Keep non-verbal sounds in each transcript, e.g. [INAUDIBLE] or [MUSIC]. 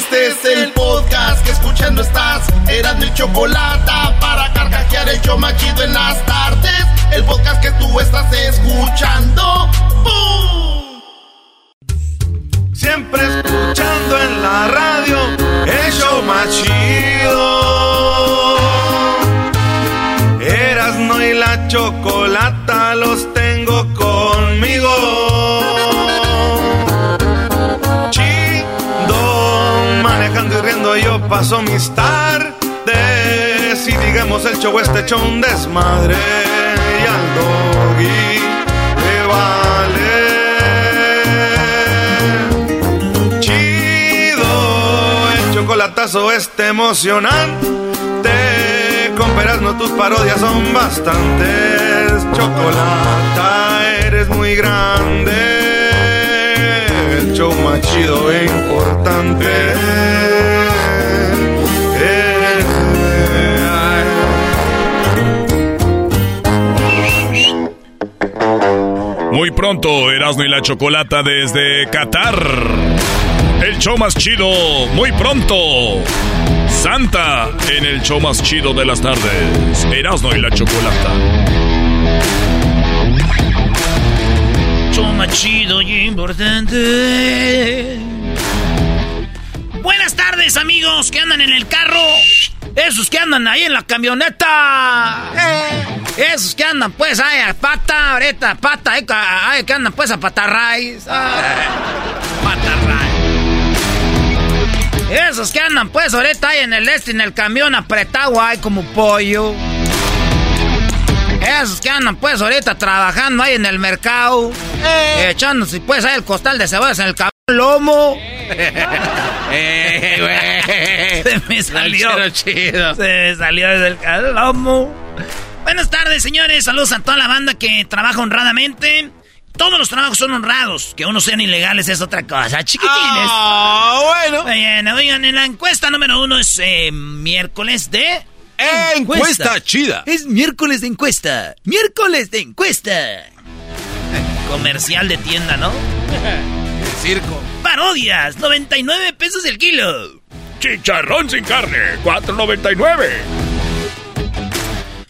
Este es el podcast que escuchando estás. Eran mi chocolate para carcajear el yo machido en las tardes. El podcast que tú estás escuchando. ¡Bum! Siempre escuchando en la radio el show machido. Eras no y la chocolata paso mis tardes y digamos el show este hecho un desmadre y al doggy le vale chido el chocolatazo este emocionante con no tus parodias son bastantes chocolata eres muy grande el show más chido e importante. Muy pronto, Erasmo y la Chocolata desde Qatar. El show más chido, muy pronto. Santa en el show más chido de las tardes. Erasmo y la Chocolata. Show más chido y importante. Buenas tardes, amigos que andan en el carro. Esos que andan ahí en la camioneta. Esos que andan pues ahí a pata, ahorita pata, ahí, ahí que andan pues a patarrays. Patarray. Esos que andan pues ahorita ahí en el este, en el camión apretado ahí como pollo. Esos que andan pues ahorita trabajando ahí en el mercado. Echándose pues ahí el costal de cebollas en el cabrón lomo. Eh, [LAUGHS] Se me salió. Chido. Se me salió desde el cabrón lomo. Buenas tardes, señores. Saludos a toda la banda que trabaja honradamente. Todos los trabajos son honrados. Que unos sean ilegales es otra cosa. Chiquitines. Ah, bueno. Bien, oigan, en la encuesta número uno es eh, miércoles de... Encuesta chida. Es miércoles de encuesta. Miércoles de encuesta. Comercial de tienda, ¿no? [LAUGHS] Circo. Parodias, 99 pesos el kilo. Chicharrón sin carne, 4.99.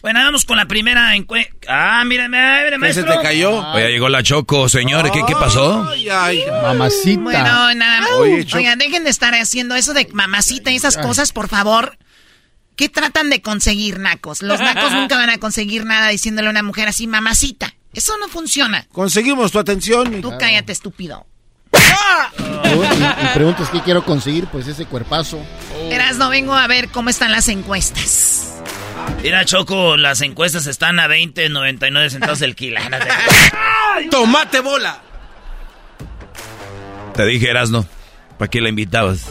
Bueno, vamos con la primera encuesta. Ah, mírame, mira, ¿Qué se maestro. te cayó? Oye, llegó la Choco, señores. ¿Qué, qué pasó? Ay, ay. Mamacita. Bueno, nada más. Oye, Oigan, dejen de estar haciendo eso de mamacita y esas cosas, por favor. ¿Qué tratan de conseguir, nacos? Los nacos [LAUGHS] nunca van a conseguir nada diciéndole a una mujer así, mamacita. Eso no funciona. Conseguimos tu atención. Tú cállate, estúpido. Yo- y, y preguntas qué quiero conseguir, pues ese cuerpazo. Verás, no vengo a ver cómo están las encuestas. Mira, Choco, las encuestas están a 20, 99 centavos el kilo. [LAUGHS] Tomate bola. Te dije, Erasno. ¿Para qué la invitabas?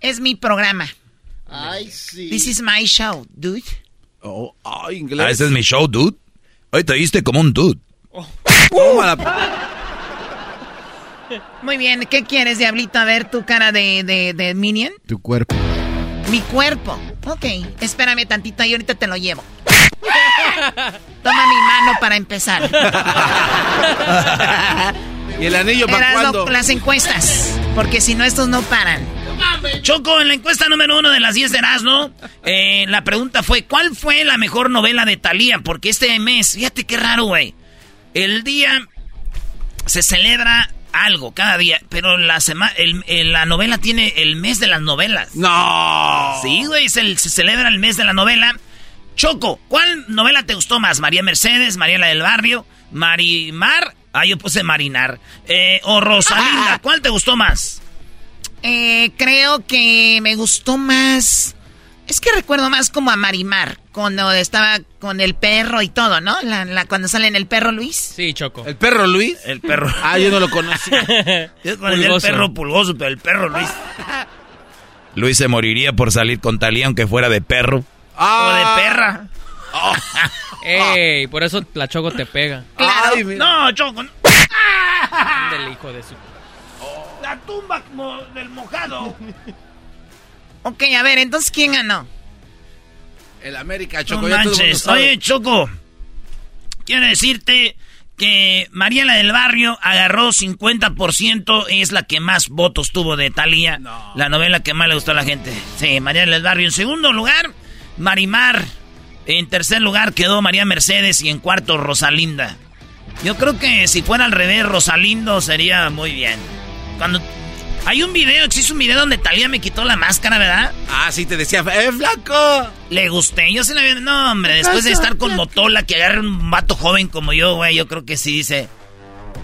Es mi programa. Ay, sí. This is my show, dude. Oh, ay, inglés. Ah, ese es mi show, dude. Hoy te diste como un dude. Tómala. Muy bien, ¿qué quieres, diablito? A ver tu cara de, de, de Minion. Tu cuerpo. Mi cuerpo. Ok, espérame tantito y ahorita te lo llevo. Toma mi mano para empezar. [LAUGHS] ¿Y el anillo para cuándo? las encuestas. Porque si no, estos no paran. Choco, en la encuesta número uno de las 10 de Erasmo, eh, la pregunta fue, ¿cuál fue la mejor novela de Thalía? Porque este mes, fíjate qué raro, güey. El día se celebra algo cada día, pero la sema, el, el- la novela tiene el mes de las novelas. No. Sí, güey, se, se celebra el mes de la novela. Choco, ¿cuál novela te gustó más? ¿María Mercedes, Mariela del Barrio, Marimar? Ah, yo puse Marinar. Eh, o Rosalinda, [LAUGHS] ¿cuál te gustó más? Eh, creo que me gustó más. Es que recuerdo más como a Marimar, cuando estaba con el perro y todo, ¿no? La, la- cuando sale en el perro Luis. Sí, Choco. ¿El perro Luis? El perro. [LAUGHS] Ah, yo no lo conocí. [LAUGHS] Yo con el perro pulgoso, pero el perro Luis. [LAUGHS] Luis se moriría por salir con Talía aunque fuera de perro. Ah. O de perra. Ey, por eso la Choco te pega. Ay, mira. No, Choco. no. Del hijo de su... La tumba como del mojado. [LAUGHS] Ok, a ver, entonces, ¿quién ganó? El América, No Choco. ya todo el mundo manches. sabe. Oye, Choco. Quiero decirte que Mariela del Barrio agarró 50%, es la que más votos tuvo de Talía. La novela que más le gustó a la gente. Sí, Mariela del Barrio. En segundo lugar, Marimar. En tercer lugar quedó María Mercedes y en cuarto Rosalinda. Yo creo que si fuera al revés, Rosalindo sería muy bien. Cuando hay un video, existe un video donde Talía me quitó la máscara, ¿verdad? Ah, sí, te decía, ¡eh, flaco! Le gusté, yo se la vi. No, hombre, después de estar con Motola, que agarre un vato joven como yo, güey, yo creo que sí dice.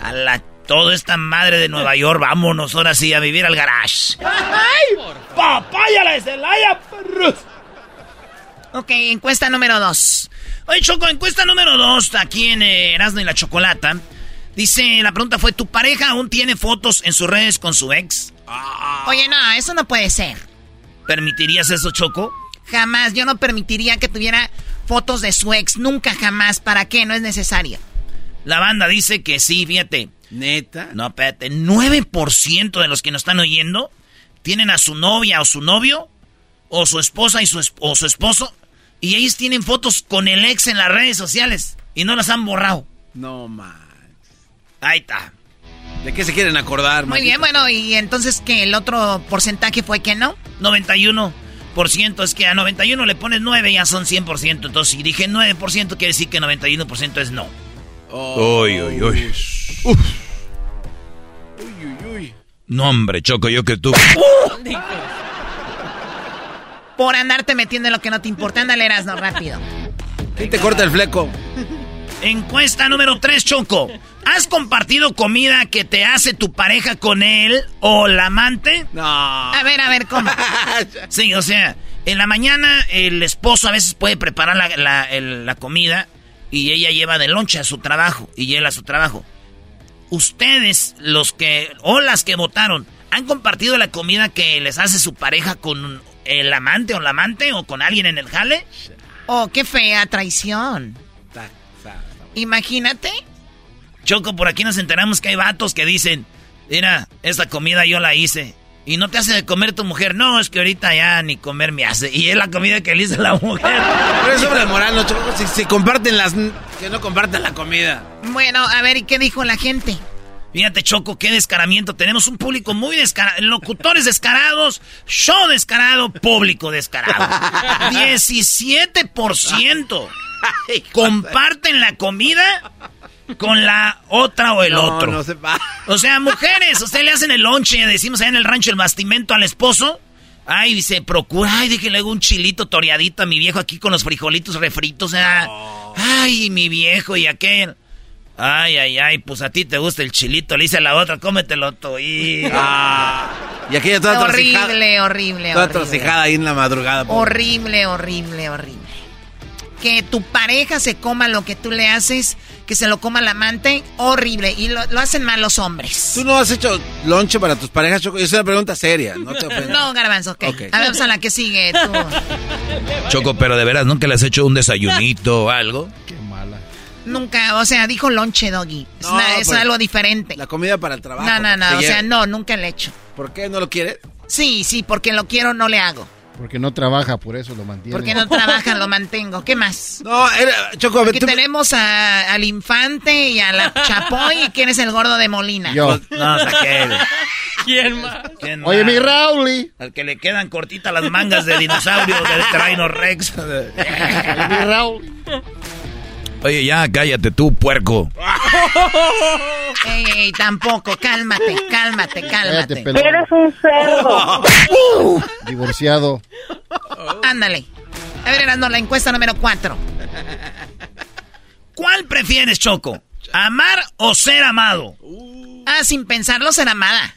A la. Toda esta madre de Nueva York, vámonos ahora sí a vivir al garage. ¡Ay! ¡Papaya la de Celaya, perros! Ok, encuesta número dos. Oye, Choco, encuesta número dos, aquí en eh, Erasmo y la Chocolata. Dice, la pregunta fue, ¿tu pareja aún tiene fotos en sus redes con su ex? Oye, no, eso no puede ser. ¿Permitirías eso, Choco? Jamás, yo no permitiría que tuviera fotos de su ex, nunca jamás. ¿Para qué? No es necesario. La banda dice que sí, fíjate. ¿Neta? No, espérate, 9% de los que nos están oyendo tienen a su novia o su novio, o su esposa y su, esp- o su esposo, y ellos tienen fotos con el ex en las redes sociales y no las han borrado. No, man. Ahí está. ¿De qué se quieren acordar, Muy bien, bueno, y entonces que el otro porcentaje fue que no. 91%. Es que a 91 le pones 9 ya son 100%. Entonces, si dije 9%, quiere decir que 91% es no. Uy, uy, uy. Uy, uy, uy. No, hombre, Choco, yo que tú. [LAUGHS] Por andarte metiendo en lo que no te importa, ándale, no rápido. ¿Quién te corta el fleco? [LAUGHS] Encuesta número 3, Choco. ¿Has compartido comida que te hace tu pareja con él o la amante? No. A ver, a ver, ¿cómo? [LAUGHS] Sí, o sea, en la mañana el esposo a veces puede preparar la, la- el- la comida y ella lleva de lonche a su trabajo y él a su trabajo. Ustedes, los que, o las que votaron, ¿han compartido la comida que les hace su pareja con el amante o la amante o con alguien en el jale? Oh, qué fea traición. Imagínate. Choco, por aquí nos enteramos que hay vatos que dicen, mira, esta comida yo la hice. Y no te hace de comer tu mujer. No, es que ahorita ya ni comer me hace. Y es la comida que le hizo la mujer. [LAUGHS] Pero es sobre moral, no, Choco. Si, si comparten las... Que no compartan la comida. Bueno, a ver, ¿y qué dijo la gente? Fíjate, Choco, qué descaramiento. Tenemos un público muy descarado. Locutores descarados, show descarado, público descarado. [LAUGHS] 17% comparten la comida con la otra o el No, otro. no se va. O sea, mujeres, usted le hacen el lonche, decimos allá en el rancho el bastimento al esposo. Ay, dice, procura, ay, déjele un chilito toreadito a mi viejo aquí con los frijolitos refritos. ah. Ay, mi viejo y aquel. Ay, ay, ay, pues a ti te gusta el chilito, le dice a la otra, cómetelo tú. Y... Ah, y aquella toda torcijada. Horrible, horrible, Toda horrible. torcijada ahí en la madrugada. pobre. Horrible, horrible, horrible. Que tu pareja se coma lo que tú le haces, que se lo coma el amante, horrible. Y lo, lo hacen mal los hombres. ¿Tú no has hecho lonche para tus parejas, Choco? Es una pregunta seria, no te ofendas. No, garbanzo, ok. Ok. A ver, vamos a la que sigue. Tú. Choco, pero de veras, ¿nunca le has hecho un desayunito o algo? Nunca, o sea, dijo lonche, doggy. Es, No, una- es pues, algo diferente. La comida para el trabajo. No, no, no, o lleva. sea, no, nunca le he hecho. ¿Por qué no lo quieres? Sí, sí, porque lo quiero, no le hago. Porque no trabaja, por eso lo mantiene. Porque no trabaja, lo mantengo. ¿Qué más? No, era, Choco, Aquí tú... tenemos a- al infante y a la chapoy. ¿Y quién es el gordo de Molina? Yo. No, o sea, que... ¿Quién más? ¿quién Oye, más? mi Rauli. Al que le quedan cortitas las mangas de dinosaurio del Traino Rex. Oye, mi Rauli. Oye, ya, cállate tú, puerco. [LAUGHS] ey, ey, tampoco, cálmate, cálmate, cálmate. Eres un cerdo. [LAUGHS] Divorciado. Ándale. A ver, Erasmo, la encuesta número cuatro. ¿Cuál prefieres, Choco? ¿Amar o ser amado? Ah, sin pensarlo, ser amada.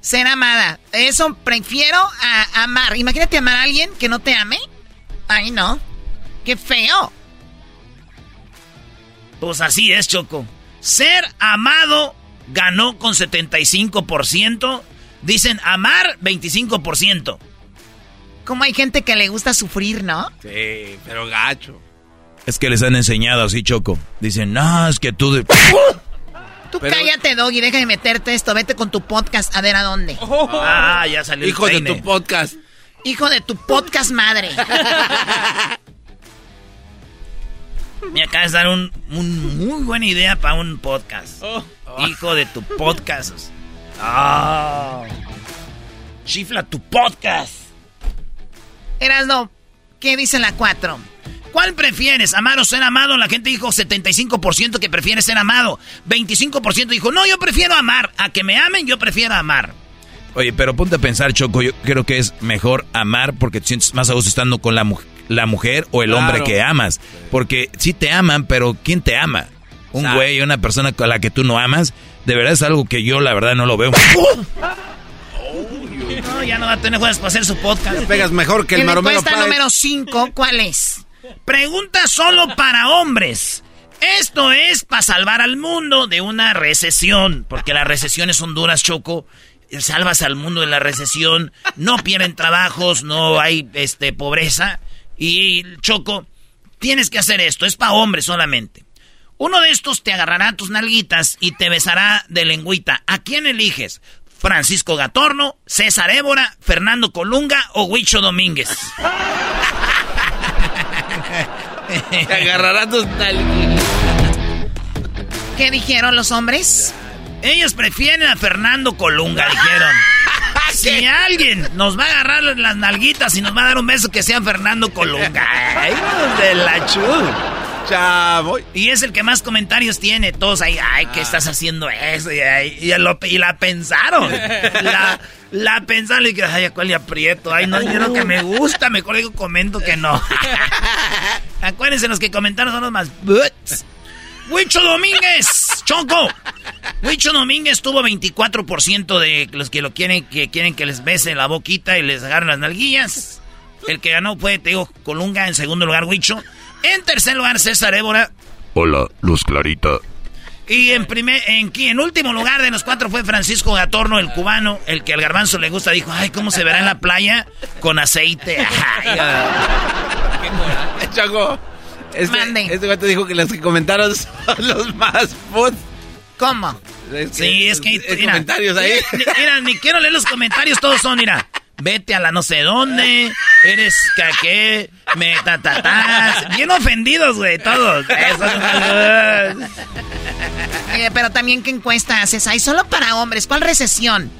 Ser amada. Eso prefiero a amar. Imagínate amar a alguien que no te ame. Ay, no. Qué feo. Pues así es, Choco. Ser amado ganó con 75%. Dicen amar 25%. Como hay gente que le gusta sufrir, ¿no? Sí, pero gacho. Es que les han enseñado así, Choco. Dicen, no, es que tú... De... Tú cállate, Doggy, deja de meterte esto. Vete con tu podcast a ver a dónde. Ah, ya salió Hijo el de tu podcast. Hijo de tu podcast madre. [LAUGHS] Me acabas de dar un, un muy buena idea para un podcast. Hijo de tu podcast. Ah. Chifla tu podcast. Erasno, ¿qué dice la 4? ¿Cuál prefieres, amar o ser amado? La gente dijo 75% que prefiere ser amado. 25% dijo, no, yo prefiero amar. A que me amen, yo prefiero amar. Oye, pero ponte a pensar, Choco, yo creo que es mejor amar porque te sientes más a gusto estando con la, mu- la mujer o el hombre que amas. Porque sí te aman, pero ¿quién te ama? Un Exacto. güey, una persona con la que tú no amas, de verdad es algo que yo la verdad no lo veo. [LAUGHS] No, ya no va a tener jueves para hacer su podcast. Te pegas mejor que el maromero encuesta número 5, ¿cuál es? Pregunta solo para hombres. Esto es para salvar al mundo de una recesión, porque las recesiones son duras, Choco. Salvas al mundo de la recesión, no pierden trabajos, no hay este pobreza. Y Choco, tienes que hacer esto, es para hombres solamente. Uno de estos te agarrará tus nalguitas y te besará de lengüita. ¿A quién eliges? ¿Francisco Gatorno, César Évora, Fernando Colunga o Huicho Domínguez? Te agarrará tus ¿Qué dijeron los hombres? Ellos prefieren a Fernando Colunga, dijeron. Si alguien nos va a agarrar las nalguitas y nos va a dar un beso, que sea Fernando Colunga. Ay, de la chul. Chavo. Y es el que más comentarios tiene. Todos ahí, ay, ¿qué estás haciendo eso? Y, ay, y lo- y la pensaron. La, la pensaron y que, ay, ¿a cuál le aprieto? Ay, no, yo que me gusta, mejor digo, comento que no. [LAUGHS] Acuérdense, los que comentaron son los más... Huicho Domínguez, Choco. Huicho Domínguez tuvo 24% de los que lo quieren, que quieren que les bese la boquita y les agarren las nalguillas. El que ganó fue, te digo, Colunga. En segundo lugar, Huicho. En tercer lugar, César Évora. Hola, Luz Clarita. Y en primer, en, en último lugar de los cuatro fue Francisco Gatorno, el cubano, el que al garbanzo le gusta. Dijo, ay, ¿cómo se verá en la playa con aceite? [LAUGHS] Ay. Choco. Este, Mande. este güey te dijo que los que comentaron [LAUGHS] son los más put. ¿Cómo? Sí, es que... Hay comentarios ahí. Mira, mira, ni quiero leer los comentarios, todos son, mira. Vete a la no sé dónde, eres caqué, me ta, ta, ta. Bien ofendidos, güey, todos. Eh, pero también, ¿qué encuesta haces? Hay solo para hombres. ¿Cuál recesión?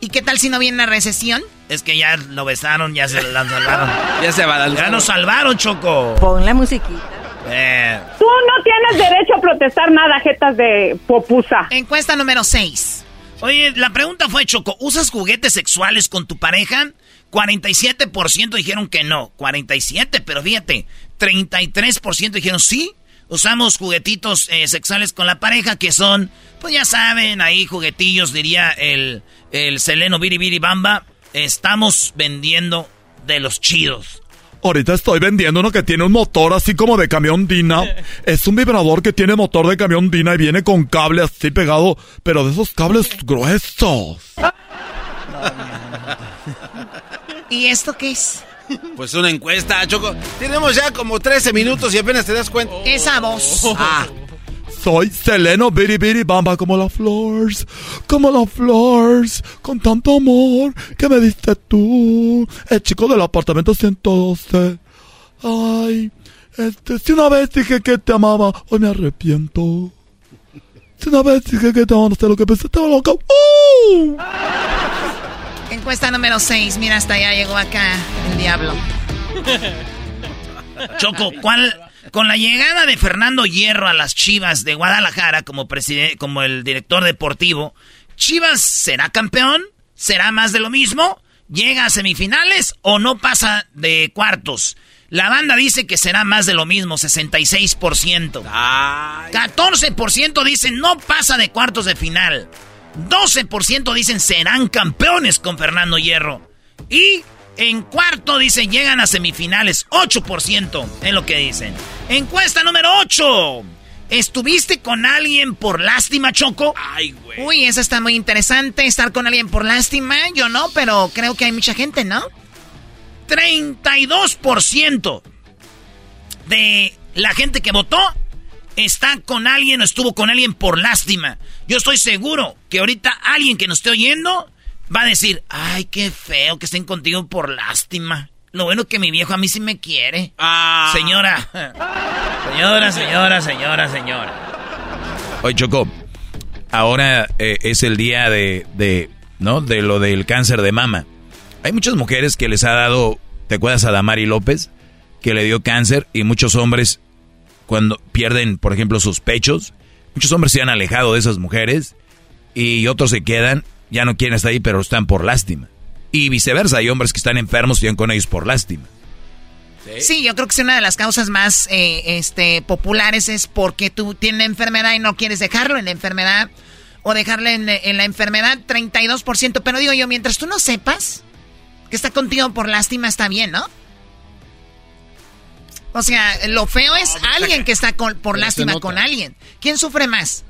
¿Y qué tal si no viene la recesión? Es que ya lo besaron, ya se la salvaron. Ya se va Ya nos salvaron, Choco. Pon la musiquita. Eh, Tú no tienes derecho a protestar nada, jetas de popusa. Encuesta número 6. Oye, la pregunta fue, Choco, ¿usas juguetes sexuales con tu pareja? 47% dijeron que no. 47, pero fíjate, 33% dijeron sí. Usamos juguetitos eh, sexuales con la pareja que son, pues ya saben, ahí juguetillos, diría el, el Seleno Biri Bamba. Estamos vendiendo de los chidos. Ahorita estoy vendiendo uno que tiene un motor así como de camión Dina. [LAUGHS] Es un vibrador que tiene motor de camión Dina y viene con cable así pegado, pero de esos cables gruesos. ¿Y esto qué es? Pues una encuesta, Choco. Tenemos ya como 13 minutos y apenas te das cuenta. Esa voz. Ah, Soy Seleno Biri Biri Bamba como las flores, como las flores, con tanto amor que me diste tú, el chico del apartamento 112. Ay, este, si una vez dije que te amaba, hoy me arrepiento. Si una vez dije que te amaba, no sé lo que pensé, estaba loca. ¡Uh! Encuesta número 6. Mira, hasta allá llegó acá el diablo. Choco, ¿cuál, Con la llegada de Fernando Hierro a las Chivas de Guadalajara como, como el director deportivo, ¿Chivas será campeón? ¿Será más de lo mismo? ¿Llega a semifinales o no pasa de cuartos? La banda dice que será más de lo mismo, 66%. 14% dicen no pasa de cuartos de final. 12% dicen serán campeones con Fernando Hierro. Y en cuarto dicen llegan a semifinales. 8% es lo que dicen. Encuesta número 8. ¿Estuviste con alguien por lástima, Choco? Ay, güey. Uy, eso está muy interesante. Estar con alguien por lástima. Yo no, pero creo que hay mucha gente, ¿no? 32% de la gente que votó está con alguien o estuvo con alguien por lástima. Yo estoy seguro que ahorita alguien que nos esté oyendo va a decir, ay, qué feo que estén contigo por lástima. Lo bueno que mi viejo a mí sí me quiere. Ah. Señora. [LAUGHS] Señora, señora, señora, señora. Oye, Choco, ahora eh, es el día de, de, ¿no? De lo del cáncer de mama. Hay muchas mujeres que les ha dado, ¿te acuerdas a Damari López? Que le dio cáncer y muchos hombres cuando pierden, por ejemplo, sus pechos, muchos hombres se han alejado de esas mujeres y otros se quedan, ya no quieren estar ahí, pero están por lástima. Y viceversa, hay hombres que están enfermos y van con ellos por lástima. Sí, yo creo que es una de las causas más eh, este, populares es porque tú tienes enfermedad y no quieres dejarlo en la enfermedad o dejarle en, en, la enfermedad 32%. Pero digo yo, mientras tú no sepas que está contigo por lástima, está bien, ¿no? O sea, lo feo es alguien que está con, por lástima con alguien. ¿Quién sufre más?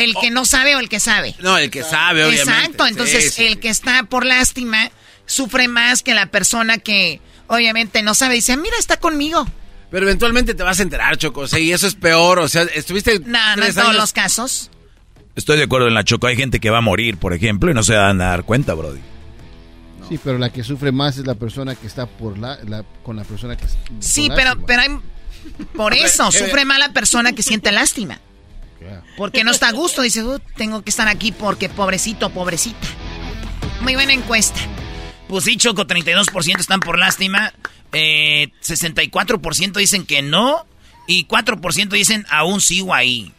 ¿El que no sabe o el que sabe? No, el que sabe, obviamente. Exacto, entonces el que está por lástima sufre más que la persona que obviamente no sabe. Dice, mira, está conmigo. Pero eventualmente te vas a enterar, Choco. Sea, y eso es peor. O sea, estuviste. No, no en todos los casos. Estoy de acuerdo en la Choco. Hay gente que va a morir, por ejemplo, y no se van a dar cuenta, Brody. Sí, pero la que sufre más es la persona que está por la, la con la persona que Sí, pero pero hay, por [LAUGHS] eso sufre más la persona que siente lástima. Porque no está a gusto, dice, uh, tengo que estar aquí porque pobrecito, pobrecita. Muy buena encuesta. Pues sí, Choco, 32% están por lástima, eh, 64% dicen que no y 4% dicen aún sigo ahí.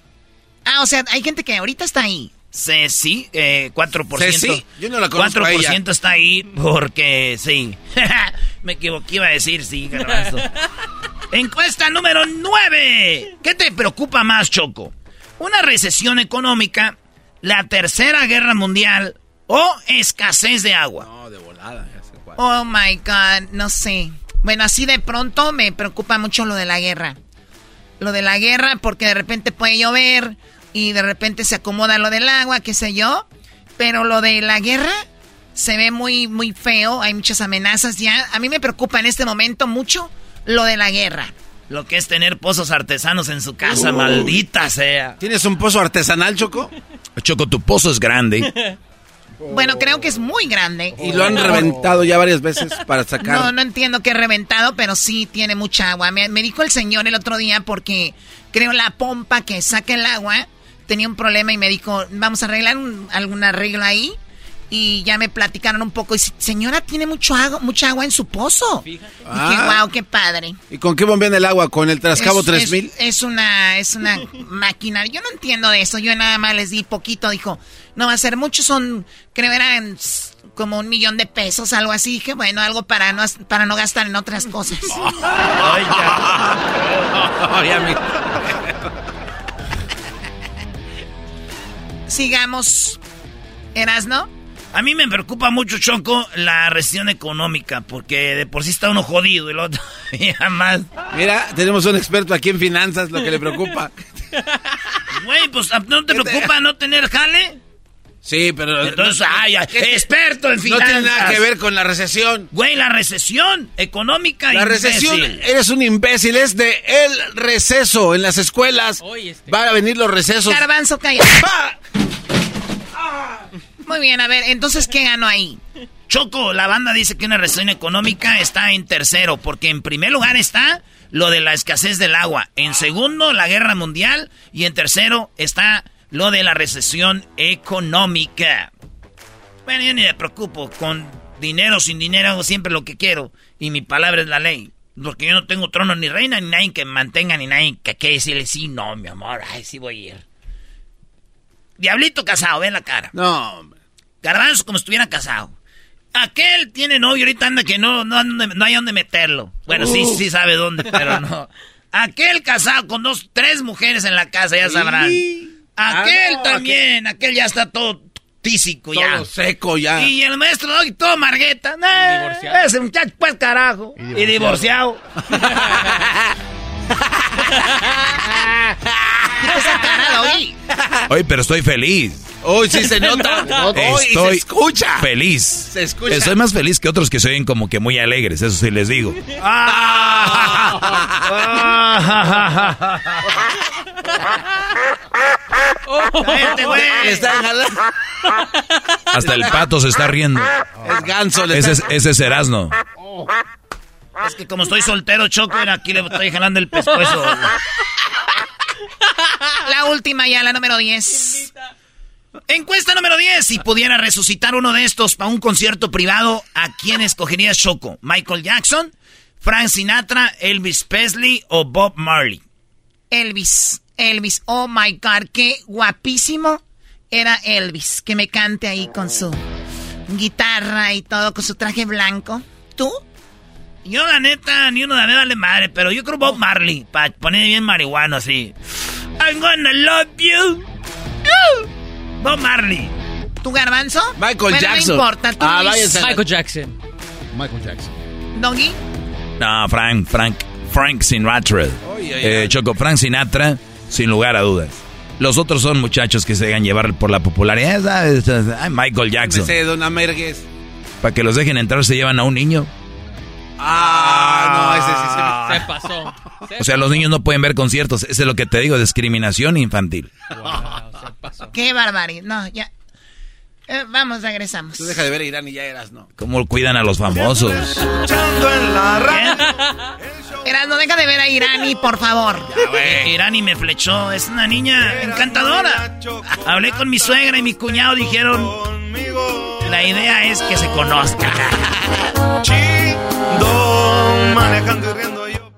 Ah, o sea, hay gente que ahorita está ahí. Sí, sí, eh, 4%. Sí, yo no la conozco 4% está ahí porque sí. [LAUGHS] Me equivoqué, iba a decir sí, garbanzo. [LAUGHS] Encuesta número 9. ¿Qué te preocupa más, Choco? ¿Una recesión económica, la tercera guerra mundial o escasez de agua? No, de volada. Oh my God, no sé. Bueno, así de pronto me preocupa mucho lo de la guerra. Lo de la guerra porque de repente puede llover y de repente se acomoda lo del agua, qué sé yo. Pero lo de la guerra se ve muy, muy feo. Hay muchas amenazas ya. A mí me preocupa en este momento mucho lo de la guerra. Lo que es tener pozos artesanos en su casa, maldita sea. ¿Tienes un pozo artesanal, Choco? [LAUGHS] Choco, tu pozo es grande. [LAUGHS] Bueno, creo que es muy grande. Y lo han reventado ya varias veces para sacar. No, no entiendo qué reventado, pero sí tiene mucha agua. Me, me, dijo el señor el otro día porque creo la pompa que saca el agua tenía un problema y me dijo, vamos a arreglar un, algún arreglo ahí. Y ya me platicaron un poco. Y señora, tiene mucho agua, mucha agua en su pozo. Y Ah. wow, qué padre. ¿Y con qué bombean el agua? ¿Con el Trascabo Es- 3000? Es, es una, es una [LAUGHS] máquina. Yo no entiendo de eso. Yo nada más les di poquito. Dijo, no va a ser mucho. Son, creo eran como un millón de pesos, algo así. Dije, bueno, algo para no, para no gastar en otras cosas. [LAUGHS] Ay, ya [LAUGHS] me- Sigamos. A mí me preocupa mucho, Choco, la recesión económica, porque de por sí está uno jodido y el otro [LAUGHS] ya más. Mira, tenemos un experto aquí en finanzas, lo que le preocupa. [LAUGHS] Güey, pues ¿no te preocupa no tener jale? Sí, pero... Entonces, ay, ay, experto en No finanzas. tiene nada que ver con la recesión. Güey, la recesión económica. La recesión, eres un imbécil, es de el receso en las escuelas. Van a venir los recesos. Garbanzo, calla. Muy bien, a ver, entonces, ¿qué ganó ahí? Choco, la banda dice que una recesión económica está en tercero, porque en primer lugar está lo de la escasez del agua, en segundo la guerra mundial y en tercero está lo de la recesión económica. Bueno, yo ni me preocupo, con dinero o sin dinero hago siempre lo que quiero y mi palabra es la ley. Porque yo no tengo trono ni reina, ni nadie que me mantenga, ni nadie que quiera decirle sí, no, mi amor, ay, sí voy a ir. Diablito casado, ven la cara. No, hombre. Garbanzo como si estuviera casado. Aquel tiene novio, ahorita anda que no, no, no hay dónde meterlo. Bueno, sí, sí sabe dónde, pero no. [LAUGHS] Aquel casado con dos, tres mujeres en la casa, ya sabrán. Aquel Ah, no, también, aquel ya está todo tísico ya. Todo seco ya. Y el maestro Doggy todo margueta. Nah, divorciado. Ese muchacho, pues carajo. Y divorciado. [LAUGHS] Cara, Doggy. Oye, pero estoy feliz. Uy, sí se nota. [LAUGHS] Uy, y se Estoy escucha. feliz. Se escucha. Estoy más feliz que otros que se oyen como que muy alegres, eso sí les digo. [LAUGHS] [LAUGHS] Hasta el pato se está riendo. Es ganso. Le Ese es, ese es Erasno. Es que como estoy soltero, Choco, era aquí le estoy jalando el pescuezo. La última ya, la número 10. Encuesta número 10. Si pudiera resucitar uno de estos para un concierto privado, ¿a quién escogerías, Choco? ¿Michael Jackson, Frank Sinatra, Elvis Presley o Bob Marley? Elvis, Elvis, oh my God, qué guapísimo era Elvis, que me cante ahí con su guitarra y todo, con su traje blanco. ¿Tú? Yo, la neta, ni uno de mí vale madre, pero yo creo Bob Marley, para poner bien marihuano así. I'm gonna love you. Bob Marley. ¿Tu garbanzo? Michael Bueno, Jackson. No importa, tú Ah, váyanse Michael Jackson. Michael Jackson. Doggy. No, Frank, Frank, Frank Sinatra. Oy, oy, Eh. Choco, Frank Sinatra, sin lugar a dudas. Los otros son muchachos que se dejan llevar por la popularidad, Michael Me Jackson. sé, don. Para que los dejen entrar se llevan a un niño. Ah, no, ese sí Se pasó. Se O sea, los niños no pueden ver conciertos. Eso es lo que te digo, discriminación infantil. Wow, se pasó. Qué barbaridad. No, ya. Eh, vamos, regresamos. Tú deja de ver a Irán y ya eras, ¿no? ¿Cómo cuidan a los famosos? Escuchando en la radio. [LAUGHS] Eras, no deja de ver a Irani, por favor. Irani me flechó. Es una niña encantadora. Hablé con mi suegra y mi cuñado dijeron, Conmigo. la idea es que se conozcan. Chido. Manejando y riendo yo.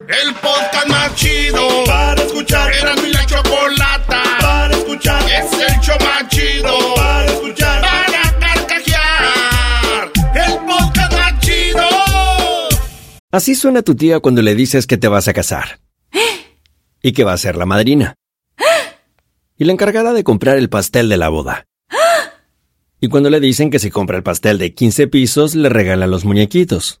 El podcast más chido Para escuchar. Era mi la chocolata Para escuchar. Es el show más chido Para escuchar. Para carcajear El podcast más chido Así suena tu tía cuando le dices que te vas a casar. Y que va a ser la madrina. Y la encargada de comprar el pastel de la boda. Y cuando le dicen que si compra el pastel de 15 pisos, le regalan los muñequitos.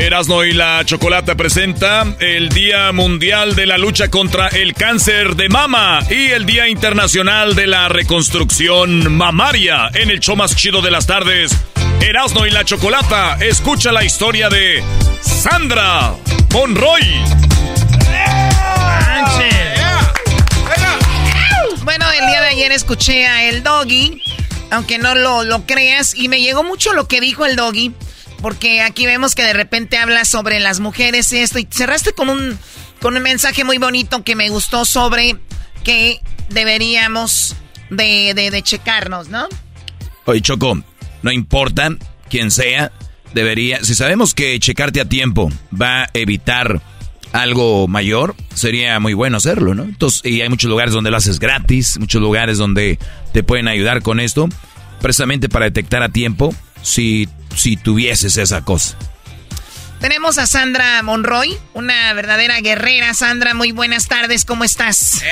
Erasno y la Chocolata presenta el Día Mundial de la Lucha contra el Cáncer de Mama y el Día Internacional de la Reconstrucción Mamaria en el show más chido de las tardes. Erasno y la Chocolata, escucha la historia de Sandra Monroy. Bueno, el día de ayer escuché a el doggy, aunque no lo, lo creas, y me llegó mucho lo que dijo el doggy, porque aquí vemos que de repente habla sobre las mujeres y esto, y cerraste con un, con un mensaje muy bonito que me gustó sobre que deberíamos de, de, de checarnos, ¿no? Oye, Choco, no importa quién sea, debería, si sabemos que checarte a tiempo va a evitar algo mayor, sería muy bueno hacerlo, ¿no? Entonces, y hay muchos lugares donde lo haces gratis, muchos lugares donde te pueden ayudar con esto, precisamente para detectar a tiempo si, si tuvieses esa cosa. Tenemos a Sandra Monroy, una verdadera guerrera. Sandra, muy buenas tardes, ¿cómo estás?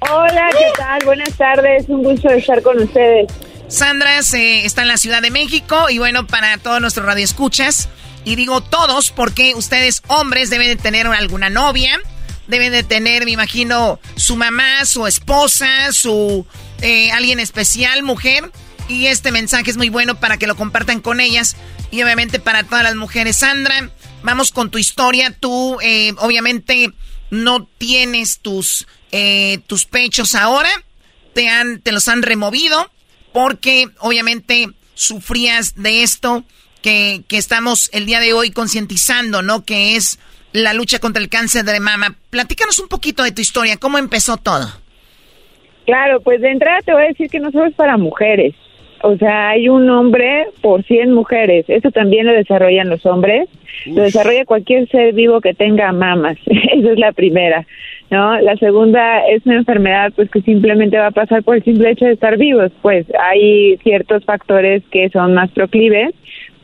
Hola, ¿qué tal? Buenas tardes, un gusto estar con ustedes. Sandra se, está en la Ciudad de México y bueno, para todos nuestros radioescuchas, y digo todos porque ustedes hombres deben de tener alguna novia, deben de tener, me imagino, su mamá, su esposa, su eh, alguien especial, mujer. Y este mensaje es muy bueno para que lo compartan con ellas y obviamente para todas las mujeres. Sandra, vamos con tu historia. Tú eh, obviamente no tienes tus, eh, tus pechos ahora, te, han, te los han removido porque obviamente sufrías de esto que, que estamos el día de hoy concientizando, ¿no? Que es la lucha contra el cáncer de mama. Platícanos un poquito de tu historia, ¿cómo empezó todo? Claro, pues de entrada te voy a decir que no solo es para mujeres. O sea, hay un hombre por 100 mujeres. Eso también lo desarrollan los hombres. Lo desarrolla cualquier ser vivo que tenga mamas. [LAUGHS] Esa es la primera. ¿no? La segunda es una enfermedad pues que simplemente va a pasar por el simple hecho de estar vivos. Pues hay ciertos factores que son más proclives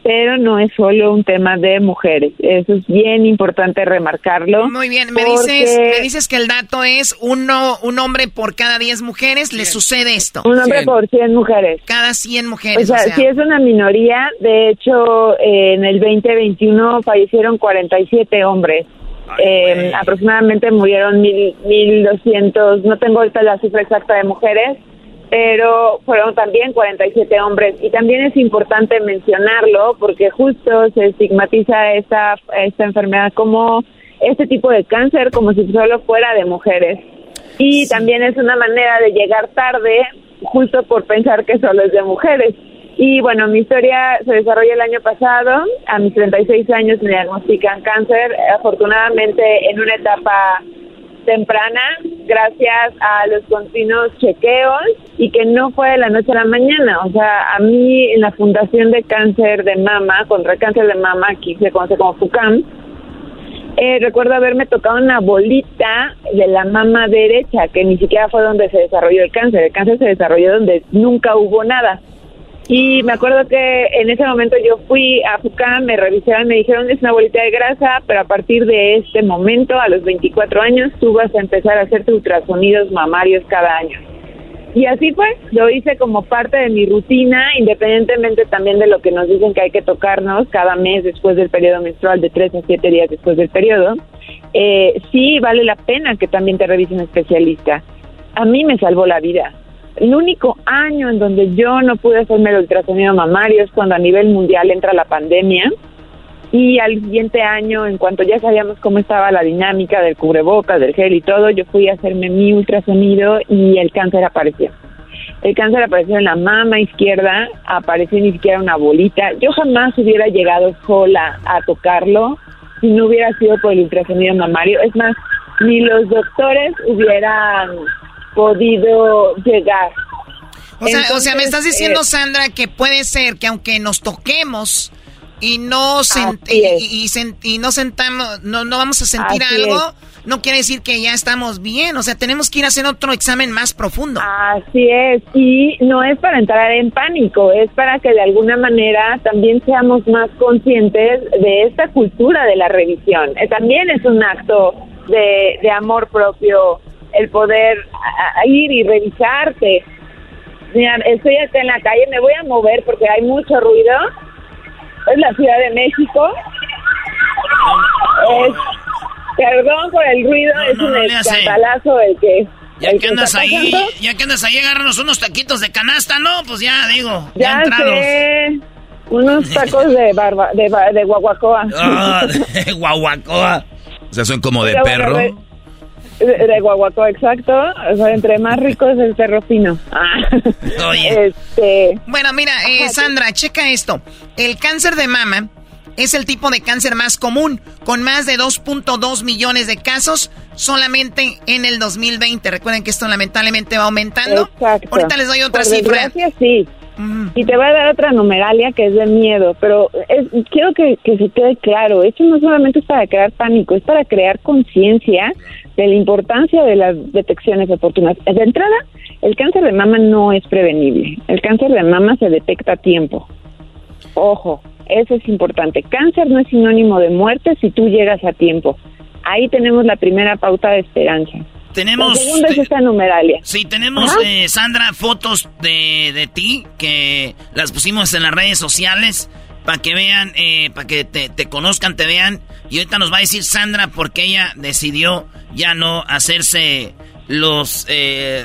pero no es solo un tema de mujeres. Eso es bien importante remarcarlo. Muy bien, me dices, me dices que el dato es uno, un hombre por cada 10 mujeres le sucede esto. Un hombre por 100 mujeres. Cada 100 mujeres. O sea, sí es una minoría. De hecho, en el 2021 fallecieron 47 hombres. eh, aproximadamente murieron mil, 1.200, no tengo ahorita la cifra exacta de mujeres, pero fueron también 47 hombres. Y también es importante mencionarlo porque justo se estigmatiza esta, esta enfermedad como este tipo de cáncer, como si solo fuera de mujeres. Y también es una manera de llegar tarde, justo por pensar que solo es de mujeres. Y bueno, mi historia se desarrolla el año pasado. A mis 36 años me diagnostican cáncer, afortunadamente en una etapa temprana gracias a los continuos chequeos y que no fue de la noche a la mañana. O sea, a mí en la Fundación de Cáncer de Mama, contra el cáncer de mama, aquí se conoce como FUCAM, eh, recuerdo haberme tocado una bolita de la mama derecha, que ni siquiera fue donde se desarrolló el cáncer. El cáncer se desarrolló donde nunca hubo nada. Y me acuerdo que en ese momento yo fui a FUCAM, me revisaron, me dijeron es una bolita de grasa, pero a partir de este momento, a los 24 años, tú vas a empezar a hacerte ultrasonidos mamarios cada año. Y así fue, lo hice como parte de mi rutina, independientemente también de lo que nos dicen que hay que tocarnos cada mes después del periodo menstrual, de 3 a 7 días después del periodo. Eh, sí vale la pena que también te revise un especialista. A mí me salvó la vida el único año en donde yo no pude hacerme el ultrasonido mamario es cuando a nivel mundial entra la pandemia y al siguiente año, en cuanto ya sabíamos cómo estaba la dinámica del cubrebocas, del gel y todo, yo fui a hacerme mi ultrasonido y el cáncer apareció. El cáncer apareció en la mama izquierda, apareció ni siquiera una bolita. Yo jamás hubiera llegado sola a tocarlo si no hubiera sido por el ultrasonido mamario. Es más, ni los doctores hubieran podido llegar. O sea, o sea, me estás diciendo, eh, Sandra, que puede ser que aunque nos toquemos y no y, y, no sentamos, no, no vamos a sentir algo, no quiere decir que ya estamos bien. O sea, tenemos que ir a hacer otro examen más profundo. Así es. Y no es para entrar en pánico, es para que de alguna manera también seamos más conscientes de esta cultura de la revisión. Eh, también es un acto de, de amor propio el poder ir y revisarte. Mira, estoy acá en la calle, me voy a mover porque hay mucho ruido. Es la Ciudad de México. perdón por el ruido, es un escandalazo el que... Ya que andas ahí, ya que andas ahí, agárranos unos taquitos de canasta, ¿no? Pues ya, digo, ya, Sé. Unos tacos de barba, de, de guaguacoa. Ah, de guaguacoa. O sea, son como de perro. De, guaguaco, exacto. O sea, entre más rico es el perro fino. Ah. Este... Bueno, mira, eh, Sandra, checa esto. El cáncer de mama es el tipo de cáncer más común, con más de 2.2 millones de casos solamente en el 2020. Recuerden que esto lamentablemente va aumentando. Exacto. Ahorita les doy otra cifra. sí. Y te va a dar otra numeralia que es de miedo, pero quiero que, que se quede claro, esto no solamente es para crear pánico, es para crear conciencia de la importancia de las detecciones oportunas. De entrada, el cáncer de mama no es prevenible, el cáncer de mama se detecta a tiempo. Ojo, eso es importante. Cáncer no es sinónimo de muerte si tú llegas a tiempo. Ahí tenemos la primera pauta de esperanza. Tenemos. La es esta numeralia. Sí, tenemos, eh, Sandra, fotos de, de ti que las pusimos en las redes sociales para que vean, eh, para que te, te, conozcan, te vean. Y ahorita nos va a decir Sandra por qué ella decidió ya no hacerse los eh,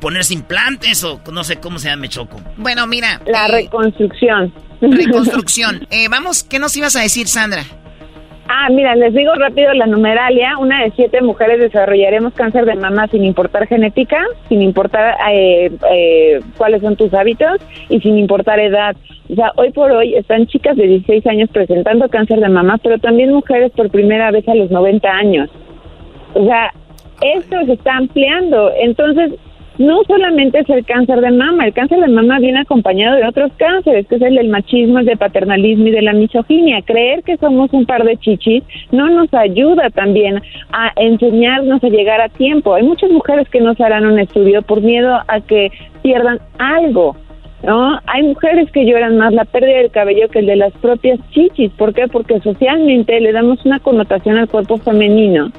ponerse implantes o no sé cómo se llama, me choco. Bueno, mira. La reconstrucción. Reconstrucción. vamos, ¿qué nos ibas a decir, Sandra? Ah, mira, les digo rápido la numeralia. Una de siete mujeres desarrollaremos cáncer de mama sin importar genética, sin importar eh, eh, cuáles son tus hábitos y sin importar edad. O sea, hoy por hoy están chicas de 16 años presentando cáncer de mama, pero también mujeres por primera vez a los 90 años. O sea, esto se está ampliando. Entonces, no solamente es el cáncer de mama, el cáncer de mama viene acompañado de otros cánceres, que es el del machismo, el del paternalismo y de la misoginia. Creer que somos un par de chichis no nos ayuda también a enseñarnos a llegar a tiempo. Hay muchas mujeres que no se harán un estudio por miedo a que pierdan algo. ¿No? Hay mujeres que lloran más la pérdida del cabello que el de las propias chichis. ¿Por qué? Porque socialmente le damos una connotación al cuerpo femenino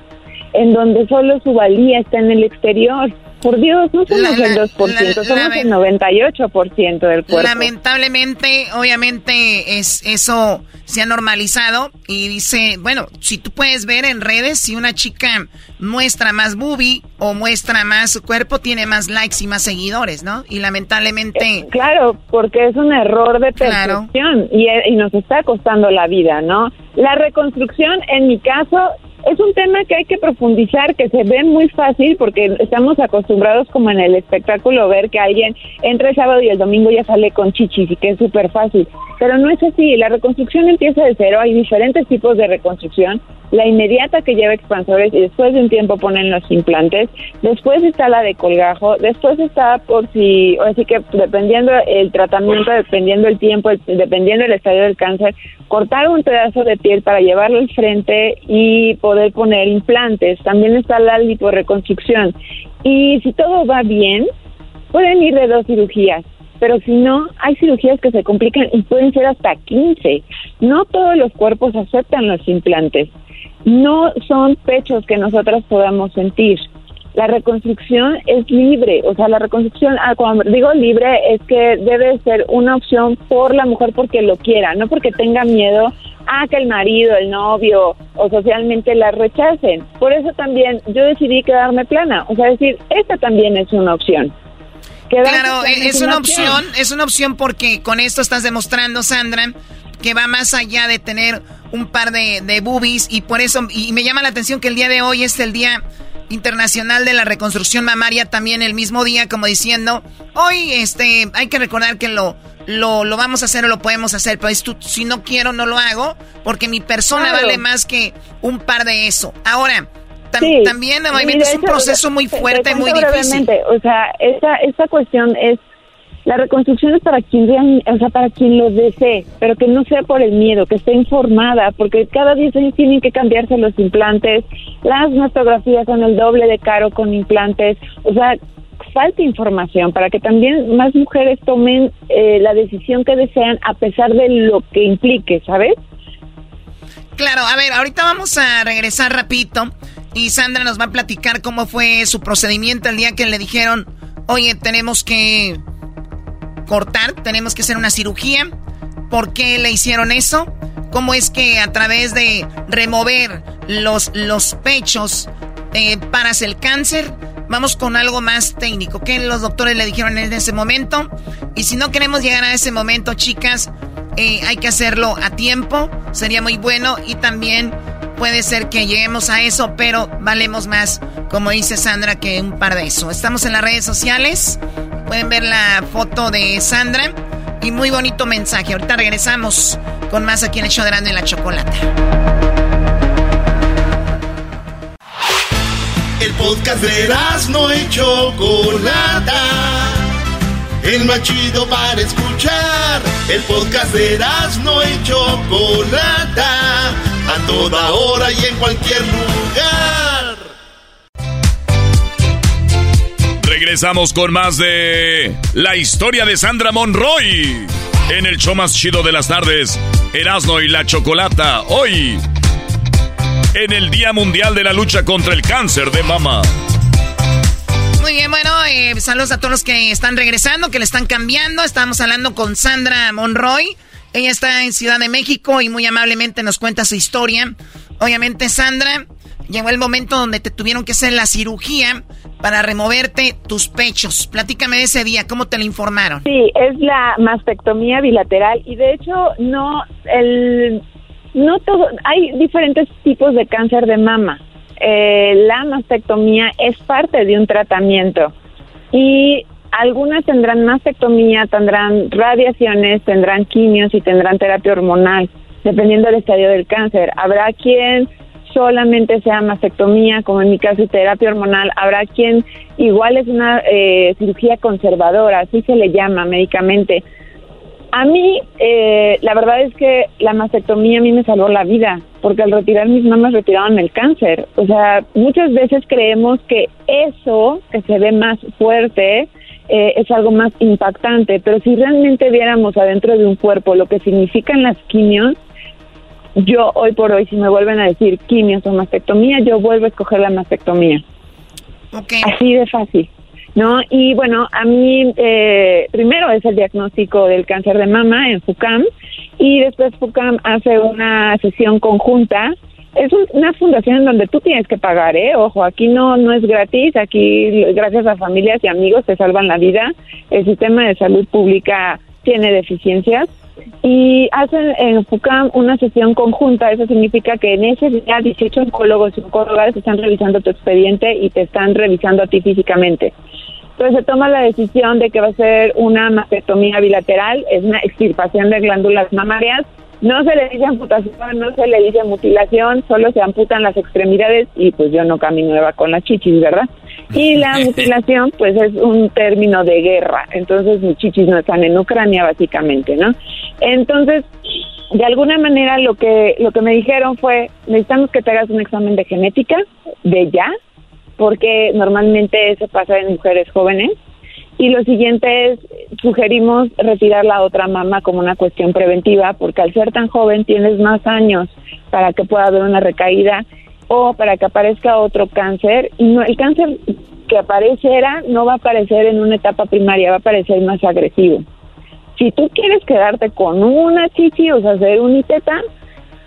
en donde solo su valía está en el exterior. Por Dios, no somos el 2%, somos el 98% del cuerpo. Lamentablemente, obviamente, es eso se ha normalizado y dice, bueno, si tú puedes ver en redes, si una chica muestra más boobie o muestra más su cuerpo, tiene más likes y más seguidores, ¿no? Y lamentablemente... Eh, claro, porque es un error de percepción y, y nos está costando la vida, ¿no? La reconstrucción, en mi caso, es un tema que hay que profundizar, que se ve muy fácil porque estamos acostumbrados como en el espectáculo ver que alguien entra el sábado y el domingo ya sale con chichis y que es súper fácil. Pero no es así, la reconstrucción empieza de cero, hay diferentes tipos de reconstrucción, la inmediata que lleva expansores y después de un tiempo ponen los implantes, después está la de colgajo, después está por si, así que dependiendo el tratamiento, dependiendo el tiempo, dependiendo el estadio del cáncer, cortar un pedazo de piel para llevarlo al frente y poder poner implantes. También está la liporeconstrucción. Y si todo va bien, pueden ir de dos cirugías pero si no, hay cirugías que se complican y pueden ser hasta 15. No todos los cuerpos aceptan los implantes. No son pechos que nosotras podamos sentir. La reconstrucción es libre, o sea, la reconstrucción, ah, cuando digo libre, es que debe ser una opción por la mujer porque lo quiera, no porque tenga miedo a que el marido, el novio o socialmente la rechacen. Por eso también yo decidí quedarme plana, o sea, decir, esta tambiir es una opción. Claro, es una opción, es una opción porque con esto estás demostrando, Sandra, que va más allá de tener un par de, de boobies y por eso, y me llama la atención que el día de hoy es el día internacional de la reconstrucción mamaria, también el mismo día, como diciendo, hoy este, hay que recordar que lo, lo, lo vamos a hacer o lo podemos hacer, pero si no quiero no lo hago, porque mi persona vale más que un par de eso. Ahora, también es un proceso muy fuerte, muy difícil. O sea, esa, esa cuestión es la reconstrucción es para quien o sea, para quien lo desee, pero que no sea por el miedo, que esté informada, porque cada 10 años tienen que cambiarse los implantes, las mastografías son el doble de caro con implantes, o sea, falta información para que también más mujeres tomen eh, la decisión que desean a pesar de lo que implique, ¿sabes? Claro, a ver, ahorita vamos a regresar rapidito y Sandra nos va a platicar cómo fue su procedimiento el día que le dijeron, oye, tenemos que cortar, tenemos que hacer una cirugía. ¿Por qué le hicieron eso? ¿Cómo es que a través de remover los, los pechos eh, paras el cáncer? Vamos con algo más técnico. ¿Qué los doctores le dijeron en ese momento? Y si no queremos llegar a ese momento, chicas, eh, hay que hacerlo a tiempo. Sería muy bueno. Y también puede ser que lleguemos a eso, pero valemos más, como dice Sandra, que un par de eso. Estamos en las redes sociales, pueden ver la foto de Sandra y muy bonito mensaje. Ahorita regresamos con más aquí en el show de y la Chocolata. El podcast de no y Chocolata el más chido para escuchar. El podcast de no y Chocolata, a toda hora y en cualquier lugar. Regresamos con más de la historia de Sandra Monroy en el show más chido de las tardes, Erasmo y la Chocolata. Hoy, en el Día Mundial de la Lucha contra el Cáncer de Mama. Muy bien, bueno, eh, saludos a todos los que están regresando, que le están cambiando. Estamos hablando con Sandra Monroy. Ella está en Ciudad de México y muy amablemente nos cuenta su historia. Obviamente, Sandra, llegó el momento donde te tuvieron que hacer la cirugía para removerte tus pechos. Platícame de ese día, ¿cómo te lo informaron? Sí, es la mastectomía bilateral y de hecho no el no todo hay diferentes tipos de cáncer de mama. Eh, la mastectomía es parte de un tratamiento y algunas tendrán mastectomía, tendrán radiaciones, tendrán quimios y tendrán terapia hormonal, dependiendo del estadio del cáncer. Habrá quien solamente sea mastectomía, como en mi caso, terapia hormonal. Habrá quien igual es una eh, cirugía conservadora, así se le llama médicamente. A mí, eh, la verdad es que la mastectomía a mí me salvó la vida, porque al retirar mis mamas retiraron el cáncer. O sea, muchas veces creemos que eso, que se ve más fuerte, eh, es algo más impactante, pero si realmente viéramos adentro de un cuerpo lo que significan las quimios, yo hoy por hoy, si me vuelven a decir quimios o mastectomía, yo vuelvo a escoger la mastectomía. Así de fácil. ¿no? Y bueno, a mí eh, primero es el diagnóstico del cáncer de mama en FUCAM y después FUCAM hace una sesión conjunta. Es una fundación en donde tú tienes que pagar, ¿eh? Ojo, aquí no, no es gratis, aquí gracias a familias y amigos te salvan la vida. El sistema de salud pública tiene deficiencias y hacen en FUCAM una sesión conjunta. Eso significa que en ese día 18 oncólogos y oncólogas están revisando tu expediente y te están revisando a ti físicamente. Entonces se toma la decisión de que va a ser una mastectomía bilateral, es una extirpación de glándulas mamarias. No se le dice amputación, no se le dice mutilación, solo se amputan las extremidades y pues yo no camino nueva con las chichis, ¿verdad? Y la [LAUGHS] mutilación, pues es un término de guerra. Entonces mis chichis no están en Ucrania, básicamente, ¿no? Entonces, de alguna manera lo que, lo que me dijeron fue, necesitamos que te hagas un examen de genética de ya, porque normalmente se pasa en mujeres jóvenes. Y lo siguiente es, sugerimos retirar la otra mama como una cuestión preventiva, porque al ser tan joven tienes más años para que pueda haber una recaída o para que aparezca otro cáncer. Y no, el cáncer que apareciera no va a aparecer en una etapa primaria, va a aparecer más agresivo. Si tú quieres quedarte con una chichi, o sea, hacer un ITETA,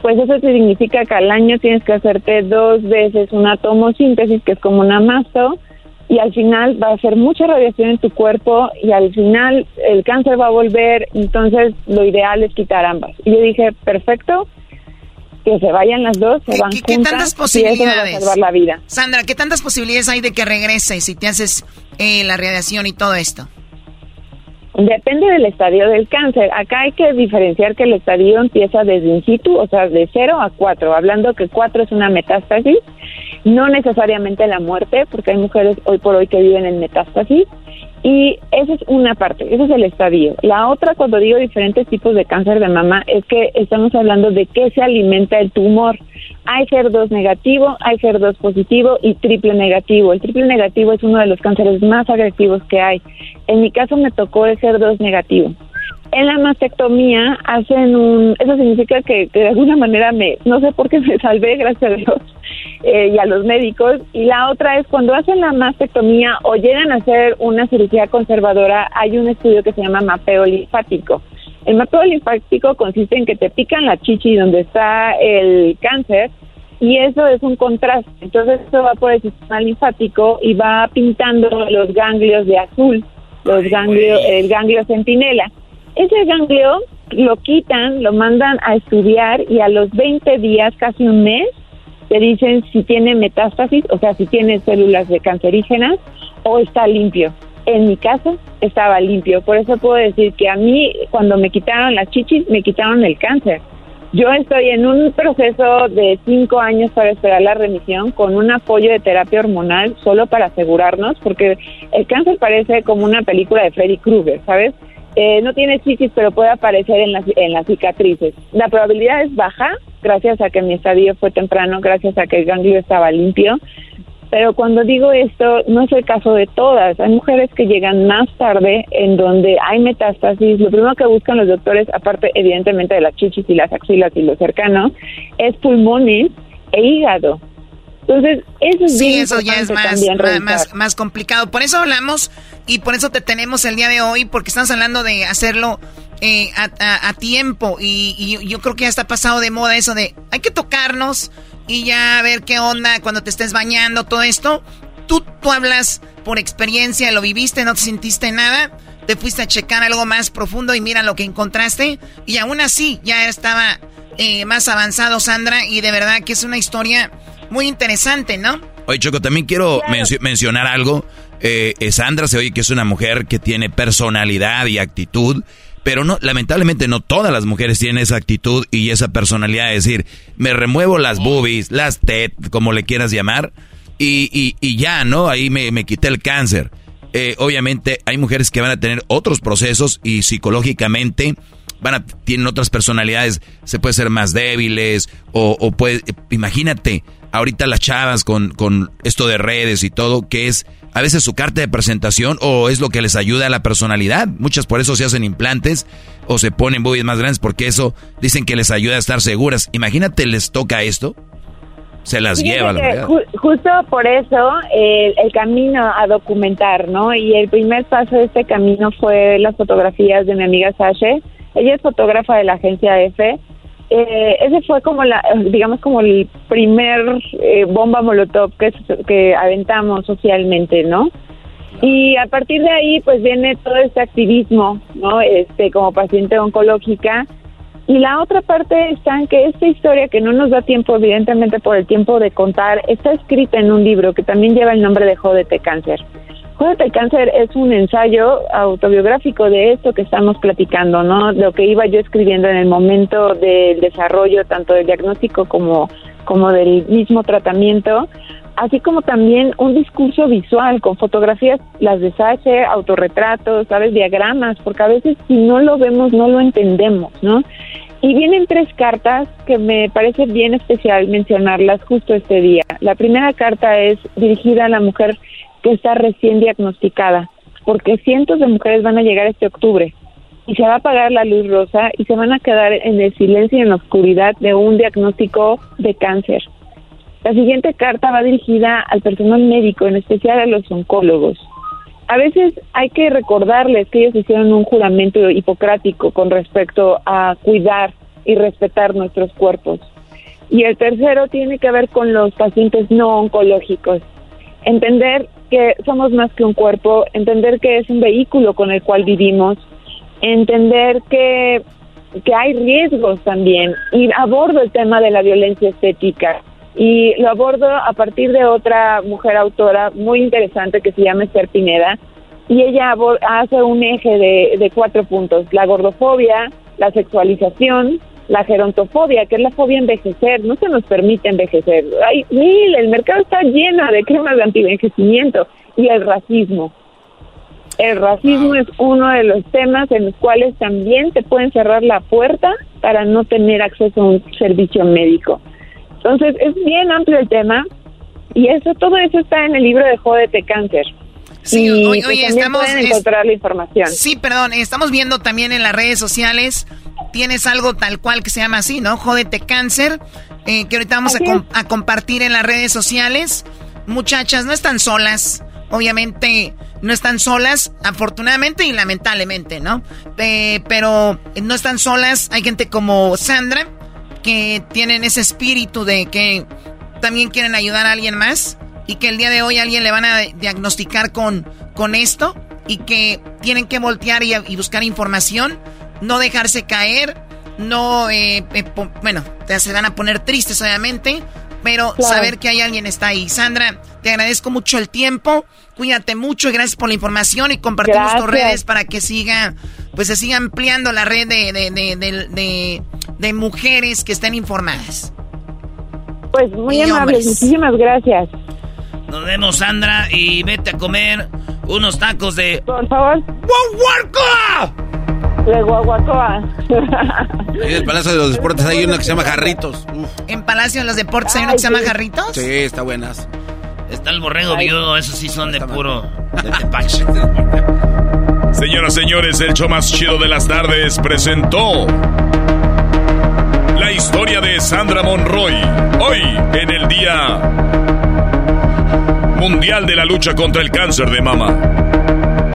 pues eso significa que al año tienes que hacerte dos veces una tomosíntesis, que es como una masto, y al final va a hacer mucha radiación en tu cuerpo y al final el cáncer va a volver, entonces lo ideal es quitar ambas. Y yo dije, perfecto, que se vayan las dos, se van ¿Qué, juntas, tantas posibilidades? Y eso va a salvar la vida. Sandra, ¿qué tantas posibilidades hay de que regrese si te haces eh, la radiación y todo esto? Depende del estadio del cáncer. Acá hay que diferenciar que el estadio empieza desde in situ, o sea, de 0 a 4, hablando que 4 es una metástasis, no necesariamente la muerte, porque hay mujeres hoy por hoy que viven en metástasis, y esa es una parte, ese es el estadio. La otra, cuando digo diferentes tipos de cáncer de mama, es que estamos hablando de qué se alimenta el tumor. Hay HER2 negativo, hay HER2 positivo y triple negativo. El triple negativo es uno de los cánceres más agresivos que hay. En mi caso me tocó el HER2 negativo. En la mastectomía hacen un, eso significa que, de alguna manera me, no sé por qué me salvé, gracias a Dios, eh, y a los médicos. Y la otra es cuando hacen la mastectomía o llegan a hacer una cirugía conservadora, hay un estudio que se llama mapeo linfático. El mapeo linfático consiste en que te pican la chichi donde está el cáncer y eso es un contraste. Entonces eso va por el sistema linfático y va pintando los ganglios de azul, los ganglios, el ganglio centinela. Ese ganglio lo quitan, lo mandan a estudiar y a los 20 días, casi un mes, te dicen si tiene metástasis, o sea, si tiene células de cancerígenas o está limpio. En mi caso, estaba limpio. Por eso puedo decir que a mí, cuando me quitaron las chichis, me quitaron el cáncer. Yo estoy en un proceso de cinco años para esperar la remisión con un apoyo de terapia hormonal solo para asegurarnos, porque el cáncer parece como una película de Freddy Krueger, ¿sabes? Eh, no tiene cisis, pero puede aparecer en las, en las cicatrices. La probabilidad es baja, gracias a que mi estadio fue temprano, gracias a que el ganglio estaba limpio. Pero cuando digo esto, no es el caso de todas. Hay mujeres que llegan más tarde en donde hay metástasis. Lo primero que buscan los doctores, aparte evidentemente de las chichis y las axilas y lo cercano, es pulmones e hígado. Entonces, eso es sí, eso ya es más, más, más, complicado. Por eso hablamos y por eso te tenemos el día de hoy, porque estamos hablando de hacerlo eh, a, tiempo. Y, y, yo creo que ya está pasado de moda eso de hay que tocarnos y ya ver qué onda cuando te estés bañando, todo esto. Tú, tú hablas por experiencia, lo viviste, no te sentiste nada. Te fuiste a checar algo más profundo y mira lo que encontraste. Y aún así ya estaba eh, más avanzado, Sandra. Y de verdad que es una historia muy interesante, ¿no? Oye, Choco, también quiero mencionar algo. Eh, Sandra se oye que es una mujer que tiene personalidad y actitud, pero no, lamentablemente no todas las mujeres tienen esa actitud y esa personalidad de decir, me remuevo las boobies, las tet, como le quieras llamar, y, y, ya, ¿no? Ahí me, me quité el cáncer. Eh, obviamente hay mujeres que van a tener otros procesos y psicológicamente van a, tienen otras personalidades, se puede ser más débiles o, o puede, imagínate, ahorita las chavas con, con esto de redes y todo, que es a veces su carta de presentación o es lo que les ayuda a la personalidad. Muchas por eso se hacen implantes o se ponen boobies más grandes porque eso dicen que les ayuda a estar seguras. Imagínate, les toca esto. Se las lleva, la verdad. justo por eso el, camino a documentar, ¿no? Y el primer paso de este camino fue las fotografías de mi amiga Sasha. Ella es fotógrafa de la agencia EFE eh, ese fue como la, digamos como el primer eh, bomba molotov que, que aventamos socialmente, ¿no? Y a partir de ahí, pues viene todo este activismo, ¿no? Este, como paciente oncológica. Y la otra parte está en que esta historia, que no nos da tiempo, evidentemente por el tiempo de contar, está escrita en un libro que también lleva el nombre de Jódete Cáncer. Jódete Cáncer es un ensayo autobiográfico de esto que estamos platicando, ¿no? Lo que iba yo escribiendo en el momento del desarrollo tanto del diagnóstico como, como del mismo tratamiento, así como también un discurso visual con fotografías, las de autorretratos, ¿sabes? Diagramas, porque a veces si no lo vemos no lo entendemos, ¿no? Y vienen tres cartas que me parece bien especial mencionarlas justo este día. La primera carta es dirigida a la mujer que está recién diagnosticada, porque cientos de mujeres van a llegar este octubre y se va a apagar la luz rosa y se van a quedar en el silencio y en la oscuridad de un diagnóstico de cáncer. La siguiente carta va dirigida al personal médico, en especial a los oncólogos. A veces hay que recordarles que ellos hicieron un juramento hipocrático con respecto a cuidar y respetar nuestros cuerpos. Y el tercero tiene que ver con los pacientes no oncológicos. Entender que somos más que un cuerpo, entender que es un vehículo con el cual vivimos, entender que, que hay riesgos también. Y abordo el tema de la violencia estética y lo abordo a partir de otra mujer autora muy interesante que se llama Esther Pineda y ella hace un eje de, de cuatro puntos, la gordofobia, la sexualización, la gerontofobia, que es la fobia a envejecer, no se nos permite envejecer. Hay mil, el mercado está lleno de cremas de antienvejecimiento y el racismo. El racismo es uno de los temas en los cuales también te pueden cerrar la puerta para no tener acceso a un servicio médico. Entonces, es bien amplio el tema y eso todo eso está en el libro de Jódete Cáncer. Sí, y pues, estamos pueden encontrar la información. Sí, perdón, estamos viendo también en las redes sociales tienes algo tal cual que se llama así, ¿no? Jódete cáncer, eh, que ahorita vamos a, compartir en las redes sociales. Muchachas, no están solas, obviamente no están solas, afortunadamente y lamentablemente, ¿no? Eh, pero no están solas, hay gente como Sandra, que tienen ese espíritu de que también quieren ayudar a alguien más y que el día de hoy alguien le van a diagnosticar con, con esto y que tienen que voltear y, y buscar información no dejarse caer, no, eh, eh, bueno, te se van a poner tristes obviamente, pero saber que hay alguien está ahí. Sandra, te agradezco mucho el tiempo, cuídate mucho y gracias por la información y compartimos tus redes para que siga pues se siga ampliando la red de, de, de, mujeres que estén informadas. Pues muy amables, muchísimas gracias. Nos vemos, Sandra, y vete a comer unos tacos de... Por favor. ¡Guaguarcoa! De Guaguacoa. En el Palacio de los Deportes hay una que se llama Jarritos. ¿En Palacio de los Deportes hay una que se llama Jarritos? Sí, está buenas. Está el borrego viudo, esos sí son de puro... de [LAUGHS] tepache. Señoras, señores, el show más chido de las tardes presentó la historia de Sandra Monroy. Hoy, en el Día Mundial de la Lucha contra el Cáncer de Mama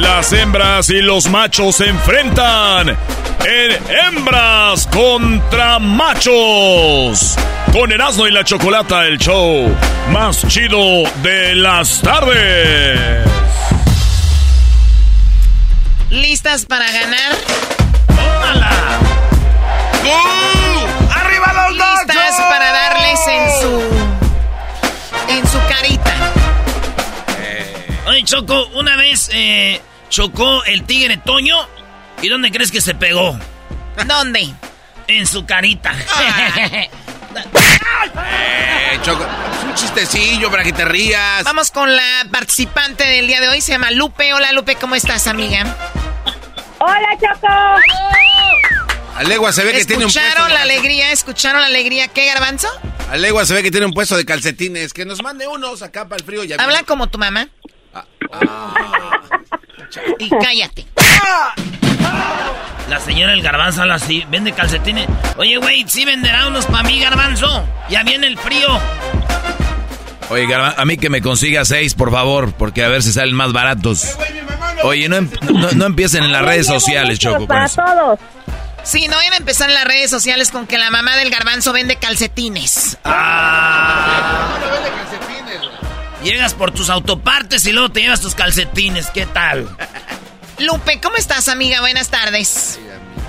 Las hembras y los machos se enfrentan en hembras contra machos. Con Erasmo y la Chocolata, el show más chido de las tardes. ¿Listas para ganar? ¡Tómala! ¡Arriba los Listas para darles en su... en su carita. Oye, Choco, una vez eh, chocó el tigre Toño. ¿Y dónde crees que se pegó? ¿Dónde? En su carita. [LAUGHS] eh, Choco, es un chistecillo para que te rías. Vamos con la participante del día de hoy, se llama Lupe. Hola Lupe, ¿cómo estás, amiga? Hola, Choco. A legua se ve que tiene un puesto. ¿Escucharon la alegría? ¿Escucharon la alegría? ¿Qué, garbanzo? A legua se ve que tiene un puesto de calcetines. Que nos mande unos acá para el frío. Ya Habla como tu mamá. Ah, y cállate. La señora el garbanzo habla así, vende calcetines. Oye, güey, sí venderá unos para mí, garbanzo. Ya viene el frío. Oye, garbanzo, a mí que me consiga seis, por favor, porque a ver si salen más baratos. Oye, no, em-, no, empiecen en las redes sociales, Choco. Para todos. Sí, no vayan a empezar en las redes sociales con que la mamá del garbanzo vende calcetines. Ah. Llegas por tus autopartes y luego te llevas tus calcetines. ¿Qué tal? Lupe, ¿cómo estás, amiga? Buenas tardes.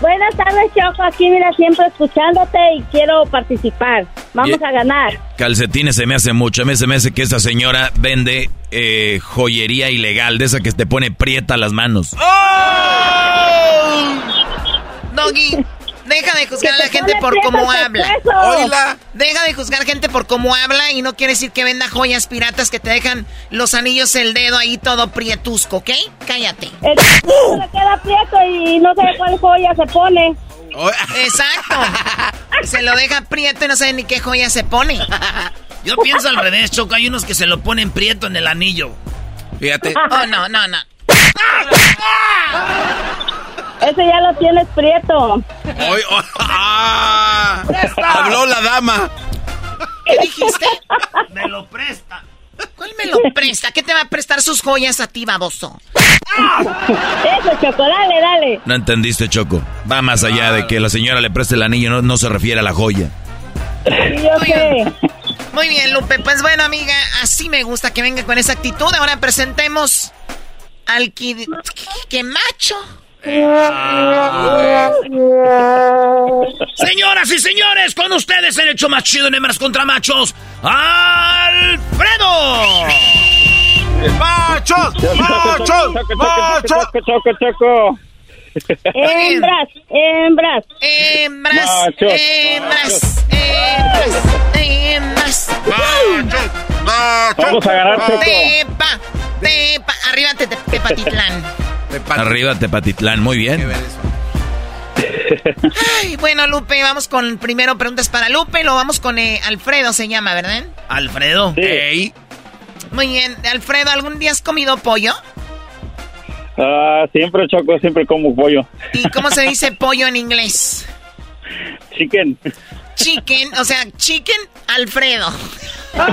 Buenas tardes, Choco. Aquí, mira, siempre escuchándote y quiero participar. Vamos a ganar. Calcetines se me hace mucho. A mí se me hace que esta señora vende eh, joyería ilegal, de esa que te pone prieta las manos. ¡Oh! Doggy, Deja de juzgar a la gente por cómo habla. Oila. Deja de juzgar gente por cómo habla y no quiere decir que venda joyas piratas que te dejan los anillos, el dedo ahí todo prietusco, ¿ok? Cállate. El se queda prieto y no sabe cuál joya se pone. Exacto. se lo deja prieto y no sabe ni qué joya se pone. Yo pienso al revés, Choco. Hay unos que se lo ponen prieto en el anillo. Fíjate. Oh, no, no, no. Ese ya lo tienes prieto. Hoy, oh, [LAUGHS] ah, habló la dama. ¿Qué dijiste? Me lo presta. ¿Cuál me lo presta? ¿Qué te va a prestar sus joyas a ti, baboso? Eso, Choco, dale, dale. No entendiste, Choco. Va más allá de que la señora le preste el anillo, no, no se refiere a la joya. Yo sé. Muy bien, Lupe. Pues bueno, amiga, así me gusta que venga con esa actitud. Ahora presentemos al que, que macho. Señoras y señores, con ustedes el hecho más chido de hembras contra machos, ¡Alfredo! ¡Machos! ¡Machos! ¡Machos! Choco, choco. Hembras, hembras. Hembras, Machos, hembras, hembras, hembras. Vamos a ganar, Choco. Tepa, tepa, arriba te, te- Tepatitlán. Arriba Tepatitlán, muy bien. Ay, bueno, Lupe, vamos con primero preguntas para Lupe, lo vamos con eh, Alfredo, se llama, ¿verdad? Alfredo. Ey. Muy bien, Alfredo, ¿algún día has comido pollo? Ah, siempre choco, siempre como pollo. ¿Y cómo se dice pollo en inglés? Chicken. Chicken, o sea, chicken Alfredo. no,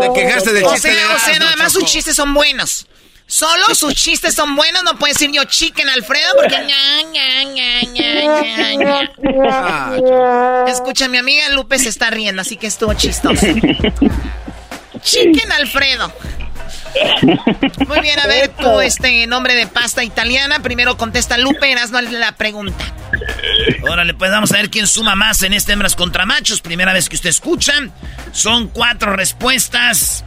Te quejaste del O chiste sea, de o sea, nada más sus chistes son buenos. Solo sus chistes son buenos, no puede decir yo chicken Alfredo porque ña, ña, ña, ña, ña, ña. Escucha, mi amiga Lupe se está riendo, así que estuvo chistoso. [LAUGHS] Chicken Alfredo. Muy bien, a ver, tu este nombre de pasta italiana. Primero contesta Lupe, no la pregunta. Órale, pues vamos a ver quién suma más en este hembras contra machos. Primera vez que usted escucha. Son cuatro respuestas.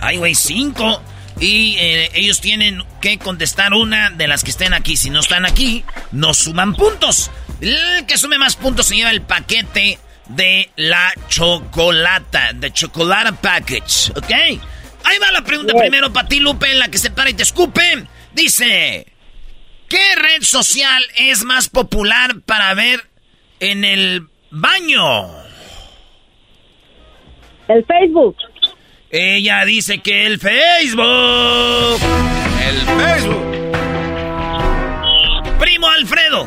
Ay, güey, cinco. Y eh, ellos tienen que contestar una de las que estén aquí. Si no están aquí, no suman puntos. El que sume más puntos se lleva el paquete de la chocolata. De chocolate package. ¿Ok? Ahí va la pregunta primero para ti, Lupe, en la que se para y te escupe. Dice... ¿Qué red social es más popular para ver en el baño? El Facebook. Ella dice que el Facebook. El Facebook. Primo Alfredo.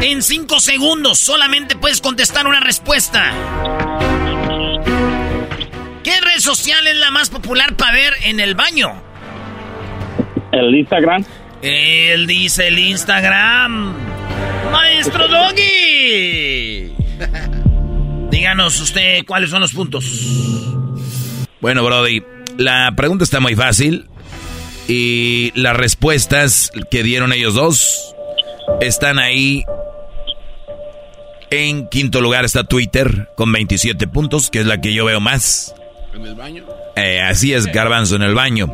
En cinco segundos solamente puedes contestar una respuesta. ¿Qué red social es la más popular para ver en el baño? El Instagram. Él dice el Instagram. Maestro Doggy. [LAUGHS] Díganos usted cuáles son los puntos. Bueno, Brody, la pregunta está muy fácil. Y las respuestas que dieron ellos dos están ahí. En quinto lugar está Twitter con 27 puntos, que es la que yo veo más. ¿En el baño? Eh, así es, Garbanzo, en el baño.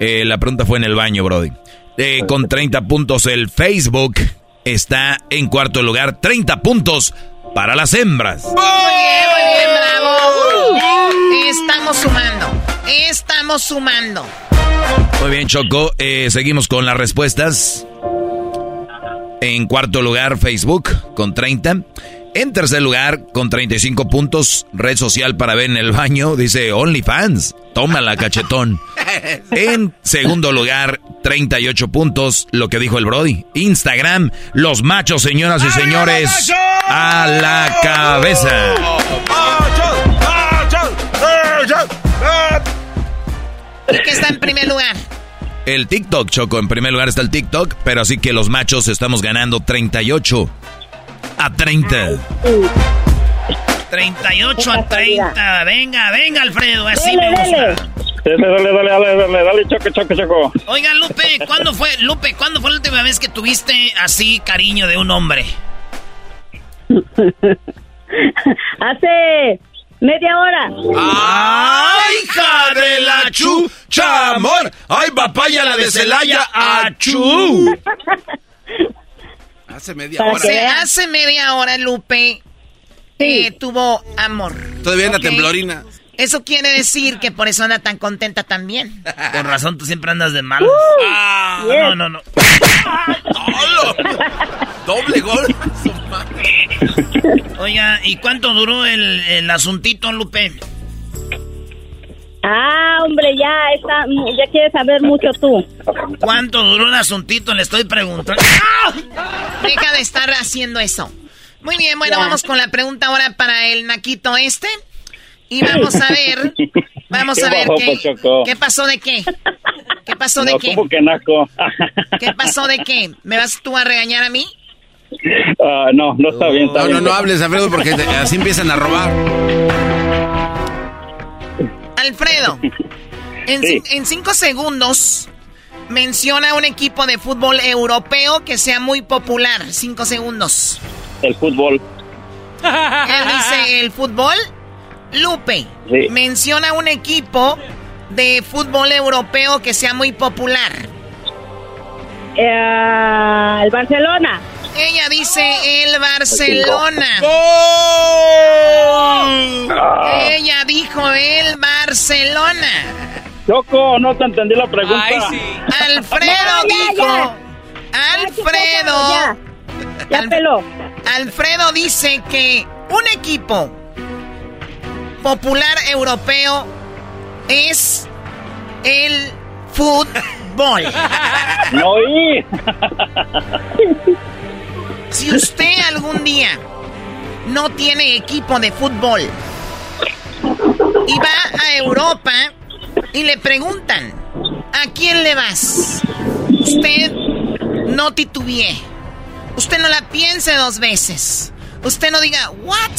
Eh, la pregunta fue en el baño, Brody. Eh, con 30 puntos el Facebook está en cuarto lugar. 30 puntos para las hembras. Muy bien, muy bien, bravo. Estamos sumando. Estamos sumando. Muy bien, Choco. Eh, seguimos con las respuestas. En cuarto lugar, Facebook con 30. En tercer lugar, con 35 puntos, red social para ver en el baño, dice OnlyFans. Tómala, cachetón. [LAUGHS] En segundo lugar, 38 puntos, lo que dijo el Brody. Instagram, los machos, señoras y señores, a la cabeza. ¿Qué está en primer lugar? El TikTok, Choco, en primer lugar está el TikTok, pero así que los machos estamos ganando 38 a 30. 38 a 30. Venga, venga, Alfredo. Así Dale, me gusta. dale. Dale, dale, dale, dale, dale, dale, choque, choque, choco. Oiga, Lupe, ¿cuándo fue, Lupe, ¿cuándo fue la última vez que tuviste así cariño de un hombre? [LAUGHS] Hace media hora. ¡Ay, hija de la chucha, amor! ¡Ay, papaya la de Celaya, achú! [LAUGHS] Hace media Para hora. que hace media hora, Lupe eh, tuvo amor. Todavía anda Ok. temblorina. Eso quiere decir que por eso anda tan contenta también. [LAUGHS] Con razón, tú siempre andas de mal. Ah, yes. no, no, [LAUGHS] no. Doble gol. Oiga, ¿y cuánto duró el, el asuntito, Lupe? Ah, hombre, ya está, ya quieres saber mucho tú. ¿Cuánto duró un asuntito? Le estoy preguntando. Deja de estar haciendo eso. Muy bien, bueno, vamos con la pregunta ahora para el naquito este. Y vamos a ver, vamos a ver qué, qué pasó de qué. ¿Qué pasó de qué? ¿Cómo que naco? ¿Qué pasó de qué? ¿Me vas tú a regañar a mí? Ah, no, no está bien. Está No, bien. no, no hables, Alfredo, porque te- así empiezan a robar. Alfredo, en, Sí. cin- en cinco segundos menciona un equipo de fútbol europeo que sea muy popular. Cinco segundos. El fútbol. Él dice el fútbol. Lupe, Sí. menciona un equipo de fútbol europeo que sea muy popular. Eh, el Barcelona. Ella dice el Barcelona. Ella dijo el Barcelona. Choco, no te entendí la pregunta. Alfredo Ya, dijo. ya. Alfredo. Ya, ya Al- peló. Alfredo dice que un equipo popular europeo es el fútbol. [LAUGHS] No oí. [LAUGHS] Si usted algún día no tiene equipo de fútbol y va a Europa y le preguntan, ¿a quién le vas? Usted no titubee. Usted no la piense dos veces. Usted no diga, ¿what?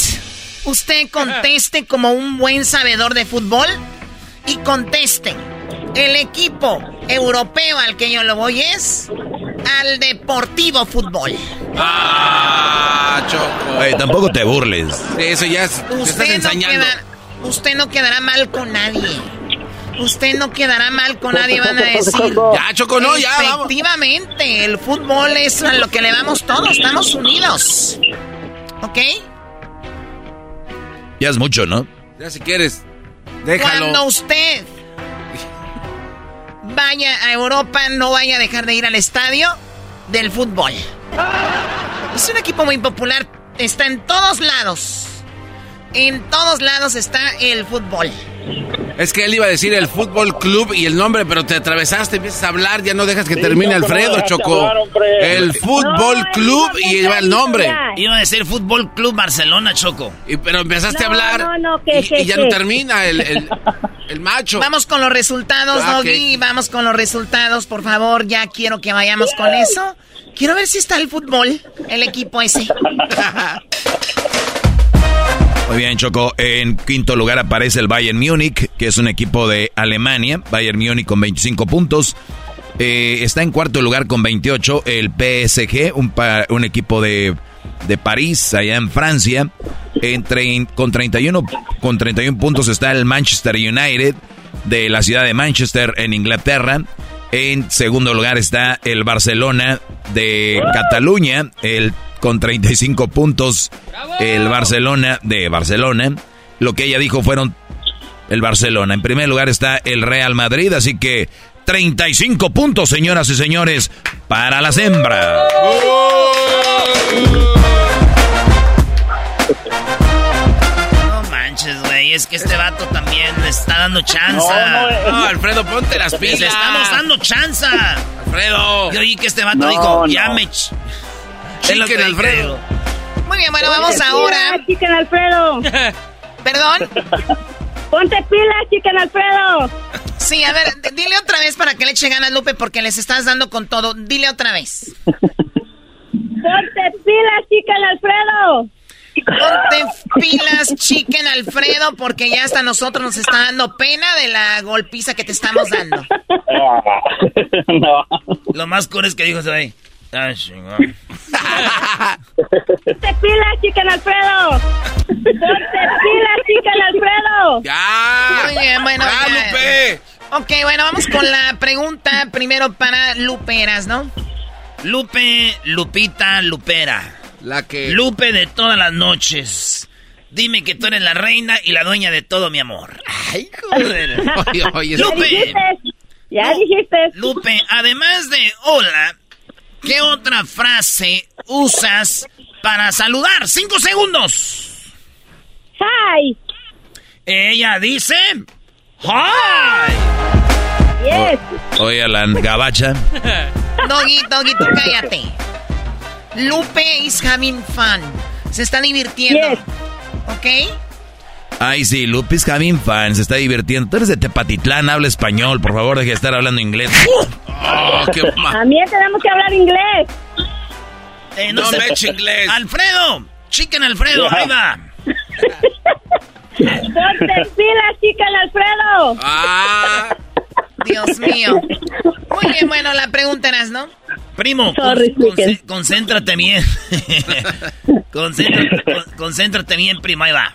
Usted conteste como un buen sabedor de fútbol y conteste. El equipo europeo al que yo lo voy es al Deportivo Fútbol. Ah, Choco. Oye, tampoco te burles. Eso ya es, te estás Usted no, queda- usted no quedará mal con nadie. Usted no quedará mal con nadie, van a decir. Ya, Choco, no, ya, vamos. Efectivamente, el fútbol es a lo que le vamos todos, estamos unidos. ¿Ok? Ya es mucho, ¿no? Ya si quieres, déjalo. Cuando usted vaya a Europa, no vaya a dejar de ir al estadio del fútbol. Es un equipo muy popular, está en todos lados. En todos lados está el fútbol. Es que él iba a decir el fútbol club y el nombre, pero te atravesaste, empiezas a hablar, ya no dejas que termine Choco, no Alfredo, Choco. hablar. El fútbol No, club no, y no, va el no, nombre. Iba a decir Fútbol Club Barcelona, Choco. Y, pero empezaste a hablar no, no, que- y, que- y ya que- no termina el, el, [LAUGHS] el macho. Vamos con los resultados, Ah, Doggy. Vamos con los resultados, por favor. Ya quiero que vayamos con eso. Quiero ver si está el fútbol, el equipo ese. [LAUGHS] Muy bien, Choco. En quinto lugar aparece el Bayern Múnich, que es un equipo de Alemania. Bayern Múnich con 25 puntos. Eh, está en cuarto lugar con 28 el PSG, un, pa- un equipo de, de París, allá en Francia. Entre, con, 31, con 31 puntos está el Manchester United de la ciudad de Manchester en Inglaterra. En segundo lugar está el Barcelona de Cataluña, el, con 35 puntos el Barcelona de Barcelona. Lo que ella dijo fueron el Barcelona. En primer lugar está el Real Madrid, así que 35 puntos, señoras y señores, para las hembras. Es que este vato también le está dando chanza. No, no, No, Alfredo, ponte las pilas. Le estamos dando chanza. Alfredo. Yo oí que este vato No, dijo, no. ya me... ch- Es lo que Alfredo. Muy bien, bueno, vamos Ponte ahora. pilas, Chicken Alfredo. [LAUGHS] ¿Perdón? [LAUGHS] Ponte pilas, Chicken Alfredo. Sí, a ver, dile otra vez para que le eche ganas, Lupe, porque les estás dando con todo. Dile otra vez. [LAUGHS] Ponte pilas, Chicken Alfredo. Ponte pilas, chicken Alfredo, porque ya hasta nosotros nos está dando pena de la golpiza que te estamos dando. [LAUGHS] no. Lo más cool es que dijo ese güey. Ah, chingón. [LAUGHS] Ponte pilas, Chicken Alfredo. Ponte pilas, Chicken Alfredo. Ya. Muy bien, bueno, Ya, ya. Lupe. Ok, bueno, vamos con la pregunta primero para Luperas, ¿no? Lupe, Lupita, Lupera. La que. Lupe de todas las noches. Dime que tú eres la reina y la dueña de todo mi amor. Ay, joder. [LAUGHS] Oye, oye, Ya Lupe. dijiste. Ya dijiste. Lupe, además de hola, ¿qué otra frase usas para saludar? ¡Cinco segundos! Hi. Ella dice, ¡Hi! Yes. Oye, a la gabacha. [LAUGHS] Doggy, Doggy, tú cállate. Lupe is having fun. Se está divirtiendo. Yes. ¿Ok? Ay, sí, Lupis having fun, se está divirtiendo. Tú eres de Tepatitlán, habla español, por favor, deje de estar hablando inglés. Oh, qué [LAUGHS] ma- También tenemos que hablar inglés. Eh, No se- me eche inglés. Alfredo, chicken Alfredo, ahí va. [LAUGHS] Ponte pilas, chica, el Alfredo. Ah, Dios mío. Muy bien, bueno, la pregunta eras, ¿no? Primo, Sorry, con- concéntrate bien. [LAUGHS] concéntrate, con- concéntrate bien, primo, ahí va.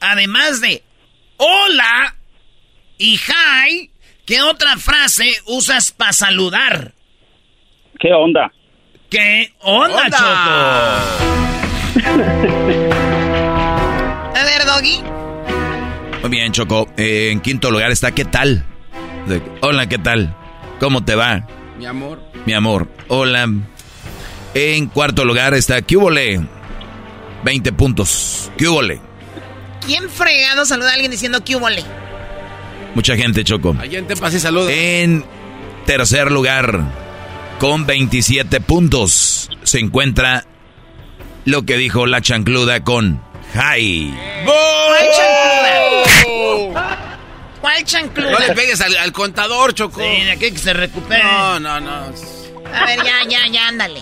Además de hola y hi, ¿qué otra frase usas para saludar? ¿Qué onda? ¿Qué onda, Onda. A ver, Doggy. Muy bien, Choco. Eh, en quinto lugar está ¿qué tal? De- Hola, ¿qué tal? ¿Cómo te va? mi amor. Mi amor, hola. En cuarto lugar está ¿qué 20 puntos. ¿Qué hubole? ¿Quién fregado saluda a alguien diciendo que hubole? Mucha gente, Choco. Allá en Tepa sí saluda. En tercer lugar, con 27 puntos, se encuentra lo que dijo la chancluda con Hi. ¿Cuál chancluda? ¿Cuál No le pegues al, al contador, Choco. Sí, de aquí que se recupere. No, no, no. A ver, ya, ya, ya, ándale.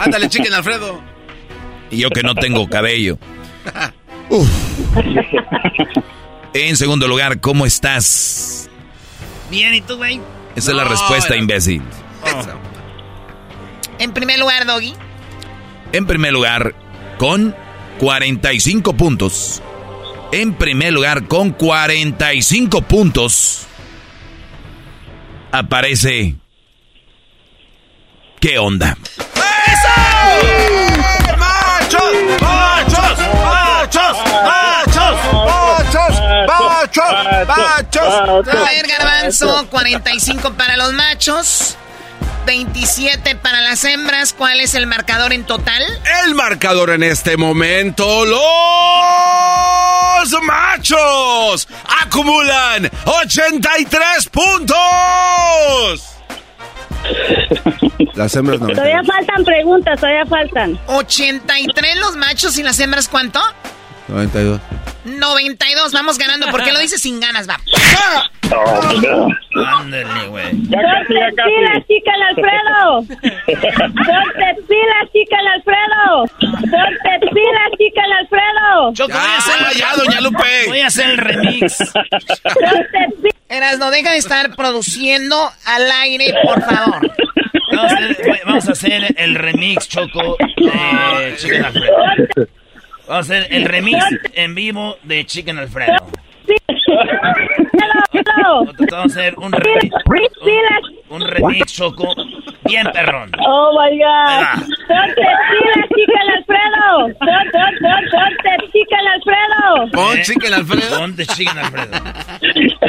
Ándale, chicken Alfredo. Y yo que no tengo cabello. [LAUGHS] Uf. En segundo lugar, ¿cómo estás? Bien, ¿y tú, güey? Esa es la respuesta, imbécil. En primer lugar, Doggy. En primer lugar, con 45 puntos. En primer lugar, con 45 puntos, aparece... ¿Qué onda? ¡Machos! ¡Machos! ¡Machos! ¡Machos! ¡Machos! ¡Machos! ¡Machos! A ver, Garbanzo, 45 para los machos, 27 para las hembras. ¿Cuál es el marcador en total? El marcador en este momento, los machos acumulan 83 puntos. [LAUGHS] Las hembras no. Todavía faltan preguntas, todavía faltan. 83 los machos y las hembras, ¿cuánto? 92. 92, vamos ganando. ¿Por qué lo dices sin ganas, va? Ándale, güey. Ya casi, ya pilas, chica, el Alfredo. Ponte pilas, chica, el Alfredo. Ponte pilas, chica, el Alfredo. Choco, voy a hacer ya, doña Lupe. Voy a hacer el remix. Eras, no deja de estar produciendo al aire, por favor. Vamos a hacer, vamos a hacer el remix, Choco, de Chicken Alfredo. Vamos a hacer el remix en vivo de Chicken Alfredo. Vamos a hacer un remix, un, un remix, Choco, bien perrón. Oh my. God. Ponte pilas, chica, el Alfredo. Pon- pon- pon- Ponte, chica, el Alfredo. Pon ¿Eh? chicken Alfredo. Ponte Chicken Alfredo.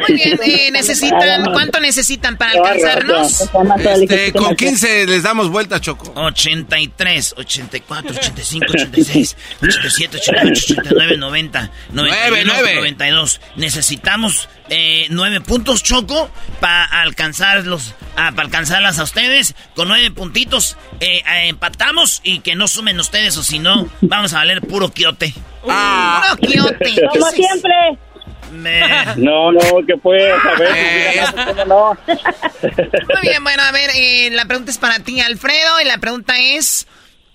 Muy bien, eh, necesitan, ¿cuánto necesitan para alcanzarnos? Este, con 15 les damos vuelta, Choco. 83, 84, 85, 86, 87, 88, 89, 90, 91, nueve. 92. Necesitamos eh, nueve puntos, Choco, para alcanzarlos, ah, para alcanzarlas a ustedes. Con nueve puntitos eh, eh, empatamos y que no sumen ustedes o si no, vamos a valer puro quiote. Ah, Puro quiote. [LAUGHS] Como siempre. Me- No, no, que puedes saber. Eh, ¿Cómo no? [LAUGHS] Muy bien, bueno, a ver, eh, la pregunta es para ti, Alfredo, y la pregunta es,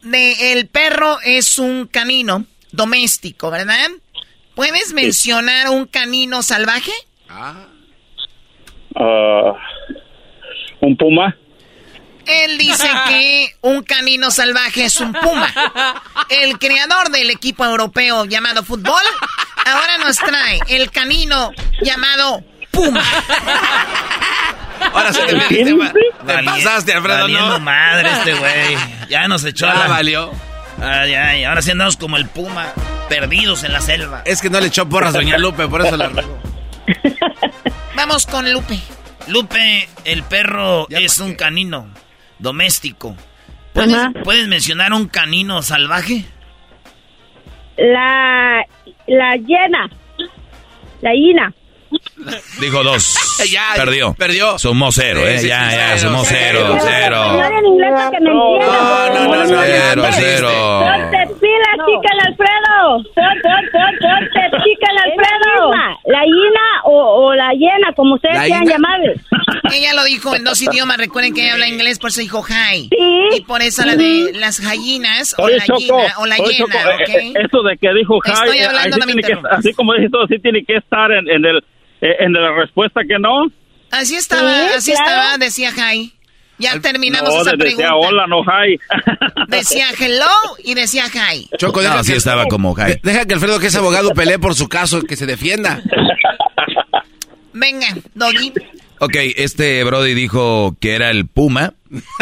de el perro es un canino doméstico, ¿verdad? ¿Puedes mencionar un canino salvaje? Ah. Ah, ¿Un puma? Él dice que un canino salvaje es un puma. El creador del equipo europeo llamado fútbol ahora nos trae el canino llamado puma. Ahora sí te ma- Te Vali- pasaste, Alfredo, ¿no? madre este güey. Ya nos echó a Ya la... valió. Ay, ay, ahora sí andamos como el puma, perdidos en la selva. Es que no le echó porras doña Lupe, por eso la [LAUGHS] regó. Vamos con Lupe. Lupe, el perro Ya es un qué. canino doméstico. ¿Puedes. ¿Puedes mencionar un canino salvaje? La, la llena. La hina. Dijo dos. ya, perdió. Perdió. Sumó cero, ¿eh? Sí, sí, ya, sí, ya, cero, sumó cero, cero. cero. en inglés para que me entiendan. No, no, no, no. Cero, cero. Ponte pila, chica el Alfredo. Ponte chica el Alfredo. La gallina o, o la hiena, como ustedes La quieran llamarle. Ella lo dijo en dos idiomas. Recuerden que ella habla inglés, por eso dijo hi. Sí. Y por eso la de las gallinas o la gallina o la eh, eh, eso de que dijo Estoy Jai, hablando, ahí no me tiene que- interrumpas. así como dice todo, sí tiene que estar en, en el eh, en la respuesta que no. Así estaba, Sí, así claro. estaba, decía hi. Ya terminamos no, esa de- decía pregunta. hola, no Jai. [LAUGHS] Decía hello y decía hi. Choco, No, deja sí que, estaba como Jai. deja que Alfredo, que es abogado, pelee por su caso, que se defienda. Venga, Doggy. Ok, este Brody dijo que era el puma.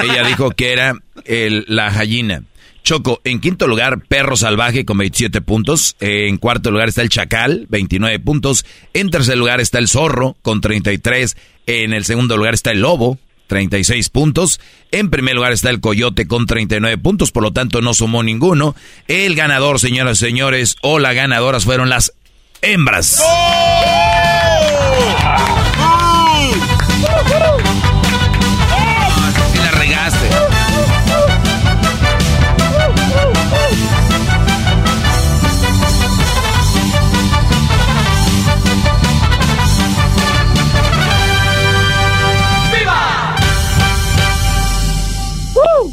Ella dijo que era el, la gallina. Choco, en quinto lugar, perro salvaje con 27 puntos. En cuarto lugar está el chacal, 29 puntos. En tercer lugar está el zorro con 33. En el segundo lugar está el lobo, 36 puntos. En primer lugar está el coyote con 39 puntos, por lo tanto no sumó ninguno. El ganador, señoras y señores, o las ganadoras fueron las hembras. Y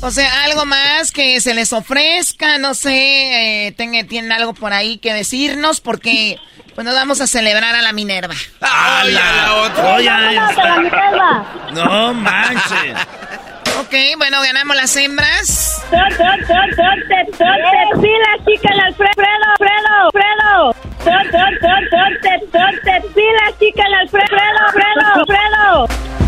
O sea, algo más que se les ofrezca, no sé, eh, tenga- tienen algo por ahí que decirnos porque pues nos vamos a celebrar a la Minerva. ¡Ah, la otra! La Minerva. no manches. Ok, bueno, ganamos las hembras. Ponte pila, chica el Alfredo. Alfredo, Alfredo. Ponte pila, chica el Alfredo. Alfredo, Alfredo.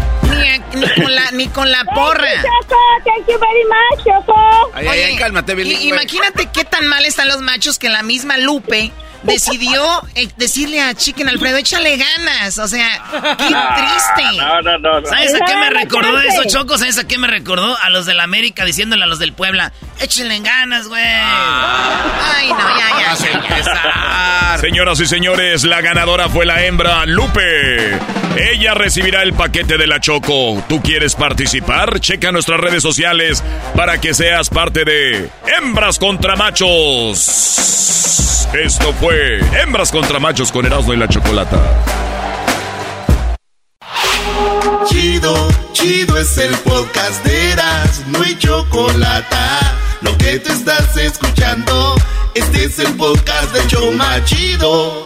Ni, con la, ni con la porra. Choco, thank you very much, Choco. Ay, ay, ay, cálmate, bilingüe. imagínate qué tan mal están los machos que la misma Lupe decidió eh, decirle a Chicken Alfredo, échale ganas. O sea, qué triste. No, no, no. no. ¿Sabes a qué me recordó eso, Choco? ¿Sabes a qué me recordó? A los de la América diciéndole a los del Puebla, échenle ganas, güey. Ay, no, ya, ya. [LAUGHS] Señoras y señores, la ganadora fue la hembra Lupe. Ella recibirá el paquete de la Choco. ¿Tú quieres participar? Checa nuestras redes sociales para que seas parte de Hembras contra Machos. Esto fue Hembras contra Machos con Erasmo y la Chocolata. Chido, chido es el podcast de Eras, no hay chocolate. Lo que te estás escuchando, este es el podcast de Choma Chido.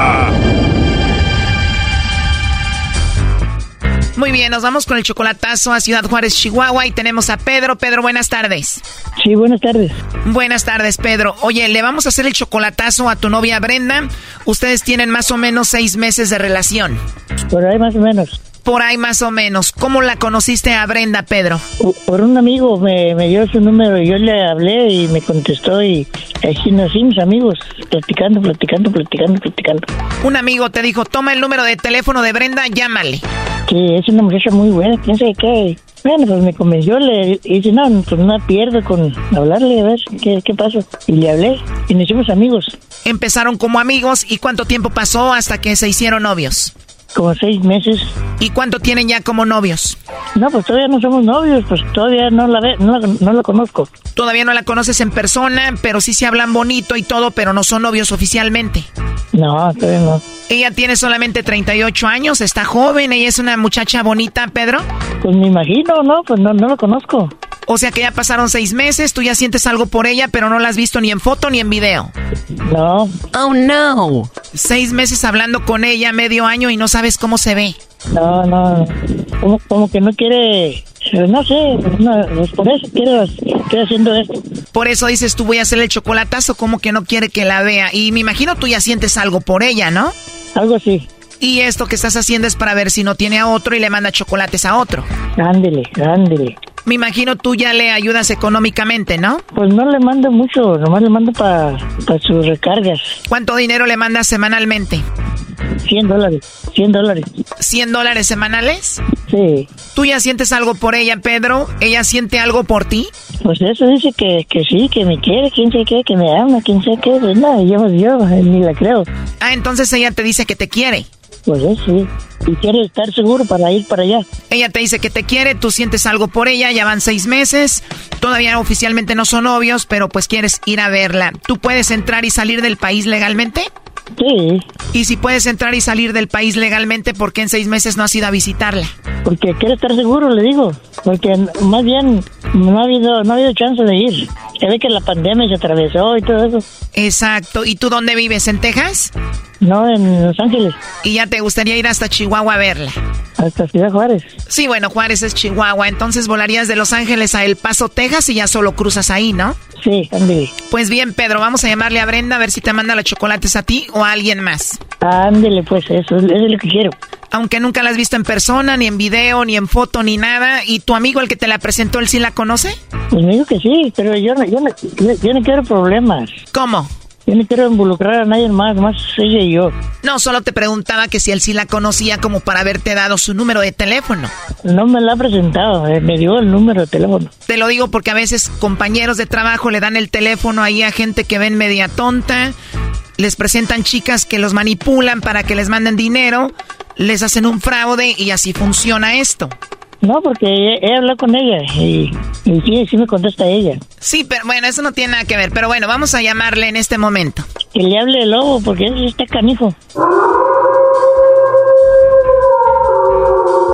Muy bien, nos vamos con el chocolatazo a Ciudad Juárez, Chihuahua y tenemos a Pedro. Pedro, buenas tardes. Sí, buenas tardes. Buenas tardes, Pedro. Oye, le vamos a hacer el chocolatazo a tu novia Brenda. Ustedes tienen más o menos seis meses de relación. Por ahí más o menos. Por ahí más o menos. ¿Cómo la conociste a Brenda, Pedro? Por un amigo me, me dio su número, yo le hablé y me contestó y así nos hicimos amigos, platicando, platicando, platicando, platicando. Un amigo te dijo, toma el número de teléfono de Brenda, llámale. Que es una muchacha muy buena, quién sabe qué. Bueno, pues me convenció, le dije, no, pues no pierdo con hablarle, a ver qué, qué pasa. Y le hablé y nos hicimos amigos. Empezaron como amigos y ¿cuánto tiempo pasó hasta que se hicieron novios? Como seis meses. ¿Y cuánto tienen ya como novios? No, pues todavía no somos novios, pues todavía no la ve, no no la conozco. Todavía no la conoces en persona, pero sí se hablan bonito y todo, pero no son novios oficialmente. No, todavía no. Ella tiene solamente 38 años, está joven, ella es una muchacha bonita, Pedro. Pues me imagino, ¿no? Pues no, no lo conozco. O sea que ya pasaron seis meses, tú ya sientes algo por ella, pero no la has visto ni en foto ni en video. No. Oh, no. Seis meses hablando con ella, medio año, y no sabes cómo se ve. No, no. Como, como que no quiere. No sé, no, pues por eso quiero, quiero haciendo esto. Por eso dices tú voy a hacer el chocolatazo, como que no quiere que la vea. Y me imagino tú ya sientes algo por ella, ¿no? Algo así. Y esto que estás haciendo es para ver si no tiene a otro y le manda chocolates a otro. Ándele, ándele. Me imagino tú ya le ayudas económicamente, ¿no? Pues no le mando mucho, nomás le mando para sus recargas. ¿Cuánto dinero le mandas semanalmente? 100 dólares, 100 dólares. ¿100 dólares semanales? Sí. ¿Tú ya sientes algo por ella, Pedro? ¿Ella siente algo por ti? Pues eso dice que, que sí, que me quiere, quién sé qué, que me ama, quién sé qué. Pues nada, yo, yo ni la creo. Ah, entonces ella te dice que te quiere. Pues sí. Y quiere estar seguro para ir para allá. Ella te dice que te quiere, tú sientes algo por ella, ya van seis meses. Todavía oficialmente no son novios, pero pues quieres ir a verla. ¿Tú puedes entrar y salir del país legalmente? Sí. Y si puedes entrar y salir del país legalmente, ¿por qué en seis meses no has ido a visitarla? Porque quiere estar seguro, le digo. Porque más bien no ha habido, no ha habido chance de ir. Se ve que la pandemia se atravesó y todo eso. Exacto. ¿Y tú dónde vives? ¿En Texas? No, en Los Ángeles. ¿Y ya te gustaría ir hasta Chihuahua a verla? Hasta Ciudad Juárez. Sí, bueno, Juárez es Chihuahua. Entonces volarías de Los Ángeles a El Paso, Texas y ya solo cruzas ahí, ¿no? Sí, ándale. Pues bien, Pedro, vamos a llamarle a Brenda a ver si te manda los chocolates a ti o a alguien más. Ándele, pues eso, eso es lo que quiero. Aunque nunca la has visto en persona, ni en video, ni en foto, ni nada. ¿Y tu amigo, el que te la presentó, él sí la conoce? Pues me dijo que sí, pero yo no, yo no, yo no quiero problemas. ¿Cómo? Yo no quiero involucrar a nadie más, más ella y yo. No, solo te preguntaba que si él sí la conocía como para haberte dado su número de teléfono. No me la ha presentado, eh, me dio el número de teléfono. Te lo digo porque a veces compañeros de trabajo le dan el teléfono ahí a gente que ven media tonta, les presentan chicas que los manipulan para que les manden dinero, les hacen un fraude y así funciona esto. No, porque he, hablado con ella y, sí, sí me contesta ella. Sí, pero bueno, eso no tiene nada que ver. Pero bueno, vamos a llamarle en este momento. Que le hable el lobo, porque él está canijo.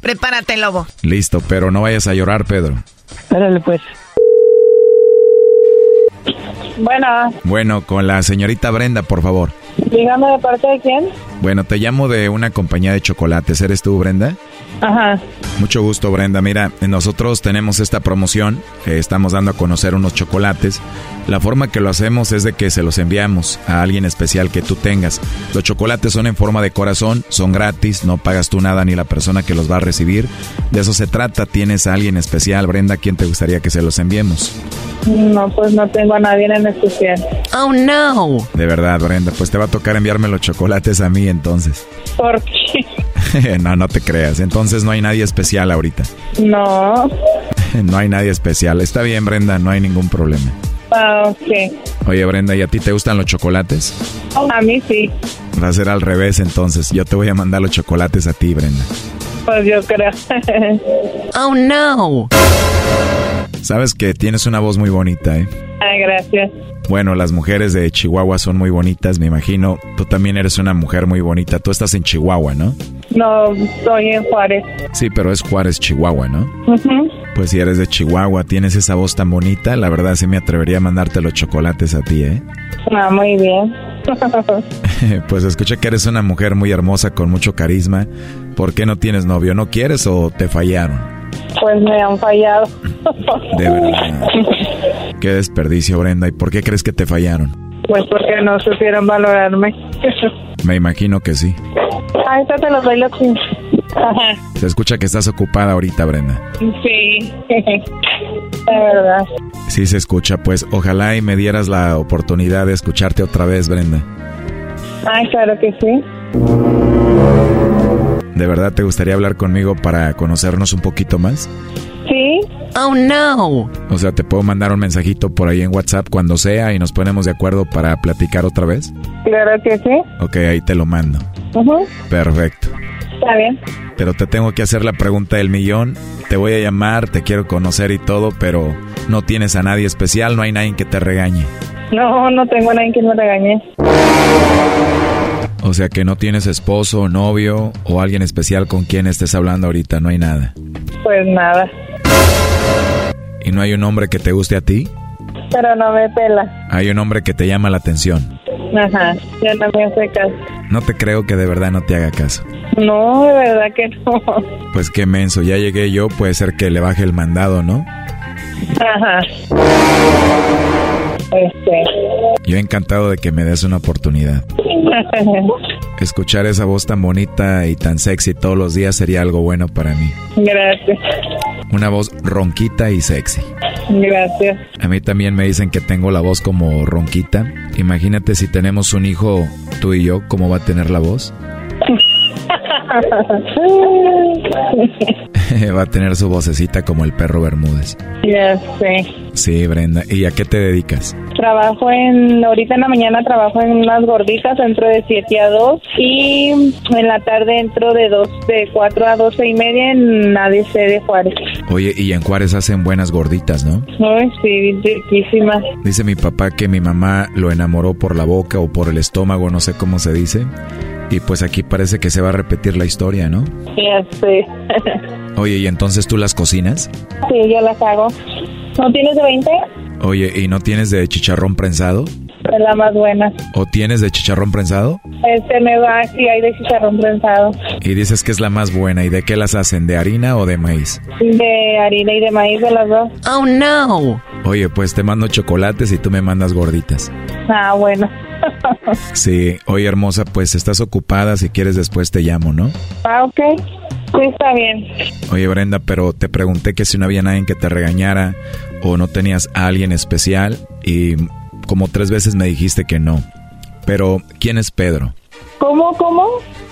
Prepárate, lobo. Listo, pero no vayas a llorar, Pedro. Espérale, pues. Bueno. Bueno, con la señorita Brenda, por favor. Dígame de parte de quién. Bueno, te llamo de una compañía de chocolates. ¿Eres tú, Brenda? Ajá. Mucho gusto, Brenda. Mira, nosotros tenemos esta promoción. estamos dando a conocer unos chocolates. La forma que lo hacemos es de que se los enviamos a alguien especial que tú tengas. Los chocolates son en forma de corazón, son gratis, no pagas tú nada ni la persona que los va a recibir. De eso se trata. ¿Tienes a alguien especial, Brenda? ¿A quién te gustaría que se los enviemos? No, pues no tengo a nadie en especial. Oh, no. De verdad, Brenda. Pues te va a tocar enviarme los chocolates a mí entonces. ¿Por qué? [LAUGHS] no, no te creas. Entonces no hay nadie especial ahorita. No. [LAUGHS] no hay nadie especial. Está bien, Brenda, no hay ningún problema. Ah, ok. Oye, Brenda, ¿y a ti te gustan los chocolates? A mí sí. Va a ser al revés entonces. Yo te voy a mandar los chocolates a ti, Brenda. Pues yo creo. [LAUGHS] oh, no. Sabes que tienes una voz muy bonita, ¿eh? Ay, gracias. Bueno, las mujeres de Chihuahua son muy bonitas, me imagino. Tú también eres una mujer muy bonita. Tú estás en Chihuahua, ¿no? No, estoy en Juárez. Sí, pero es Juárez, Chihuahua, ¿no? Pues si eres de Chihuahua, tienes esa voz tan bonita, la verdad sí me atrevería a mandarte los chocolates a ti, ¿eh? Ah, muy bien. [LAUGHS] [LAUGHS] pues escuché que eres una mujer muy hermosa, con mucho carisma. ¿Por qué no tienes novio? ¿No quieres o te fallaron? Pues me han fallado. De verdad. Qué desperdicio, Brenda. ¿Y por qué crees que te fallaron? Pues porque no supieron valorarme. Me imagino que sí. Ahí te los doy los Se escucha que estás ocupada ahorita, Brenda. Sí, [LAUGHS] de verdad. Sí se escucha, pues ojalá y me dieras la oportunidad de escucharte otra vez, Brenda. Ay, claro que sí. ¿De verdad te gustaría hablar conmigo para conocernos un poquito más? Sí. Oh, no. O sea, ¿te puedo mandar un mensajito por ahí en WhatsApp cuando sea y nos ponemos de acuerdo para platicar otra vez? Claro que sí. Ok, ahí te lo mando. Perfecto. Está bien. Pero te tengo que hacer la pregunta del millón. Te voy a llamar, te quiero conocer y todo, pero no tienes a nadie especial, no hay nadie que te regañe. No, no tengo a nadie que me regañe. O sea que no tienes esposo, novio o alguien especial con quien estés hablando ahorita, no hay nada. Pues nada. ¿Y no hay un hombre que te guste a ti? Pero no me pela. Hay un hombre que te llama la atención. Ajá, ya no me hace caso. No te creo que de verdad no te haga caso. No, de verdad que no. Pues qué menso, ya llegué yo, puede ser que le baje el mandado, ¿no? Ajá. Este. Yo encantado de que me des una oportunidad. [LAUGHS] Escuchar esa voz tan bonita y tan sexy todos los días sería algo bueno para mí. Gracias. Una voz ronquita y sexy. Gracias. A mí también me dicen que tengo la voz como ronquita. Imagínate si tenemos un hijo, tú y yo, ¿cómo va a tener la voz? [LAUGHS] [LAUGHS] Va a tener su vocecita como el perro Bermúdez. Ya sé. Sí, Brenda. ¿Y a qué te dedicas? Trabajo en, ahorita en la mañana trabajo en unas gorditas, entro de 7 a 2 y en la tarde entro de 2, de 4 a 12 y media en ADC de Juárez. Oye, y en Juárez hacen buenas gorditas, ¿no? Ay, sí, riquísimas. Dice mi papá que mi mamá lo enamoró por la boca o por el estómago, no sé cómo se dice. Y pues aquí parece que se va a repetir la historia, ¿no? Ya sé. [LAUGHS] Oye, ¿y entonces tú las cocinas? Sí, yo las hago. ¿No tienes de 20? Oye, ¿y no tienes de chicharrón prensado? Es la más buena. ¿O tienes de chicharrón prensado? Este me va, sí hay de chicharrón prensado. Y dices que es la más buena. ¿Y de qué las hacen? ¿De harina o de maíz? De harina y de maíz de las dos. Oh, no. Oye, pues te mando chocolates y tú me mandas gorditas. Ah, bueno. Sí, oye hermosa, pues estás ocupada, si quieres después te llamo, ¿no? Ah, ok. Sí, está bien. Oye Brenda, pero te pregunté que si no había nadie que te regañara o no tenías a alguien especial y como tres veces me dijiste que no. Pero, ¿quién es Pedro? ¿Cómo, cómo?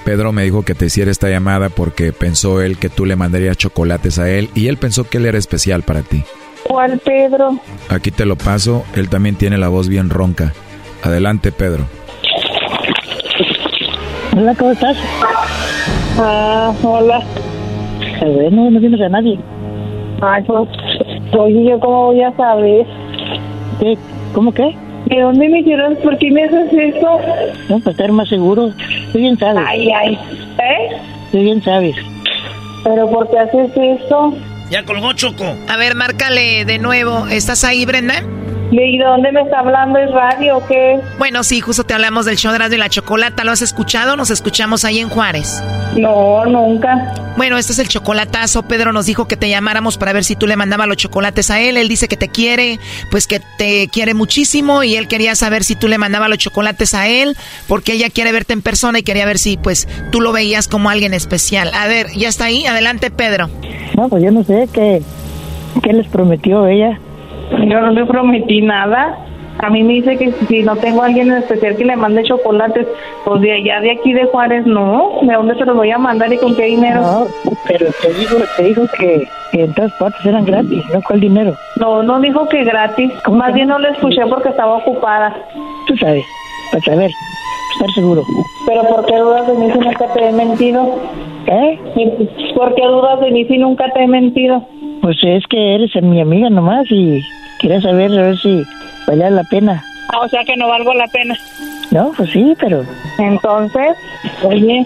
Pedro me dijo que te hiciera esta llamada porque pensó él que tú le mandarías chocolates a él y él pensó que él era especial para ti. ¿Cuál Pedro? Aquí te lo paso, él también tiene la voz bien ronca. Adelante, Pedro. Hola, ¿cómo estás? Ah, hola. Bueno, no tienes a nadie. Ay, pues, oye, ¿yo cómo voy a saber? ¿Qué? ¿Cómo qué? ¿De dónde me hicieron? ¿Por qué me haces eso? No, para estar más seguro. Tú bien sabes. Ay, ay. ¿Eh? Tú bien sabes. ¿Pero por qué haces eso? Ya colgó Choco. A ver, márcale de nuevo. ¿Estás ahí, Brenda? ¿Y de dónde me está hablando? ¿Es radio o qué? Bueno, sí, justo te hablamos del show de y la Chocolata. ¿Lo has escuchado? Nos escuchamos ahí en Juárez. No, nunca. Bueno, este es el chocolatazo. Pedro nos dijo que te llamáramos para ver si tú le mandabas los chocolates a él. Él dice que te quiere, pues que te quiere muchísimo y él quería saber si tú le mandabas los chocolates a él porque ella quiere verte en persona y quería ver si pues tú lo veías como alguien especial. A ver, ¿ya está ahí? Adelante, Pedro. No, pues yo no sé qué, qué les prometió ella. Yo no le prometí nada. A mí me dice que si no tengo a alguien en especial que le mande chocolates, pues de allá de aquí de Juárez, no. ¿De dónde se los voy a mandar y con qué dinero? No, pero te dijo, te dijo que, que en todas partes eran gratis, ¿no? ¿Cuál dinero? No, no dijo que gratis. Más bien no le escuché porque estaba ocupada. Tú sabes, para saber, estar seguro. Pero ¿por qué dudas de mí si nunca te he mentido? ¿Eh? ¿Y ¿Por qué dudas de mí si nunca te he mentido? Pues es que eres mi amiga nomás y quería saber a ver si valía la pena. Ah, o sea que no valgo la pena. No, pues sí, pero Entonces, oye,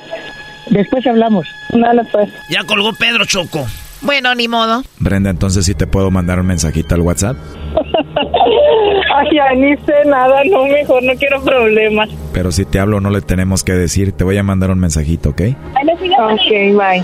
después hablamos. dale pues. Ya colgó Pedro Choco. Bueno, ni modo. Brenda, entonces sí te puedo mandar un mensajito al WhatsApp. [LAUGHS] Ay, ya ni sé nada, no, mejor no quiero problemas. Pero si te hablo no le tenemos que decir, te voy a mandar un mensajito, ¿ok? Ok, bye.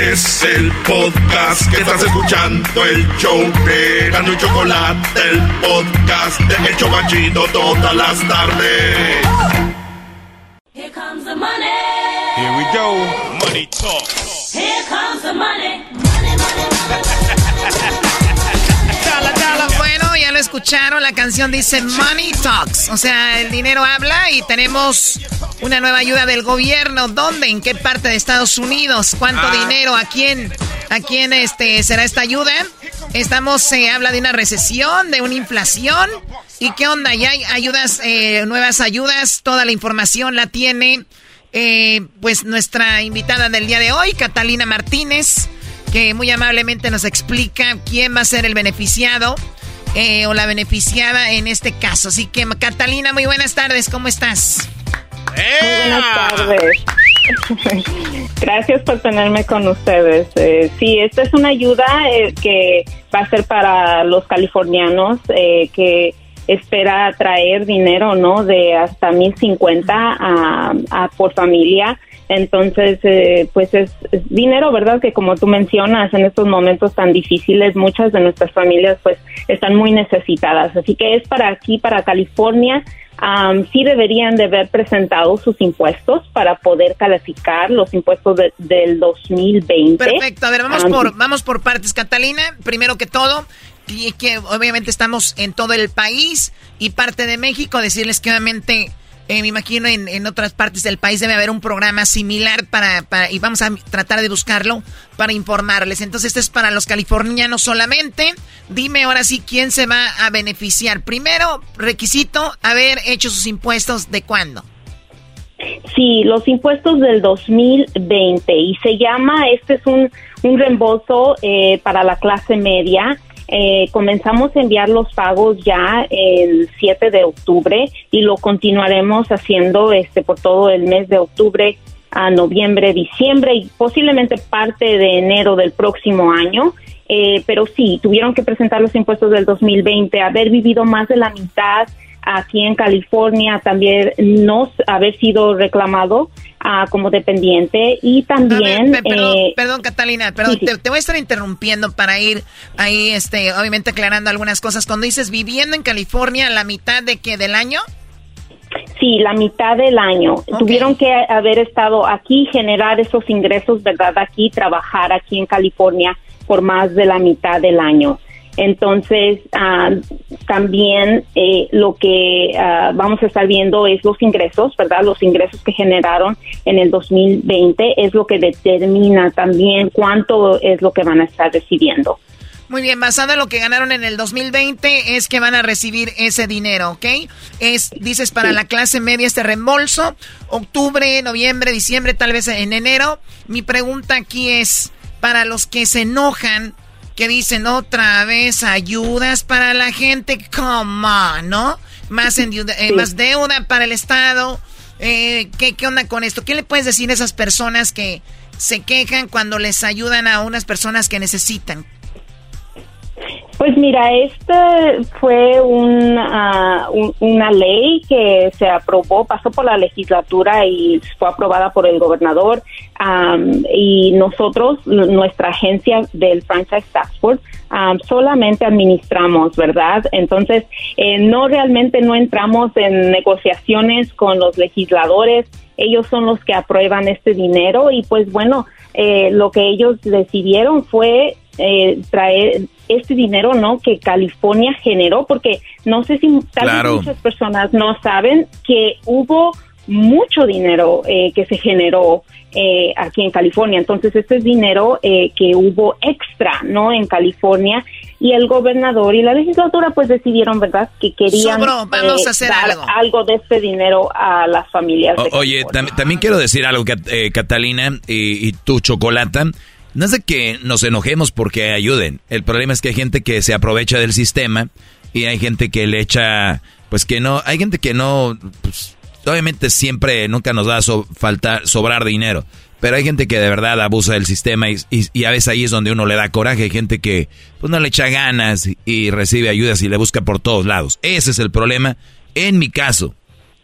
Es el podcast que estás escuchando, el show de Gano y Chocolate, el podcast de El Chocachito todas las tardes. Here comes the money. Here we go. Money talk. Here comes the money. Bueno, ya ya lo escucharon, la canción dice Money Talks, o sea, el dinero habla y tenemos una nueva ayuda del gobierno. ¿Dónde? ¿En qué parte de Estados Unidos? ¿Cuánto ah. dinero? ¿A quién? ¿A quién este será esta ayuda? Estamos, se habla de una recesión, de una inflación. ¿Y qué onda? Ya hay ayudas, eh, nuevas ayudas, toda la información la tiene eh, pues nuestra invitada del día de hoy, Catalina Martínez, que muy amablemente nos explica quién va a ser el beneficiado eh, o la beneficiada en este caso. Así que Catalina, muy buenas tardes, ¿cómo estás? Muy buenas tardes. [LAUGHS] Gracias por tenerme con ustedes. Eh, sí, esta es una ayuda eh, que va a ser para los californianos que espera traer dinero, ¿no? De hasta 1050 a, a por familia. Entonces, eh, pues es, dinero, ¿verdad? Que como tú mencionas, en estos momentos tan difíciles, muchas de nuestras familias pues están muy necesitadas. Así que es para aquí, para California. sí deberían de haber presentado sus impuestos para poder calificar los impuestos del 2020. Perfecto, a ver, vamos, por, vamos por partes, Catalina. Primero que todo, y que obviamente estamos en todo el país y parte de México, decirles que obviamente eh, me imagino en, en, otras partes del país debe haber un programa similar para, para, y vamos a tratar de buscarlo para informarles. Entonces este es para los californianos solamente. Dime ahora sí quién se va a beneficiar. Primero, requisito haber hecho sus impuestos de cuándo. Sí, los impuestos del 2020 y se llama, este es un, un reembolso eh, para la clase media eh, comenzamos a enviar los pagos ya el 7 de octubre y lo continuaremos haciendo este por todo el mes de octubre a noviembre, diciembre y posiblemente parte de enero del próximo año. Eh, pero sí, tuvieron que presentar los impuestos del 2020, haber vivido más de la mitad aquí en California, también no haber sido reclamado uh, como dependiente y también... perdón, eh, perdón, Catalina, perdón, Te, voy a estar interrumpiendo para ir ahí, este, obviamente aclarando algunas cosas. Cuando dices viviendo en California, ¿la mitad de qué, del año? Sí, la mitad del año. Tuvieron que haber estado aquí, generar esos ingresos, ¿verdad? Aquí, trabajar aquí en California por más de la mitad del año. Entonces, ah, también eh, lo que ah, vamos a estar viendo es los ingresos, ¿verdad? Los ingresos que generaron en el 2020 es lo que determina también cuánto es lo que van a estar recibiendo. Muy bien, basado en lo que ganaron en el 2020 es que van a recibir ese dinero, ¿ok? Es, dices, para la clase media este reembolso, octubre, noviembre, diciembre, tal vez en enero. Mi pregunta aquí es, para los que se enojan que dicen otra vez ayudas para la gente, come on, ¿no? Más, en, eh, más deuda para el Estado. Eh, ¿qué, ¿Qué onda con esto? ¿Qué le puedes decir a esas personas que se quejan cuando les ayudan a unas personas que necesitan? Pues mira, este fue una, una ley que se aprobó, pasó por la legislatura y fue aprobada por el gobernador y nosotros, nuestra agencia del Franchise Task Force, solamente administramos, ¿verdad? Entonces, eh, no realmente no entramos en negociaciones con los legisladores, ellos son los que aprueban este dinero y pues bueno, eh, lo que ellos decidieron fue eh, traer este dinero, ¿no? Que California generó, porque no sé si tal muchas personas no saben que hubo mucho dinero eh, que se generó eh, aquí en California. Entonces, este es dinero eh, que hubo extra, ¿no? En California y el gobernador y la legislatura pues decidieron, ¿verdad? Que querían vamos a hacer dar algo. de este dinero a las familias. oye, también quiero decir algo, Catalina y, y tu chocolata. No es de que nos enojemos porque ayuden. El problema es que hay gente que se aprovecha del sistema y hay gente que le echa, pues que no, hay gente que no, pues, obviamente siempre, nunca nos va a faltar, sobrar dinero. Pero hay gente que de verdad abusa del sistema y, y, a veces ahí es donde uno le da coraje. Hay gente que pues no le echa ganas y recibe ayudas y le busca por todos lados. Ese es el problema. En mi caso,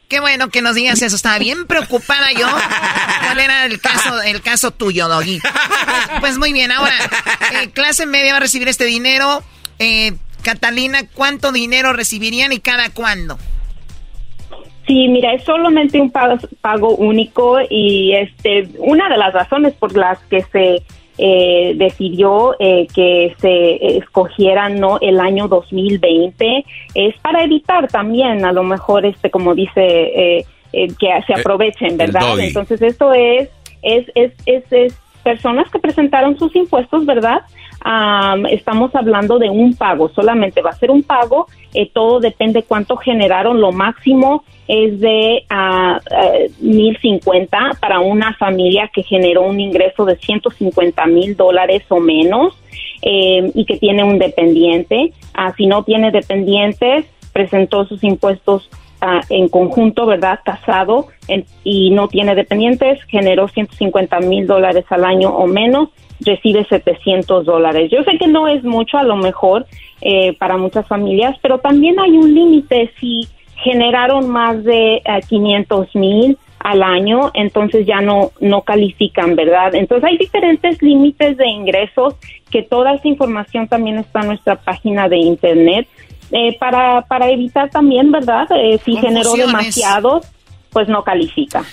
Qué bueno que nos digas eso. Estaba bien preocupada yo. ¿Cuál era el caso, el caso tuyo, Doggy? Pues muy bien. Ahora, eh, clase media va a recibir este dinero. Eh, Catalina, ¿cuánto dinero recibirían y cada cuándo? Sí, mira, es solamente un pago, pago único y este una de las razones por las que se eh, decidió eh, que se escogiera no el año 2020 es para evitar también a lo mejor este como dice eh, que se aprovechen verdad entonces esto es es, es, es, es personas que presentaron sus impuestos verdad estamos hablando de un pago, solamente va a ser un pago, eh, todo depende cuánto generaron, lo máximo es de uh, 1050 para una familia que generó un ingreso de 150 mil dólares o menos eh, y que tiene un dependiente. Ah, si no tiene dependientes, presentó sus impuestos ah, en conjunto, ¿verdad? Casado y no tiene dependientes, generó 150 mil dólares al año o menos recibe 700 dólares. Yo sé que no es mucho a lo mejor eh, para muchas familias, pero también hay un límite. Si generaron más de 500 eh, mil al año, entonces ya no, no califican, ¿verdad? Entonces hay diferentes límites de ingresos que toda esa información también está en nuestra página de internet. Eh, para, para evitar también, ¿verdad? si generó demasiados, pues no califica.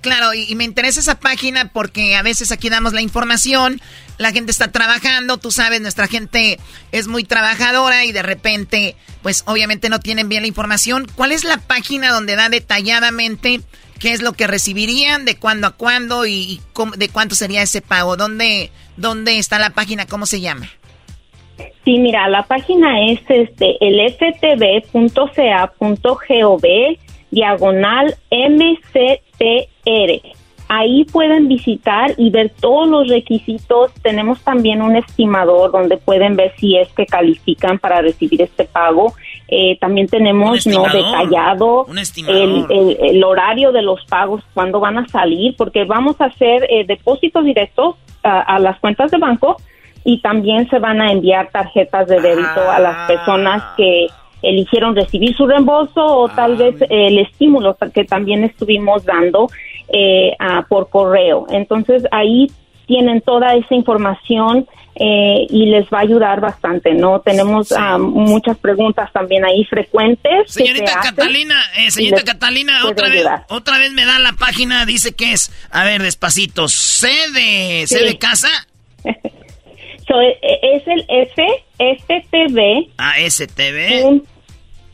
Claro, y, me interesa esa página porque a veces aquí damos la información, la gente está trabajando, tú sabes, nuestra gente es muy trabajadora y de repente, pues obviamente no tienen bien la información. ¿Cuál es la página donde da detalladamente qué es lo que recibirían, de cuándo a cuándo y, de cuánto sería ese pago? ¿Dónde, ¿Dónde está la página? ¿Cómo se llama? Sí, mira, la página es este el ftb.ca.gov diagonal MCTR. Ahí pueden visitar y ver todos los requisitos. Tenemos también un estimador donde pueden ver si es que califican para recibir este pago. Eh, también tenemos no detallado el, horario de los pagos, cuándo van a salir, porque vamos a hacer eh, depósitos directos a, las cuentas de banco y también se van a enviar tarjetas de débito a las personas que eligieron recibir su reembolso o tal vez el estímulo que también estuvimos dando eh, por correo. Entonces ahí tienen toda esa información eh, y les va a ayudar bastante, ¿no? Tenemos ah, muchas preguntas también ahí frecuentes. Señorita Catalina, eh, señorita Catalina, otra vez, otra vez me da la página, dice que es, a ver, despacito, C de, C de casa. [LAUGHS] e, e, es el F, STV. Ah, STV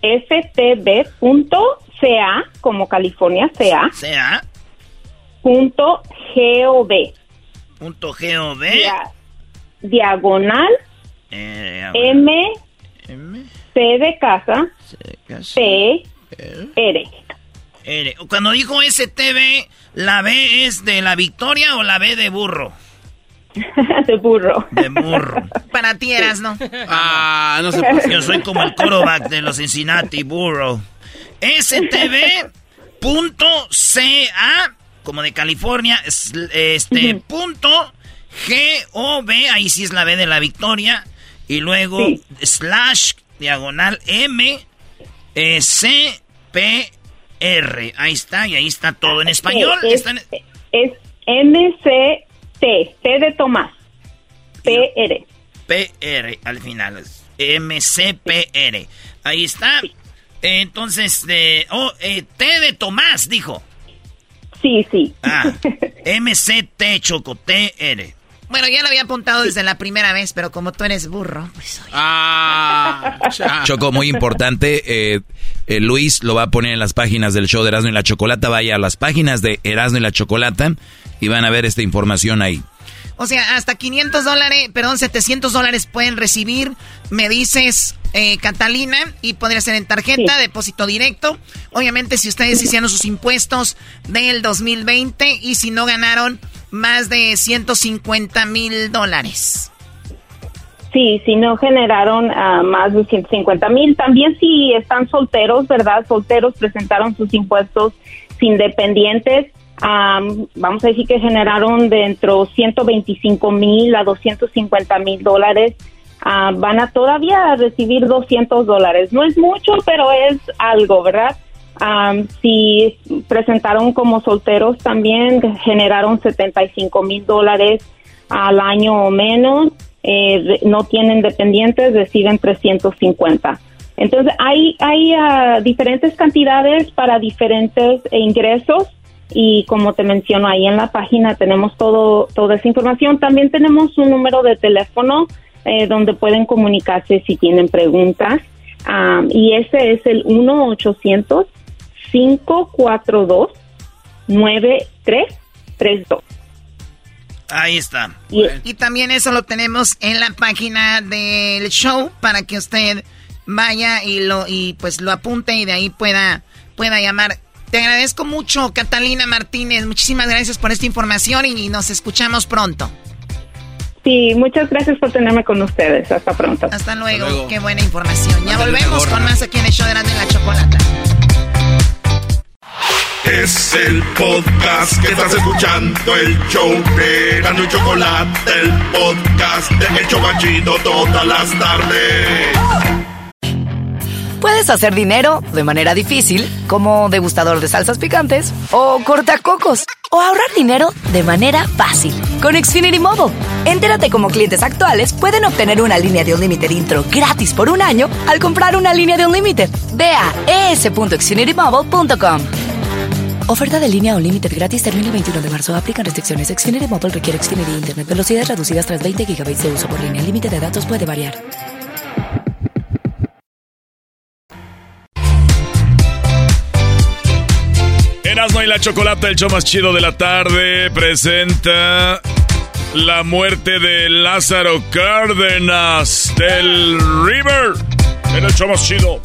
ftb.ca, como California CA. CA. Punto gov. Punto gov. diagonal. Eh, M, M. C de casa. C P. R. R. Cuando dijo STB, ¿la B es de la victoria o la B de burro? [LAUGHS] de burro. De burro. Para ti eras, ¿no? Ah, no sé. Yo soy como el coroback de los Cincinnati, burro. stb.ca, como de California, este, punto G-O-B, ahí sí es la B de la victoria, y luego slash, diagonal M, e, C, P, R. Ahí está, y ahí está todo en español. Es, es M, C, T, T de Tomás. PR. PR al final. MCPR. Ahí está. Entonces, de, oh, eh, T de Tomás, dijo. Sí, sí. Ah, [LAUGHS] MCT Choco, TR. Bueno, ya lo había apuntado desde la primera vez, pero como tú eres burro, pues Ah, [LAUGHS] Choco, muy importante. Eh, Luis lo va a poner en las páginas del show de Erasmo y la Chocolata. Vaya a las páginas de Erasmo y la Chocolata y van a ver esta información ahí. O sea, hasta 500 dólares, perdón, 700 dólares pueden recibir, me dices, eh, Catalina, y podría ser en tarjeta, depósito directo. Obviamente, si ustedes hicieron sus impuestos del 2020 y si no ganaron más de 150 mil dólares. Sí, si no generaron uh, más de 150 mil. También si están solteros, ¿verdad? Solteros presentaron sus impuestos independientes vamos a decir que generaron dentro 125 mil a 250 mil dólares. Ah, van a todavía recibir 200 dólares. No es mucho, pero es algo, ¿verdad? si presentaron como solteros también, generaron 75 mil dólares al año o menos. Eh, no tienen dependientes, reciben 350. Entonces, hay, hay ah, diferentes cantidades para diferentes ingresos y como te menciono ahí en la página tenemos todo toda esa información. También tenemos un número de teléfono eh, donde pueden comunicarse si tienen preguntas ah, y ese es el 1 800 542 9332. Ahí está. Y, también eso lo tenemos en la página del show para que usted vaya y lo y pues lo apunte y de ahí pueda pueda llamar. Te agradezco mucho, Catalina Martínez. Muchísimas gracias por esta información y nos escuchamos pronto. Sí, muchas gracias por tenerme con ustedes. Hasta pronto. Hasta luego. Qué buena información. Ya volvemos con más aquí en el show de la Chocolata. Es el podcast que estás escuchando, el show de y Chocolate, el podcast de El Chocachito todas las tardes. Puedes hacer dinero de manera difícil, como degustador de salsas picantes, o cortacocos, o ahorrar dinero de manera fácil con Xfinity Mobile. Entérate cómo clientes actuales pueden obtener una línea de un límite intro gratis por un año al comprar una línea de un límite. Ve a es.xfinitymobile.com. Oferta de línea o límite gratis termina el 21 de marzo. Aplican restricciones. Xfinity Motor requiere Xfinity Internet. Velocidades reducidas tras 20 GB de uso por línea. El límite de datos puede variar. Erasmo y la Chocolata, el show más chido de la tarde, presenta la muerte de Lázaro Cárdenas del River en el show más chido.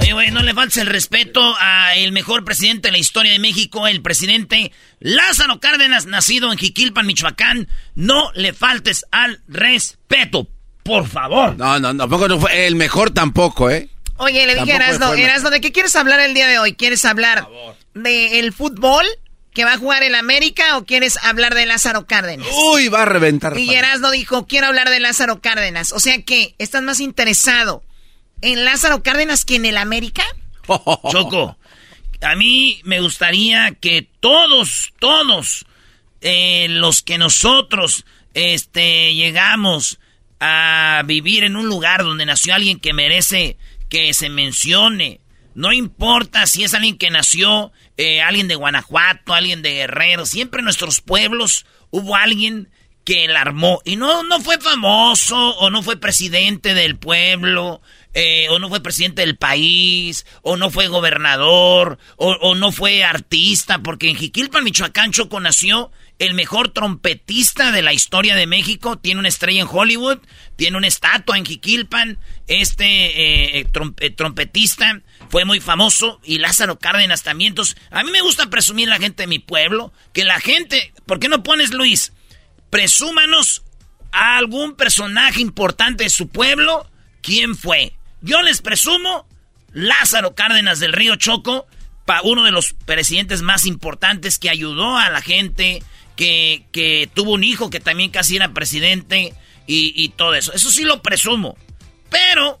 Oye, güey, no le faltes el respeto a el mejor presidente de la historia de México, el presidente Lázaro Cárdenas, nacido en Jiquilpan, Michoacán. No le faltes al respeto, por favor. No, no, tampoco no fue el mejor tampoco, ¿eh? Oye, le dije a Erasno, ¿de qué quieres hablar el día de hoy? ¿Quieres hablar del fútbol que va a jugar el América o quieres hablar de Lázaro Cárdenas? Uy, va a reventar. Y Erasno dijo, quiero hablar de Lázaro Cárdenas. O sea que, ¿estás más interesado en Lázaro Cárdenas que en el América? [LAUGHS] Choco, a mí me gustaría que todos, todos eh, los que nosotros este, llegamos a vivir en un lugar donde nació alguien que merece que se mencione, no importa si es alguien que nació, eh, alguien de Guanajuato, alguien de Guerrero, siempre en nuestros pueblos hubo alguien que la armó. Y no, no fue famoso o no fue presidente del pueblo, eh, o no fue presidente del país, o no fue gobernador, o, no fue artista, porque en Jiquilpan, Michoacán, Choco nació el mejor trompetista de la historia de México, tiene una estrella en Hollywood, tiene una estatua en Jiquilpan, este eh, eh, trompetista fue muy famoso, y Lázaro Cárdenas también, a mí me gusta presumir la gente de mi pueblo, que la gente, ¿por qué no pones Luis? Presúmanos a algún personaje importante de su pueblo, ¿quién fue? Yo les presumo Lázaro Cárdenas del Río Choco, uno de los presidentes más importantes que ayudó a la gente, que, que tuvo un hijo que también casi era presidente y, y, todo eso. Eso sí lo presumo. Pero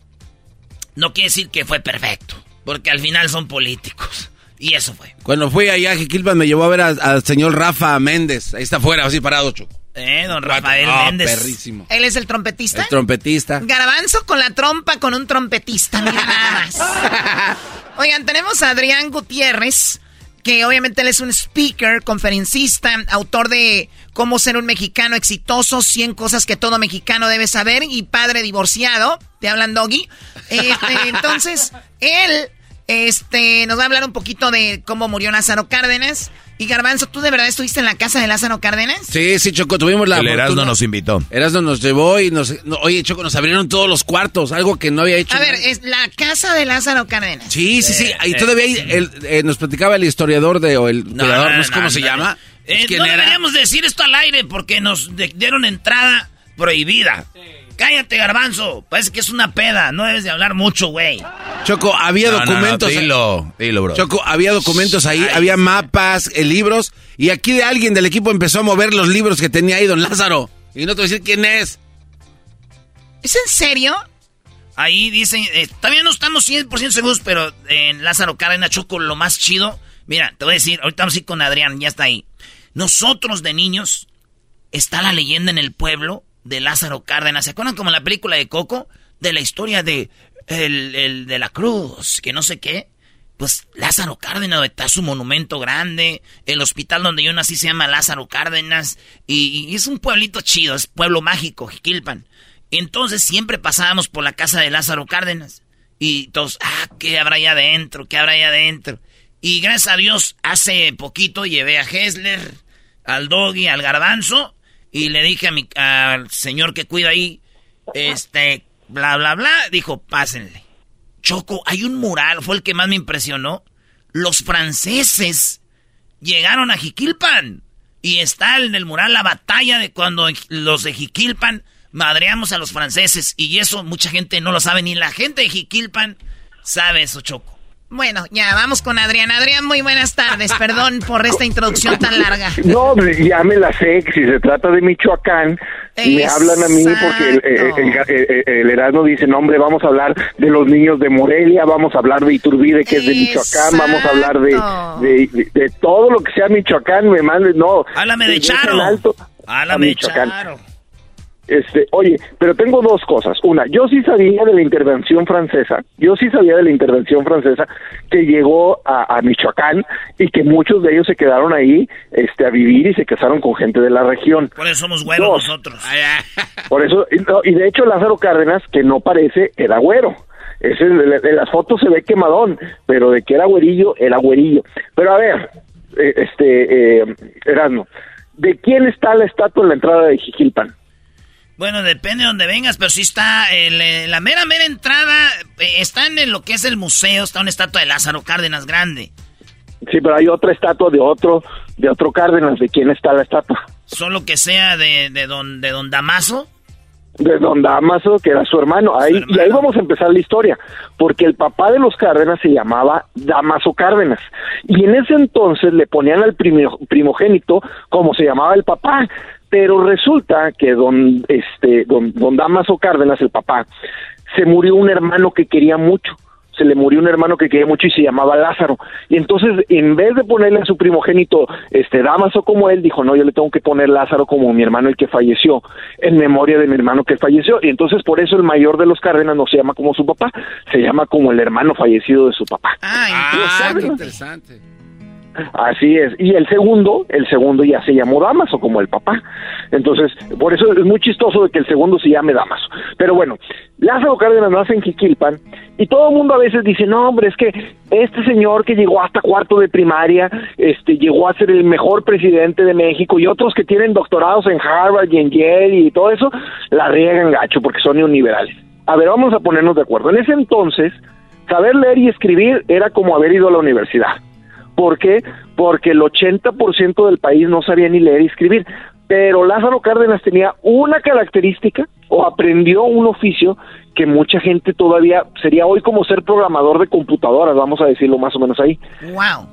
no quiere decir que fue perfecto, porque al final son políticos. Y eso fue. Cuando fui allá a Jiquilpan me llevó a ver al señor Rafa Méndez. Ahí está afuera, así parado, Choco. Eh, don Rafael Méndez. Perrísimo. ¿Él es el trompetista? El trompetista. Garbanzo con la trompa con un trompetista, mira nada más. [LAUGHS] Oigan, tenemos a Adrián Gutiérrez, que obviamente él es un speaker, conferencista, autor de Cómo ser un mexicano exitoso, 100 cosas que todo mexicano debe saber y padre divorciado. Te hablan, Doggy. Este, [LAUGHS] entonces, él este, nos va a hablar un poquito de cómo murió Lázaro Cárdenas. Y Garbanzo, ¿tú de verdad estuviste en la casa de Lázaro Cárdenas? Sí, sí, Choco, tuvimos la El Erasmo nos invitó. Erasmo nos llevó y nos... oye, Choco, nos abrieron todos los cuartos, algo que no había hecho. A ver, es la casa de Lázaro Cárdenas. Sí, sí, sí. y todavía eh, nos platicaba el historiador de, o el no, no, sé cómo se llama. Eh, no deberíamos decir esto al aire porque nos dieron entrada prohibida. Sí. Cállate, garbanzo. Parece que es una peda. No debes de hablar mucho, güey. Choco, había documentos. dilo, dilo, bro. Choco, había documentos ahí, había mapas, eh, libros. Y aquí de alguien del equipo empezó a mover los libros que tenía ahí don Lázaro. Y no te voy a decir quién es. ¿Es en serio? Ahí dicen, eh, todavía no estamos 100% seguros, pero en Lázaro Cárdenas, Choco, lo más chido. Mira, te voy a decir, ahorita vamos a ir con Adrián, ya está ahí. Nosotros de niños, está la leyenda en el pueblo de Lázaro Cárdenas. ¿Se acuerdan como la película de Coco? De la historia de el, de la cruz, que no sé qué. pues Lázaro Cárdenas está su monumento grande, el hospital donde yo nací se llama Lázaro Cárdenas y, es un pueblito chido, es pueblo mágico, Jiquilpan. Entonces siempre pasábamos por la casa de Lázaro Cárdenas y todos, ah, ¿qué habrá ahí adentro? ¿Qué habrá ahí adentro? Y gracias a Dios, hace poquito llevé a Hessler, al Doggy, al Garbanzo y le dije a mi, al señor que cuida ahí, este, bla, bla, bla, dijo, pásenle. Choco, hay un mural, fue el que más me impresionó. Los franceses llegaron a Jiquilpan y está en el mural la batalla de cuando los de Jiquilpan madreamos a los franceses y eso mucha gente no lo sabe, ni la gente de Jiquilpan sabe eso, Choco. Bueno, ya vamos con Adrián. Adrián, muy buenas tardes. Perdón por esta introducción tan larga. No, ya me la sé, que si se trata de Michoacán, me hablan a mí porque el, el, Erasmo dice, no hombre, vamos a hablar de los niños de Morelia, vamos a hablar de Iturbide, que es de Michoacán, vamos a hablar de, de, todo lo que sea Michoacán, me mande, no. Háblame de Charo. Háblame de Charo. Este, oye, pero tengo dos cosas. Una, yo sí sabía de la intervención francesa, yo sí sabía de la intervención francesa que llegó a, Michoacán y que muchos de ellos se quedaron ahí este, a vivir y se casaron con gente de la región. Por eso somos güeros nosotros. [LAUGHS] Por eso, y, de hecho Lázaro Cárdenas, que no parece, era güero. Ese, de, las fotos se ve quemadón, pero de que era güerillo, era güerillo. Pero a ver, eh, este, eh, Erasmo, ¿de quién está la estatua en la entrada de Jiquilpan? Bueno, depende de donde vengas, pero sí está eh, la mera, mera entrada, eh, está en lo que es el museo, está una estatua de Lázaro Cárdenas grande. Sí, pero hay otra estatua de otro, de otro Cárdenas, ¿de quién está la estatua? Solo que sea de, de, don, de don Damaso. De don Damaso, que era su hermano. Ahí, Y ahí vamos a empezar la historia, porque el papá de los Cárdenas se llamaba Damaso Cárdenas. Y en ese entonces le ponían al primogénito como se llamaba el papá. Pero resulta que don, este, don, don Damaso Cárdenas, el papá, se murió un hermano que quería mucho se le murió un hermano que quería mucho y se llamaba Lázaro. Y entonces, en vez de ponerle a su primogénito este Damaso como él, dijo, no, yo le tengo que poner Lázaro como mi hermano el que falleció, en memoria de mi hermano que falleció. Y entonces, por eso el mayor de los Cárdenas no se llama como su papá, se llama como el hermano fallecido de su papá. Ah, qué interesante. Así es. Y el segundo, el segundo ya se llamó Damaso, como el papá. Entonces, por eso es muy chistoso de que el segundo se llame Damaso. Pero bueno, Lázaro Cárdenas nace en Jiquilpan y todo el mundo a veces dice, no, hombre, es que este señor que llegó hasta cuarto de primaria, este, llegó a ser el mejor presidente de México y otros que tienen doctorados en Harvard y en Yale y todo eso, la riegan gacho porque son neoliberales. A ver, vamos a ponernos de acuerdo. En ese entonces, saber leer y escribir era como haber ido a la universidad ¿Por qué? Porque el 80% del país no sabía ni leer y escribir. Pero Lázaro Cárdenas tenía una característica o aprendió un oficio que mucha gente todavía sería hoy como ser programador de computadoras, vamos a decirlo más o menos ahí. Wow.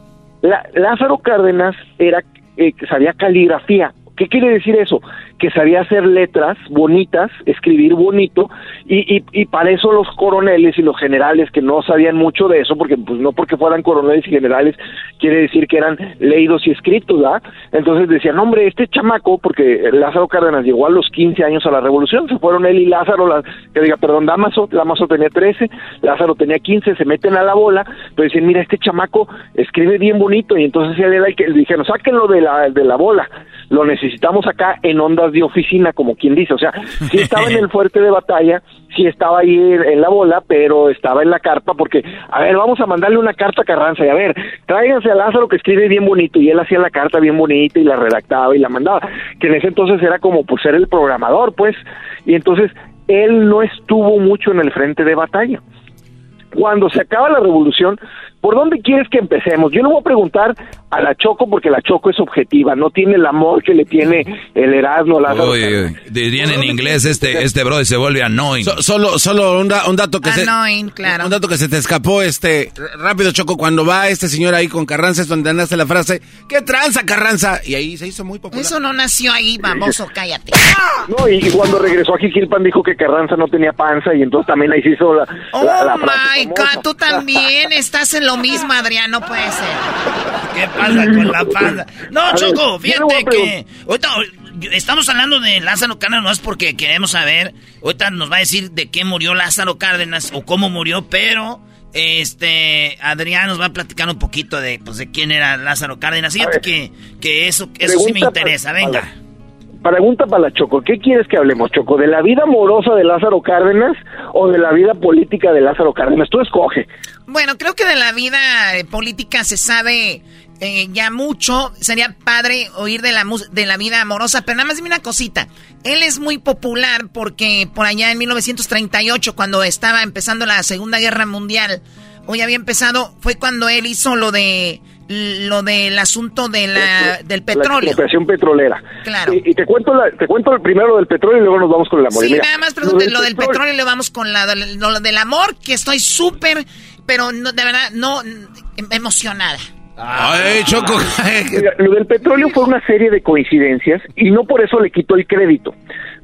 Lázaro Cárdenas era eh, sabía caligrafía. ¿Qué quiere decir eso? Que sabía hacer letras bonitas, escribir bonito, y, y, para eso los coroneles y los generales que no sabían mucho de eso, porque pues no porque fueran coroneles y generales, quiere decir que eran leídos y escritos, ¿verdad? Entonces decían, hombre, este chamaco, porque Lázaro Cárdenas llegó a los 15 años a la revolución, se fueron él y Lázaro, que diga, perdón, Damaso, Damaso tenía 13, Lázaro tenía 15, se meten a la bola, pero dicen, mira, este chamaco escribe bien bonito, y entonces él era el que dijeron, sáquenlo de la, de la bola, lo necesitamos acá en de oficina, como quien dice. O sea, sí estaba en el fuerte de batalla, sí estaba ahí en, la bola, pero estaba en la carpa porque, a ver, vamos a mandarle una carta a Carranza y a ver, tráiganse a Lázaro que escribe bien bonito y él hacía la carta bien bonita y la redactaba y la mandaba, que en ese entonces era como pues ser el programador, pues, y entonces él no estuvo mucho en el frente de batalla. Cuando se acaba la revolución, ¿Por dónde quieres que empecemos? Yo le voy a preguntar a la Choco porque la Choco es objetiva, no tiene el amor que le tiene el Erasmo. La uy, dirían en inglés este este brother se vuelve annoying. solo solo un, dato que annoying, claro. un dato que se te escapó este rápido Choco cuando va este señor ahí con Carranza es donde andaste la frase ¿qué tranza Carranza? y ahí se hizo muy popular. Eso no nació ahí, baboso, [LAUGHS] cállate. No, y, cuando regresó a Jiquilpan dijo que Carranza no tenía panza y entonces también ahí se hizo la, oh my God, tú también estás en lo mismo, Adrián, no puede ser. ¿Qué pasa con la panda? No, Choco, fíjate que... Ahorita estamos hablando de Lázaro Cárdenas, no es porque queremos saber. Ahorita nos va a decir de qué murió Lázaro Cárdenas o cómo murió, pero Este, Adrián nos va a platicar un poquito de, pues, de quién era Lázaro Cárdenas. Fíjate que, que eso, eso sí me interesa. Venga. Pregunta para la Choco, ¿qué quieres que hablemos, Choco? ¿De la vida amorosa de Lázaro Cárdenas o de la vida política de Lázaro Cárdenas? Tú escoge. Bueno, creo que de la vida eh, política se sabe eh, ya mucho. Sería padre oír de la, de la vida amorosa, pero nada más dime una cosita. Él es muy popular porque por allá en 1938, cuando estaba empezando la Segunda Guerra Mundial, hoy había empezado, fue cuando él hizo lo de lo del asunto de la, del petróleo. La expropiación petrolera. Claro. Y, te cuento te cuento primero lo del petróleo y luego nos vamos con el amor. Sí, nada más lo, del, lo del petróleo y luego vamos con la, lo, del amor, que estoy súper, pero no, de verdad, no, emocionada. Ay, Choco. [LAUGHS] lo del petróleo fue una serie de coincidencias y no por eso le quito el crédito.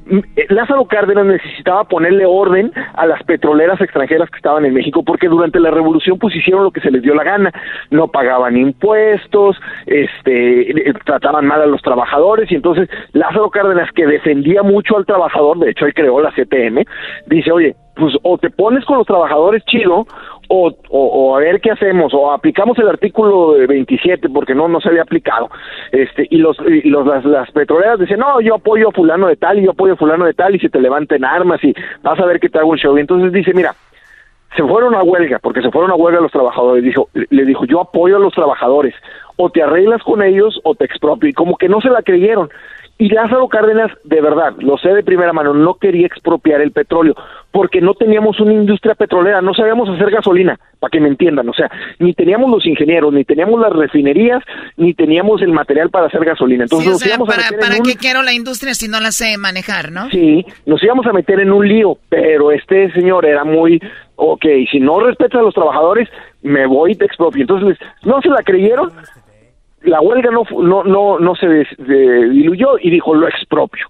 Eh, Lázaro Cárdenas necesitaba ponerle orden a las petroleras extranjeras que estaban en México porque durante la revolución pues hicieron lo que se les dio la gana, no pagaban impuestos, este eh, trataban mal a los trabajadores y entonces Lázaro Cárdenas que defendía mucho al trabajador, de hecho él creó la CTM, dice, "Oye, pues o te pones con los trabajadores chido o, a ver qué hacemos, o aplicamos el artículo 27 porque no, no se había aplicado, este, y los, y los las, las, petroleras dicen, no, yo apoyo a fulano de tal y yo apoyo a fulano de tal y se te levanten armas y vas a ver que te hago un show. Y entonces dice, mira, se fueron a huelga, porque se fueron a huelga los trabajadores, dijo, le dijo, yo apoyo a los trabajadores, o te arreglas con ellos o te expropio, y como que no se la creyeron. Y Lázaro Cárdenas, de verdad, lo sé de primera mano, no quería expropiar el petróleo, porque no teníamos una industria petrolera, no sabíamos hacer gasolina, para que me entiendan, o sea, ni teníamos los ingenieros, ni teníamos las refinerías, ni teníamos el material para hacer gasolina. Entonces sí, o para, para qué quiero la industria si no la sé manejar, ¿no? Sí, nos íbamos a meter en un lío, pero este señor era muy, ok, si no respetas a los trabajadores, me voy y te expropio. Entonces, no se la creyeron, la huelga no, no, no, no se diluyó y dijo lo expropio.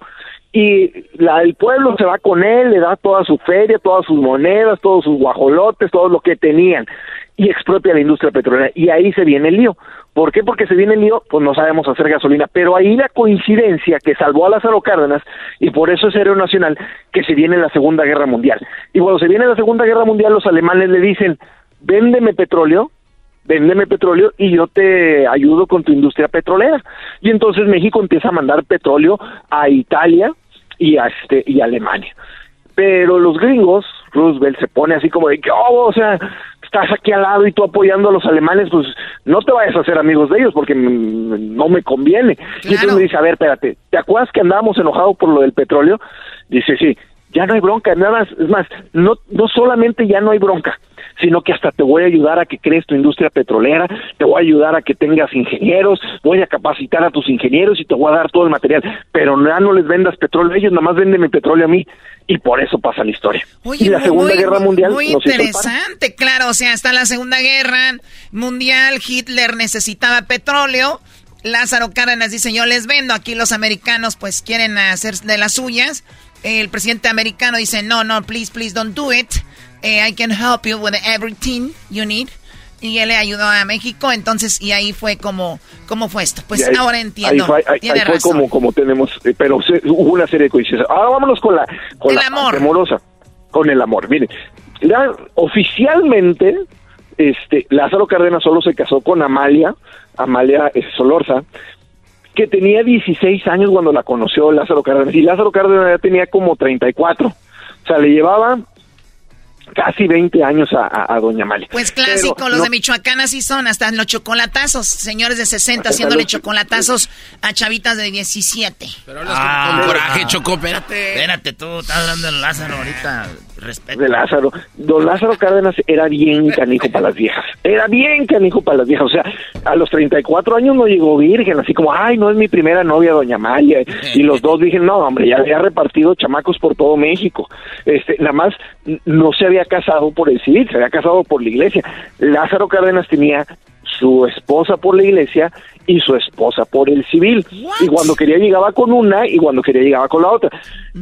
Y la, el pueblo se va con él, le da toda su feria, todas sus monedas, todos sus guajolotes, todo lo que tenían y expropia la industria petrolera. Y ahí se viene el lío. ¿Por qué? Porque se viene el lío, pues no sabemos hacer gasolina. Pero ahí la coincidencia que salvó a Lázaro Cárdenas, y por eso es héroe nacional, que se viene la Segunda Guerra Mundial. Y cuando se viene la Segunda Guerra Mundial, los alemanes le dicen, véndeme petróleo, véndeme petróleo y yo te ayudo con tu industria petrolera. Y entonces México empieza a mandar petróleo a Italia y a este y a Alemania. Pero los gringos, Roosevelt se pone así como de que, oh, o sea, estás aquí al lado y tú apoyando a los alemanes, pues no te vayas a hacer amigos de ellos porque no me conviene. Y entonces me dice, a ver, espérate, ¿te acuerdas que andábamos enojados por lo del petróleo? Dice, sí, ya no hay bronca, nada más, es más, no, no solamente ya no hay bronca, sino que hasta te voy a ayudar a que crees tu industria petrolera, te voy a ayudar a que tengas ingenieros, voy a capacitar a tus ingenieros y te voy a dar todo el material, pero ya no les vendas petróleo a ellos, nada más mi petróleo a mí y por eso pasa la historia. y la Segunda Guerra Mundial muy interesante, claro, o sea, está la Segunda Guerra Mundial, Hitler necesitaba petróleo, Lázaro Cárdenas dice, "Yo les vendo, aquí los americanos pues quieren hacer de las suyas." El presidente americano dice, "No, no, please, please don't do it." Eh, I can help you with everything you need. Y él le ayudó a México, entonces, y ahí fue como, ¿cómo fue esto? Pues ahora entiendo. Ahí fue, como, como tenemos, eh, pero hubo una serie de coincidencias. Ahora vámonos con la, con la amor. amorosa, con el amor. Miren, oficialmente, este, Lázaro Cárdenas solo se casó con Amalia, Amalia eh, Solorza, que tenía 16 años cuando la conoció Lázaro Cárdenas, y Lázaro Cárdenas ya tenía como 34. O sea, le llevaba casi 20 años a, Doña Amalia. Pues clásico, los de Michoacán así son, hasta los chocolatazos, señores de 60 haciéndole chocolatazos a chavitas de 17. Pero ah, con, coraje, Choco, espérate. Espérate tú, estás hablando de Lázaro ahorita. Respeto. De Lázaro. Don Lázaro Cárdenas era bien canijo para las viejas. Era bien canijo para las viejas. O sea, a los 34 años no llegó virgen, así como, ay, no es mi primera novia, Doña Amalia. Y los dos dije, no, hombre, ya había repartido chamacos por todo México. Este, nada más no se había casado por el civil, se había casado por la iglesia. Lázaro Cárdenas tenía su esposa por la iglesia y su esposa por el civil. Y cuando quería llegaba con una y cuando quería llegaba con la otra.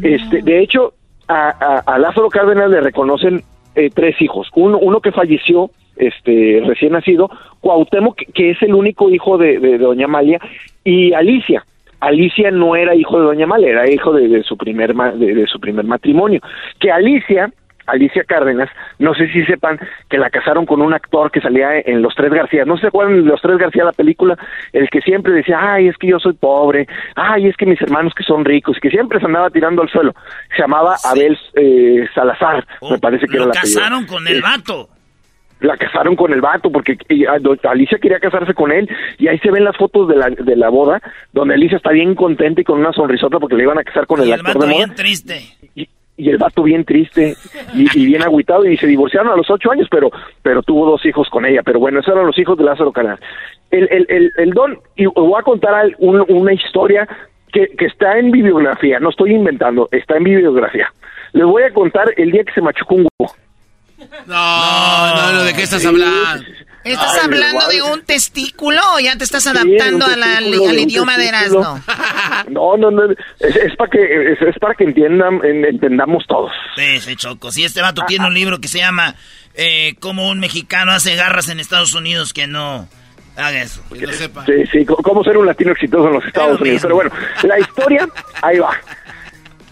Este, de hecho, a, Lázaro Cárdenas le reconocen eh, tres hijos. Uno, uno que falleció este recién nacido, Cuauhtémoc, que, es el único hijo de, Doña Amalia, y Alicia. Alicia no era hijo de Doña Amalia, era hijo de, su primer de, su primer matrimonio. Que Alicia Alicia Cárdenas, no sé si sepan que la casaron con un actor que salía en Los Tres García. ¿No se acuerdan de Los Tres García, la película? El que siempre decía, ay, es que yo soy pobre, ay, es que mis hermanos que son ricos, que siempre se andaba tirando al suelo. Se llamaba Abel eh, Salazar, me parece que lo era la casaron con el vato la casaron con el vato porque Alicia quería casarse con él y ahí se ven las fotos de la, de la boda donde Alicia está bien contenta y con una sonrisota porque le iban a casar con el, actor de moda. bien triste. Y, el vato bien triste y, bien agüitado y se divorciaron a los ocho años pero pero tuvo dos hijos con ella. Pero bueno esos eran los hijos de Lázaro Canal el, el, el, el don y voy a contar una historia que, que está en bibliografía no estoy inventando está en bibliografía. Les voy a contar el día que se machucó un huevo. No, no, ¿de qué estás hablando? ¿Estás hablando de un testículo o ya te estás adaptando al, idioma de Erasmo? [LAUGHS] No, no, no, es, para que es, para que entiendan, entendamos todos. Sí, sí, Choco. Si este vato tiene un libro que se llama eh, Cómo un mexicano hace garras en Estados Unidos que no haga eso. Que no sepa. Sí, sí, cómo ser un latino exitoso en los Estados Unidos. Pero bueno, la historia, ahí va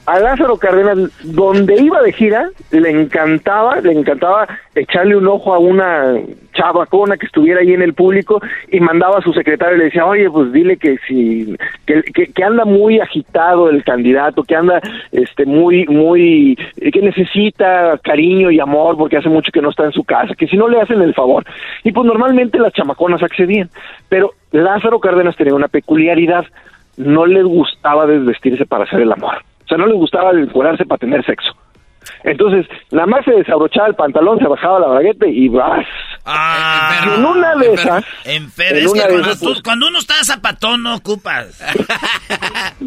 a Lázaro Cárdenas, donde iba de gira, le encantaba, le encantaba echarle un ojo a una chavacona que estuviera ahí en el público y mandaba a su secretario y le decía, oye, pues dile que si, que, que, anda muy agitado el candidato, que anda este muy, muy, que necesita cariño y amor porque hace mucho que no está en su casa, que si no le hacen el favor. Y pues normalmente las chamaconas accedían, pero Lázaro Cárdenas tenía una peculiaridad, no le gustaba desvestirse para hacer el amor. O sea, no le gustaba encuadrarse para tener sexo. Entonces, nada más se desabrochaba el pantalón, se bajaba la bragueta y vas. Ah, en una de esas. En es que cuando, pues, cuando, uno está zapatón no ocupas. [LAUGHS]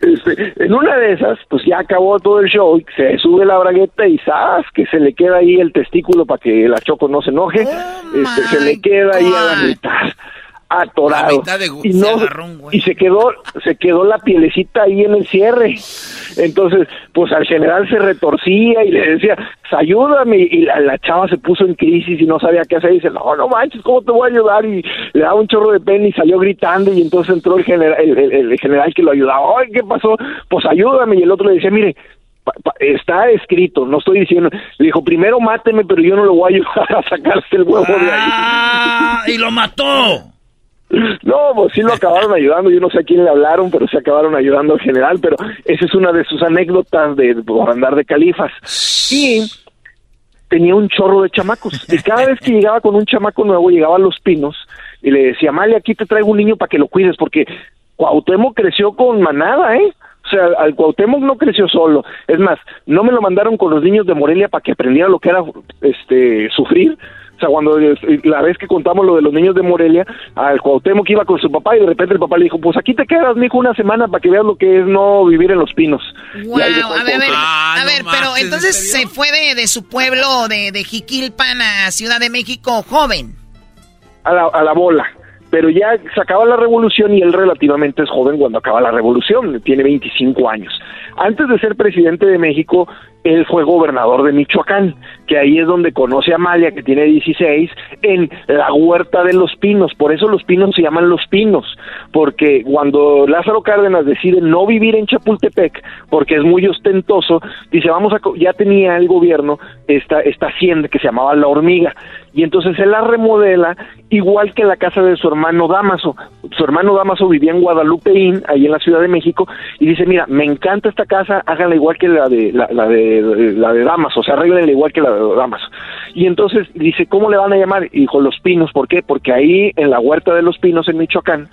Este, en una de esas, pues ya acabó todo el show, se sube la bragueta y ¡zas! que se le queda ahí el testículo para que la choco no se enoje. Oh este, se le queda ahí a la mitad atorado. Y no y se quedó se quedó la pielecita ahí en el cierre. Entonces pues al general se retorcía y le decía pues, ayúdame y la, chava se puso en crisis y no sabía qué hacer. Y dice no no manches cómo te voy a ayudar y le daba un chorro de pena y salió gritando. Y entonces entró el general el, general que lo ayudaba. Ay qué pasó pues ayúdame y el otro le decía mire está escrito, no estoy diciendo, le dijo, primero máteme, pero yo no lo voy a ayudar a sacarse el huevo de ahí. Ah, y lo mató. No, pues sí lo acabaron ayudando, yo no sé a quién le hablaron, pero se acabaron ayudando en general, pero esa es una de sus anécdotas de por andar de califas. Y tenía un chorro de chamacos, y cada vez que llegaba con un chamaco nuevo, llegaba a Los Pinos, y le decía, Mali, aquí te traigo un niño para que lo cuides, porque Cuauhtémoc creció con manada, ¿eh? O sea, al Cuauhtémoc no creció solo. Es más, no me lo mandaron con los niños de Morelia para que aprendiera lo que era este sufrir, o sea, cuando la vez que contamos lo de los niños de Morelia, al Cuauhtémoc iba con su papá y de repente el papá le dijo, pues aquí te quedas, mijo, una semana para que veas lo que es no vivir en los pinos. Wow, a ver, a ver, a ver ah, pero entonces se fue de, su pueblo, de, de Jiquilpan a Ciudad de México joven. A la, a la bola pero ya se acaba la revolución y él relativamente es joven cuando acaba la revolución, tiene 25 años. Antes de ser presidente de México, él fue gobernador de Michoacán, que ahí es donde conoce a Amalia, que tiene 16, en la huerta de los pinos. Por eso los pinos se llaman los pinos, porque cuando Lázaro Cárdenas decide no vivir en Chapultepec, porque es muy ostentoso, dice, vamos a, ya tenía el gobierno esta, esta hacienda que se llamaba La Hormiga, y entonces él la remodela igual que la casa de su hermano Damaso. Su hermano Damaso vivía en Guadalupeín, ahí en la Ciudad de México, y dice, mira, me encanta esta casa, háganla igual que la de, la, la de la de Damas, o sea, arreglenle igual que la de Damas. Y entonces dice, ¿cómo le van a llamar? Y dijo, Los Pinos, ¿por qué? Porque ahí en la huerta de Los Pinos en Michoacán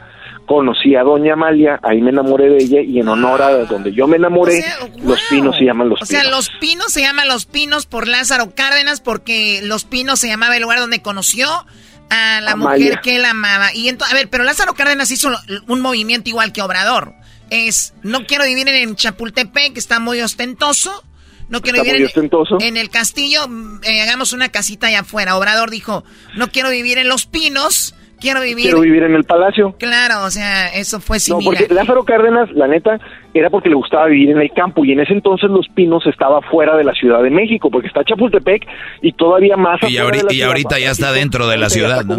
conocí a Doña Amalia, ahí me enamoré de ella y en honor a donde yo me enamoré, Los Pinos se llaman Los Pinos. O sea, Los Pinos se llaman Los Pinos por Lázaro Cárdenas porque Los Pinos se llamaba el lugar donde conoció a la mujer que él amaba. Y entonces, a ver, pero Lázaro Cárdenas hizo un movimiento igual que Obrador. Es, no quiero vivir en Chapultepec, que está muy ostentoso no quiero vivir en, el castillo, mm, eh, hagamos una casita allá afuera. Obrador dijo, no quiero vivir en Los Pinos, quiero vivir... Quiero vivir en el palacio. Claro, o sea, eso fue similar. No, porque Lázaro Cárdenas, la neta, era porque le gustaba vivir en el campo y en ese entonces Los Pinos estaba fuera de la Ciudad de México, porque está Chapultepec y todavía más... Y, ahorita, y ahorita ya está dentro de la ciudad, ¿no?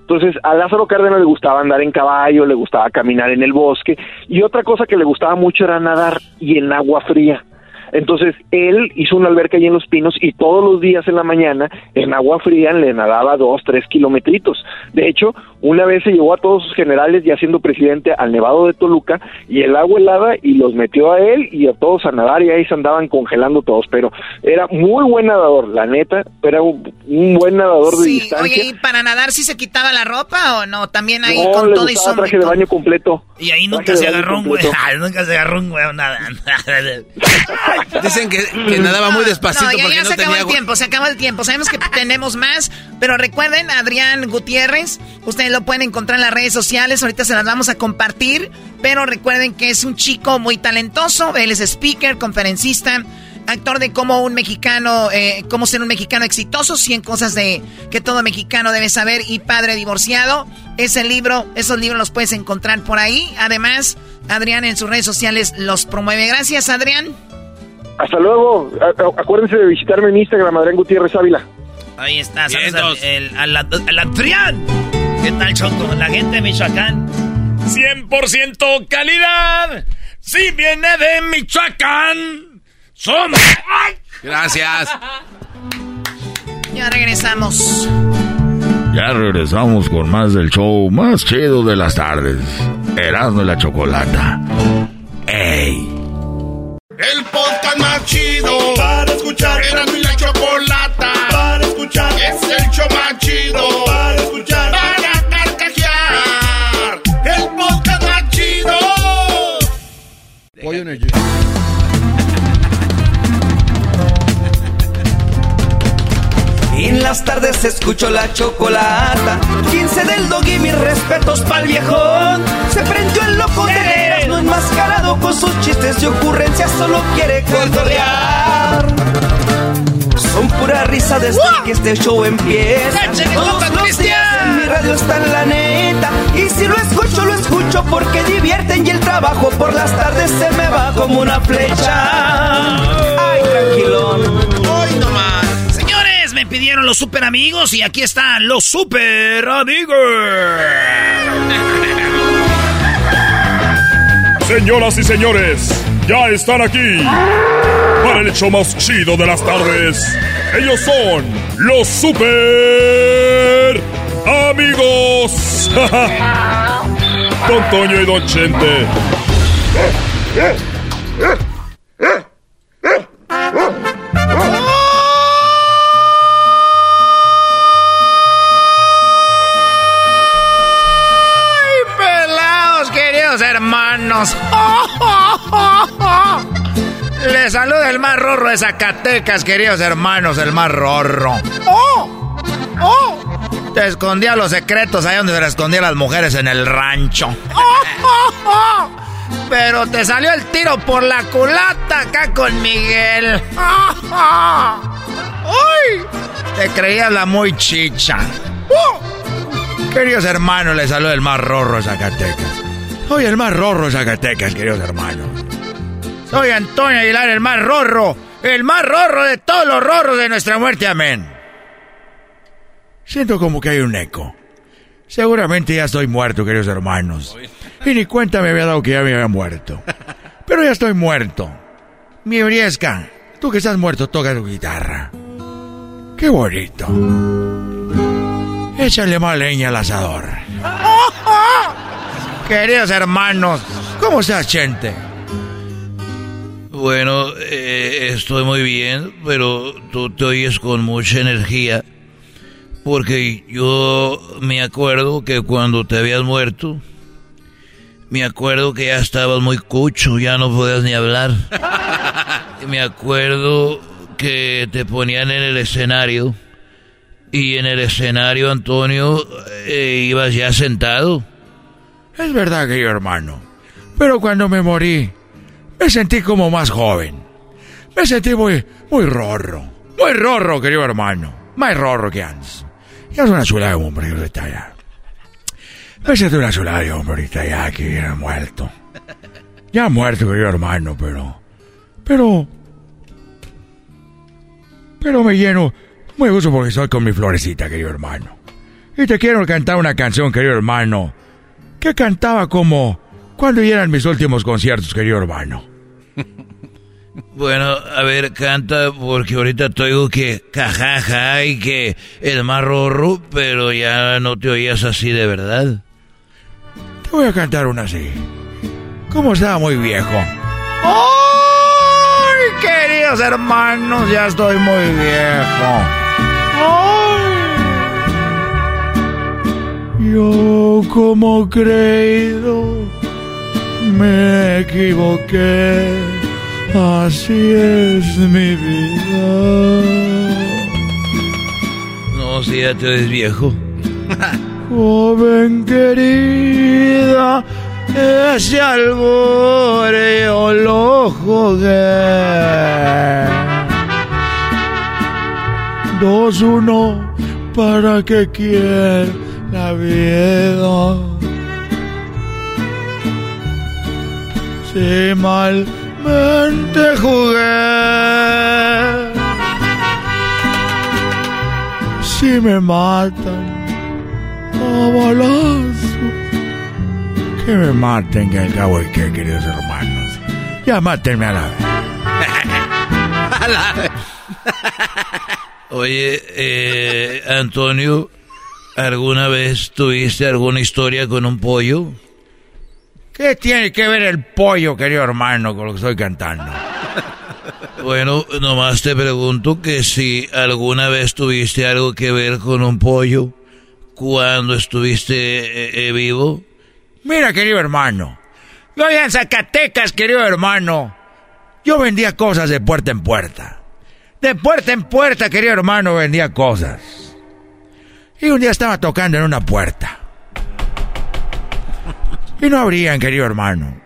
Entonces, a Lázaro Cárdenas le gustaba andar en caballo, le gustaba caminar en el bosque y otra cosa que le gustaba mucho era nadar y en agua fría. Entonces, él hizo una alberca allí en Los Pinos y todos los días en la mañana, en agua fría, le nadaba dos, tres kilometritos. De hecho, una vez se llevó a todos sus generales, ya siendo presidente, al Nevado de Toluca, y el agua helada, y los metió a él y a todos a nadar, y ahí se andaban congelando todos. Pero era muy buen nadador, la neta, era un, buen nadador de distancia. Oye, ¿y para nadar sí se quitaba la ropa o no? También ahí no, con le todo y gustaba traje de baño completo. Y ahí nunca se agarró un güey. [LAUGHS] nunca se agarró un güey nada. [LAUGHS] Dicen que, que nadaba muy despacito No, ya, porque ya no se acabó el tiempo, se acabó el tiempo. Sabemos que tenemos más, pero recuerden, Adrián Gutiérrez, ustedes lo pueden encontrar en las redes sociales, ahorita se las vamos a compartir, pero recuerden que es un chico muy talentoso, él es speaker, conferencista, actor de cómo un mexicano, eh, cómo ser un mexicano exitoso, 100 cosas de que todo mexicano debe saber y padre divorciado. Ese libro, esos libros los puedes encontrar por ahí. Además, Adrián en sus redes sociales los promueve. Gracias, Adrián. Hasta luego. A- acuérdense de visitarme en Instagram, Adrián Gutiérrez Ávila. Ahí está, saludos al, el- al, al Adrián. ¿Qué tal, Choco? La gente de Michoacán. 100% calidad. Si viene de Michoacán, somos. ¡Ay! Gracias. Ya regresamos. Ya regresamos con más del show más chido de las tardes. Erasmo y la Chocolata. ¡Ey! El podcast más chido para escuchar. Era mi la chocolata para escuchar. Es el show más chido para escuchar. Para carcajear. El podcast más chido. Pollo en En las tardes escucho la chocolata. 15 del dog y mis respetos pa'l viejón. Se prendió el loco de veras, no enmascarado con sus chistes y ocurrencias, solo quiere cotorrear. Son pura risa desde que este show empieza. ¡Échale, Todos los días en mi radio está en la neta. Y si lo escucho, lo escucho porque divierten y el trabajo por las tardes se me va como una flecha. Ay, tranquilón. Pidieron los super amigos y aquí están los super amigos. Señoras y señores, ya están aquí para el show más chido de las tardes. Ellos son los super amigos. [LAUGHS] Don Toño y Don Chente. Hermanos! Les saluda el más rorro de Zacatecas, queridos hermanos, el más rorro. ¡Oh! ¡Oh! Te escondía los secretos ahí donde se le escondían las mujeres en el rancho. [LAUGHS] Pero te salió el tiro por la culata acá con Miguel. [LAUGHS] ¡Ay! Te creías la muy chicha. ¡Oh! Queridos hermanos, les saluda el más rorro de Zacatecas. Soy el más rorro de Zacatecas, queridos hermanos. Soy Antonio Aguilar, el más rorro, el más rorro de todos los rorros de nuestra muerte, amén. Siento como que hay un eco. Seguramente ya estoy muerto, queridos hermanos. Y ni cuenta me había dado que ya me había muerto. Pero ya estoy muerto. Mi Briesca, tú que estás muerto, toca tu guitarra. Qué bonito. Échale más leña al asador. [LAUGHS] Queridos hermanos, ¿cómo estás, gente? Bueno, eh, estoy muy bien, pero tú te oyes con mucha energía. Porque yo me acuerdo que cuando te habías muerto, me acuerdo que ya estabas muy cucho, ya no podías ni hablar. [LAUGHS] Me acuerdo que te ponían en el escenario. Y en el escenario, Antonio, eh, ibas ya sentado. Es verdad, querido hermano. Pero cuando me morí, me sentí como más joven. Me sentí muy, muy rorro. Muy rorro, querido hermano. Más rorro que antes. Ya es una chula de hombre que está allá. Me sentí una chula de hombre ahorita ya que viene muerto. Ya muerto, querido hermano, pero... Pero... Pero me lleno muy gusto porque estoy con mi florecita, querido hermano. Y te quiero cantar una canción, querido hermano, que cantaba como cuando eran mis últimos conciertos, querido hermano. [LAUGHS] Bueno, a ver, canta, porque ahorita te oigo que cajaja y que el más rorro, pero ya no te oías así de verdad. Te voy a cantar una así. ¿Cómo estaba muy viejo? ¡Ay, queridos hermanos! Ya estoy muy viejo. Yo como creído me equivoqué, así es mi vida. No, si ya te ves viejo. [LAUGHS] Joven querida, ese alboreo lo jugué. Dos, uno, para que quiera la vida. Si malmente jugué, si me matan a balazo, que me maten, que al cabo y que, queridos hermanos, ya mátenme a la vez. [LAUGHS] A la vez. [LAUGHS] Oye, eh, Antonio, ¿alguna vez tuviste alguna historia con un pollo? ¿Qué tiene que ver el pollo, querido hermano, con lo que estoy cantando? Bueno, nomás te pregunto que si alguna vez tuviste algo que ver con un pollo cuando estuviste eh, eh, vivo. Mira, querido hermano, yo allá en Zacatecas, querido hermano, yo vendía cosas de puerta en puerta. De puerta en puerta, querido hermano, vendía cosas. Y un día estaba tocando en una puerta. Y no abrían, querido hermano.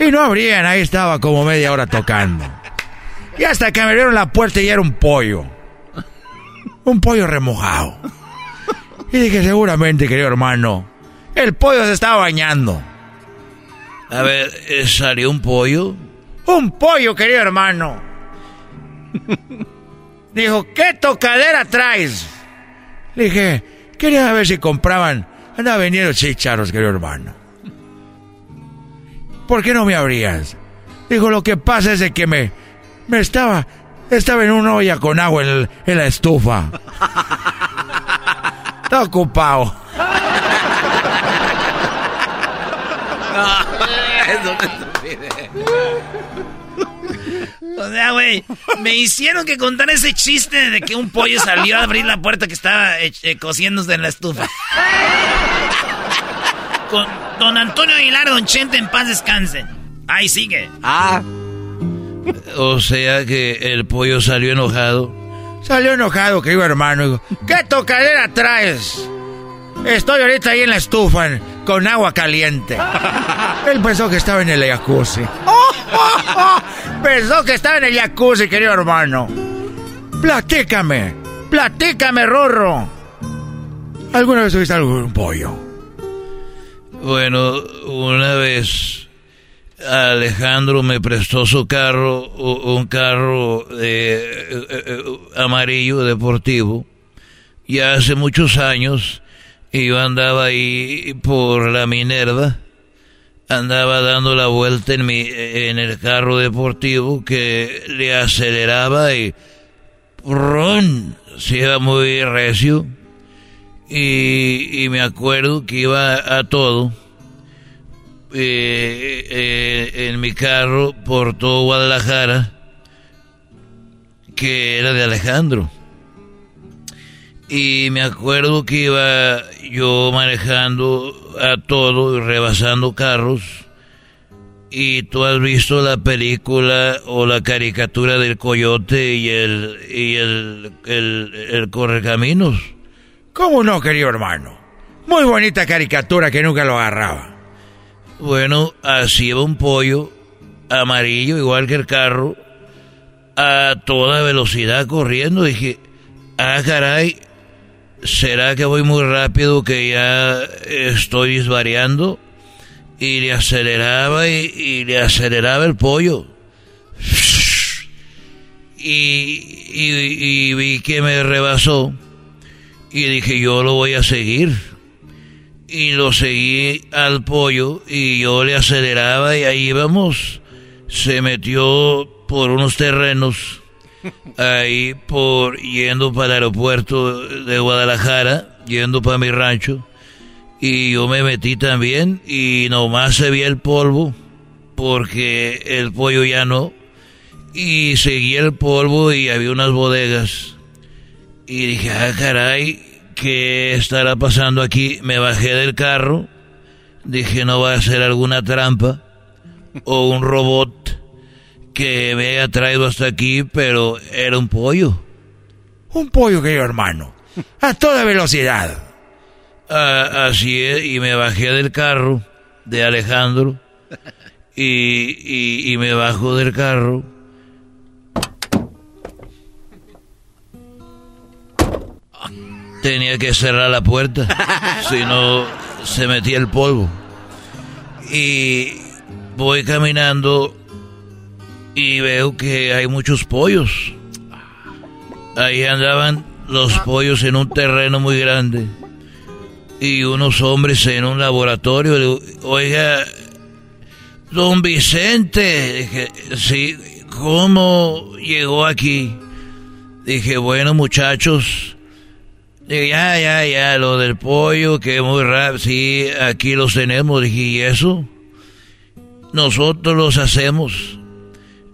Y no abrían, ahí estaba como media hora tocando. Y hasta que me abrieron la puerta y era un pollo. Un pollo remojado. Y dije, seguramente, querido hermano, el pollo se estaba bañando. A ver, ¿salió un pollo? Un pollo, querido hermano. Dijo, ¿qué tocadera traes? Le dije, quería ver si compraban. Andaba vendiendo chicharos, querido hermano. ¿Por qué no me abrías? Dijo, lo que pasa es de que me, me estaba, estaba en una olla con agua en, la estufa. [LAUGHS] Está ocupado. O sea, güey, me hicieron que contar ese chiste de que un pollo salió a abrir la puerta que estaba eh, eh, cociéndose en la estufa. Con don Antonio Aguilar, don Chente, en paz descansen. Ahí sigue. Ah. O sea que el pollo salió enojado. Salió enojado, querido hermano. ¿Qué tocadera traes? Estoy ahorita ahí en la estufa con agua caliente. [LAUGHS] Él pensó que estaba en el jacuzzi. [LAUGHS] Pensó que estaba en el jacuzzi, querido hermano. Platícame, platícame, Rorro. ¿Alguna vez tuviste algo de un pollo? Bueno, una vez Alejandro me prestó su carro, un carro eh, eh, eh, amarillo deportivo, ya hace muchos años, y yo andaba ahí por la Minerva, andaba dando la vuelta en mi en el carro deportivo que le aceleraba y ¡ron! se iba muy recio y, y me acuerdo que iba a todo eh, eh, en mi carro por todo Guadalajara que era de Alejandro y me acuerdo que iba yo manejando a todo y rebasando carros y tú has visto la película o la caricatura del coyote y el y el, el, el correcaminos ¿Cómo no, querido hermano? Muy bonita caricatura que nunca lo agarraba. Bueno, así iba un pollo amarillo, igual que el carro, a toda velocidad corriendo. Dije, ah, caray, ¿será que voy muy rápido que ya estoy desvariando? Y le aceleraba y, le aceleraba el pollo. Y, y- y vi que me rebasó. Y dije, yo lo voy a seguir y lo seguí al pollo y yo le aceleraba y ahí íbamos se metió por unos terrenos ahí por yendo para el aeropuerto de Guadalajara, yendo para mi rancho. Y yo me metí también y nomás se veía el polvo porque el pollo ya no. Y seguía el polvo y había unas bodegas. Y dije, ah, caray, ¿qué estará pasando aquí? Me bajé del carro. Dije, no va a ser alguna trampa o un robot que me haya traído hasta aquí, pero era un pollo. Un pollo, querido hermano. A toda velocidad. Ah, así es, y me bajé del carro de Alejandro [LAUGHS] y, y, me bajo del carro. Tenía que cerrar la puerta, [LAUGHS] si no se metía el polvo. Y voy caminando y veo que hay muchos pollos. Ahí andaban los pollos en un terreno muy grande y unos hombres en un laboratorio. Oiga, don Vicente, dije, sí, ¿cómo llegó aquí? Dije, bueno, muchachos, dije, ya, ya, ya, lo del pollo, que muy rápido, sí, aquí los tenemos. Dije, ¿y eso? Nosotros los hacemos.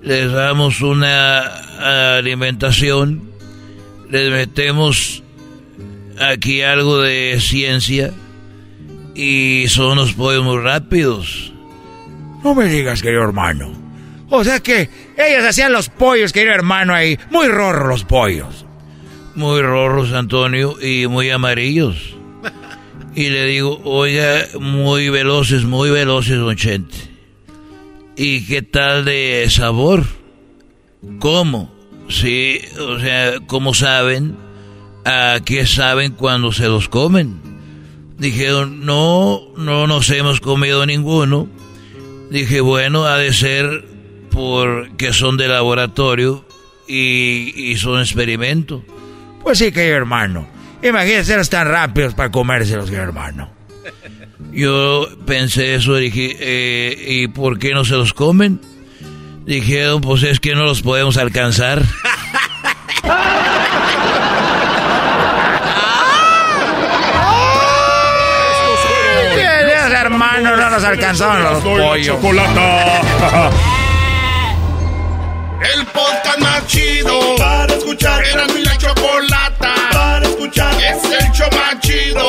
Les damos una alimentación, les metemos aquí algo de ciencia y son los pollos muy rápidos. No me digas, querido hermano. O sea que ellos hacían los pollos, querido hermano, ahí. Muy rorros los pollos. Muy rorros, Antonio, y muy amarillos. [LAUGHS] Y le digo, oiga, muy veloces, muy veloces, don Chente. ¿Y qué tal de sabor? ¿Cómo? Sí, o sea, ¿cómo saben? ¿A qué saben cuando se los comen? Dijeron, no, no nos hemos comido ninguno. Dije, bueno, ha de ser porque son de laboratorio y, son experimento. Pues sí, querido hermano. Imagínense ser tan rápidos para comérselos, querido hermano. Yo pensé eso, dije, eh, ¿y por qué no se los comen? Dijeron, pues es que no los podemos alcanzar. [LAUGHS] hermano, no nos alcanzaron los pollos. [LAUGHS] El podcast más chido para escuchar. Era mi la chocolata para escuchar. Es el show más chido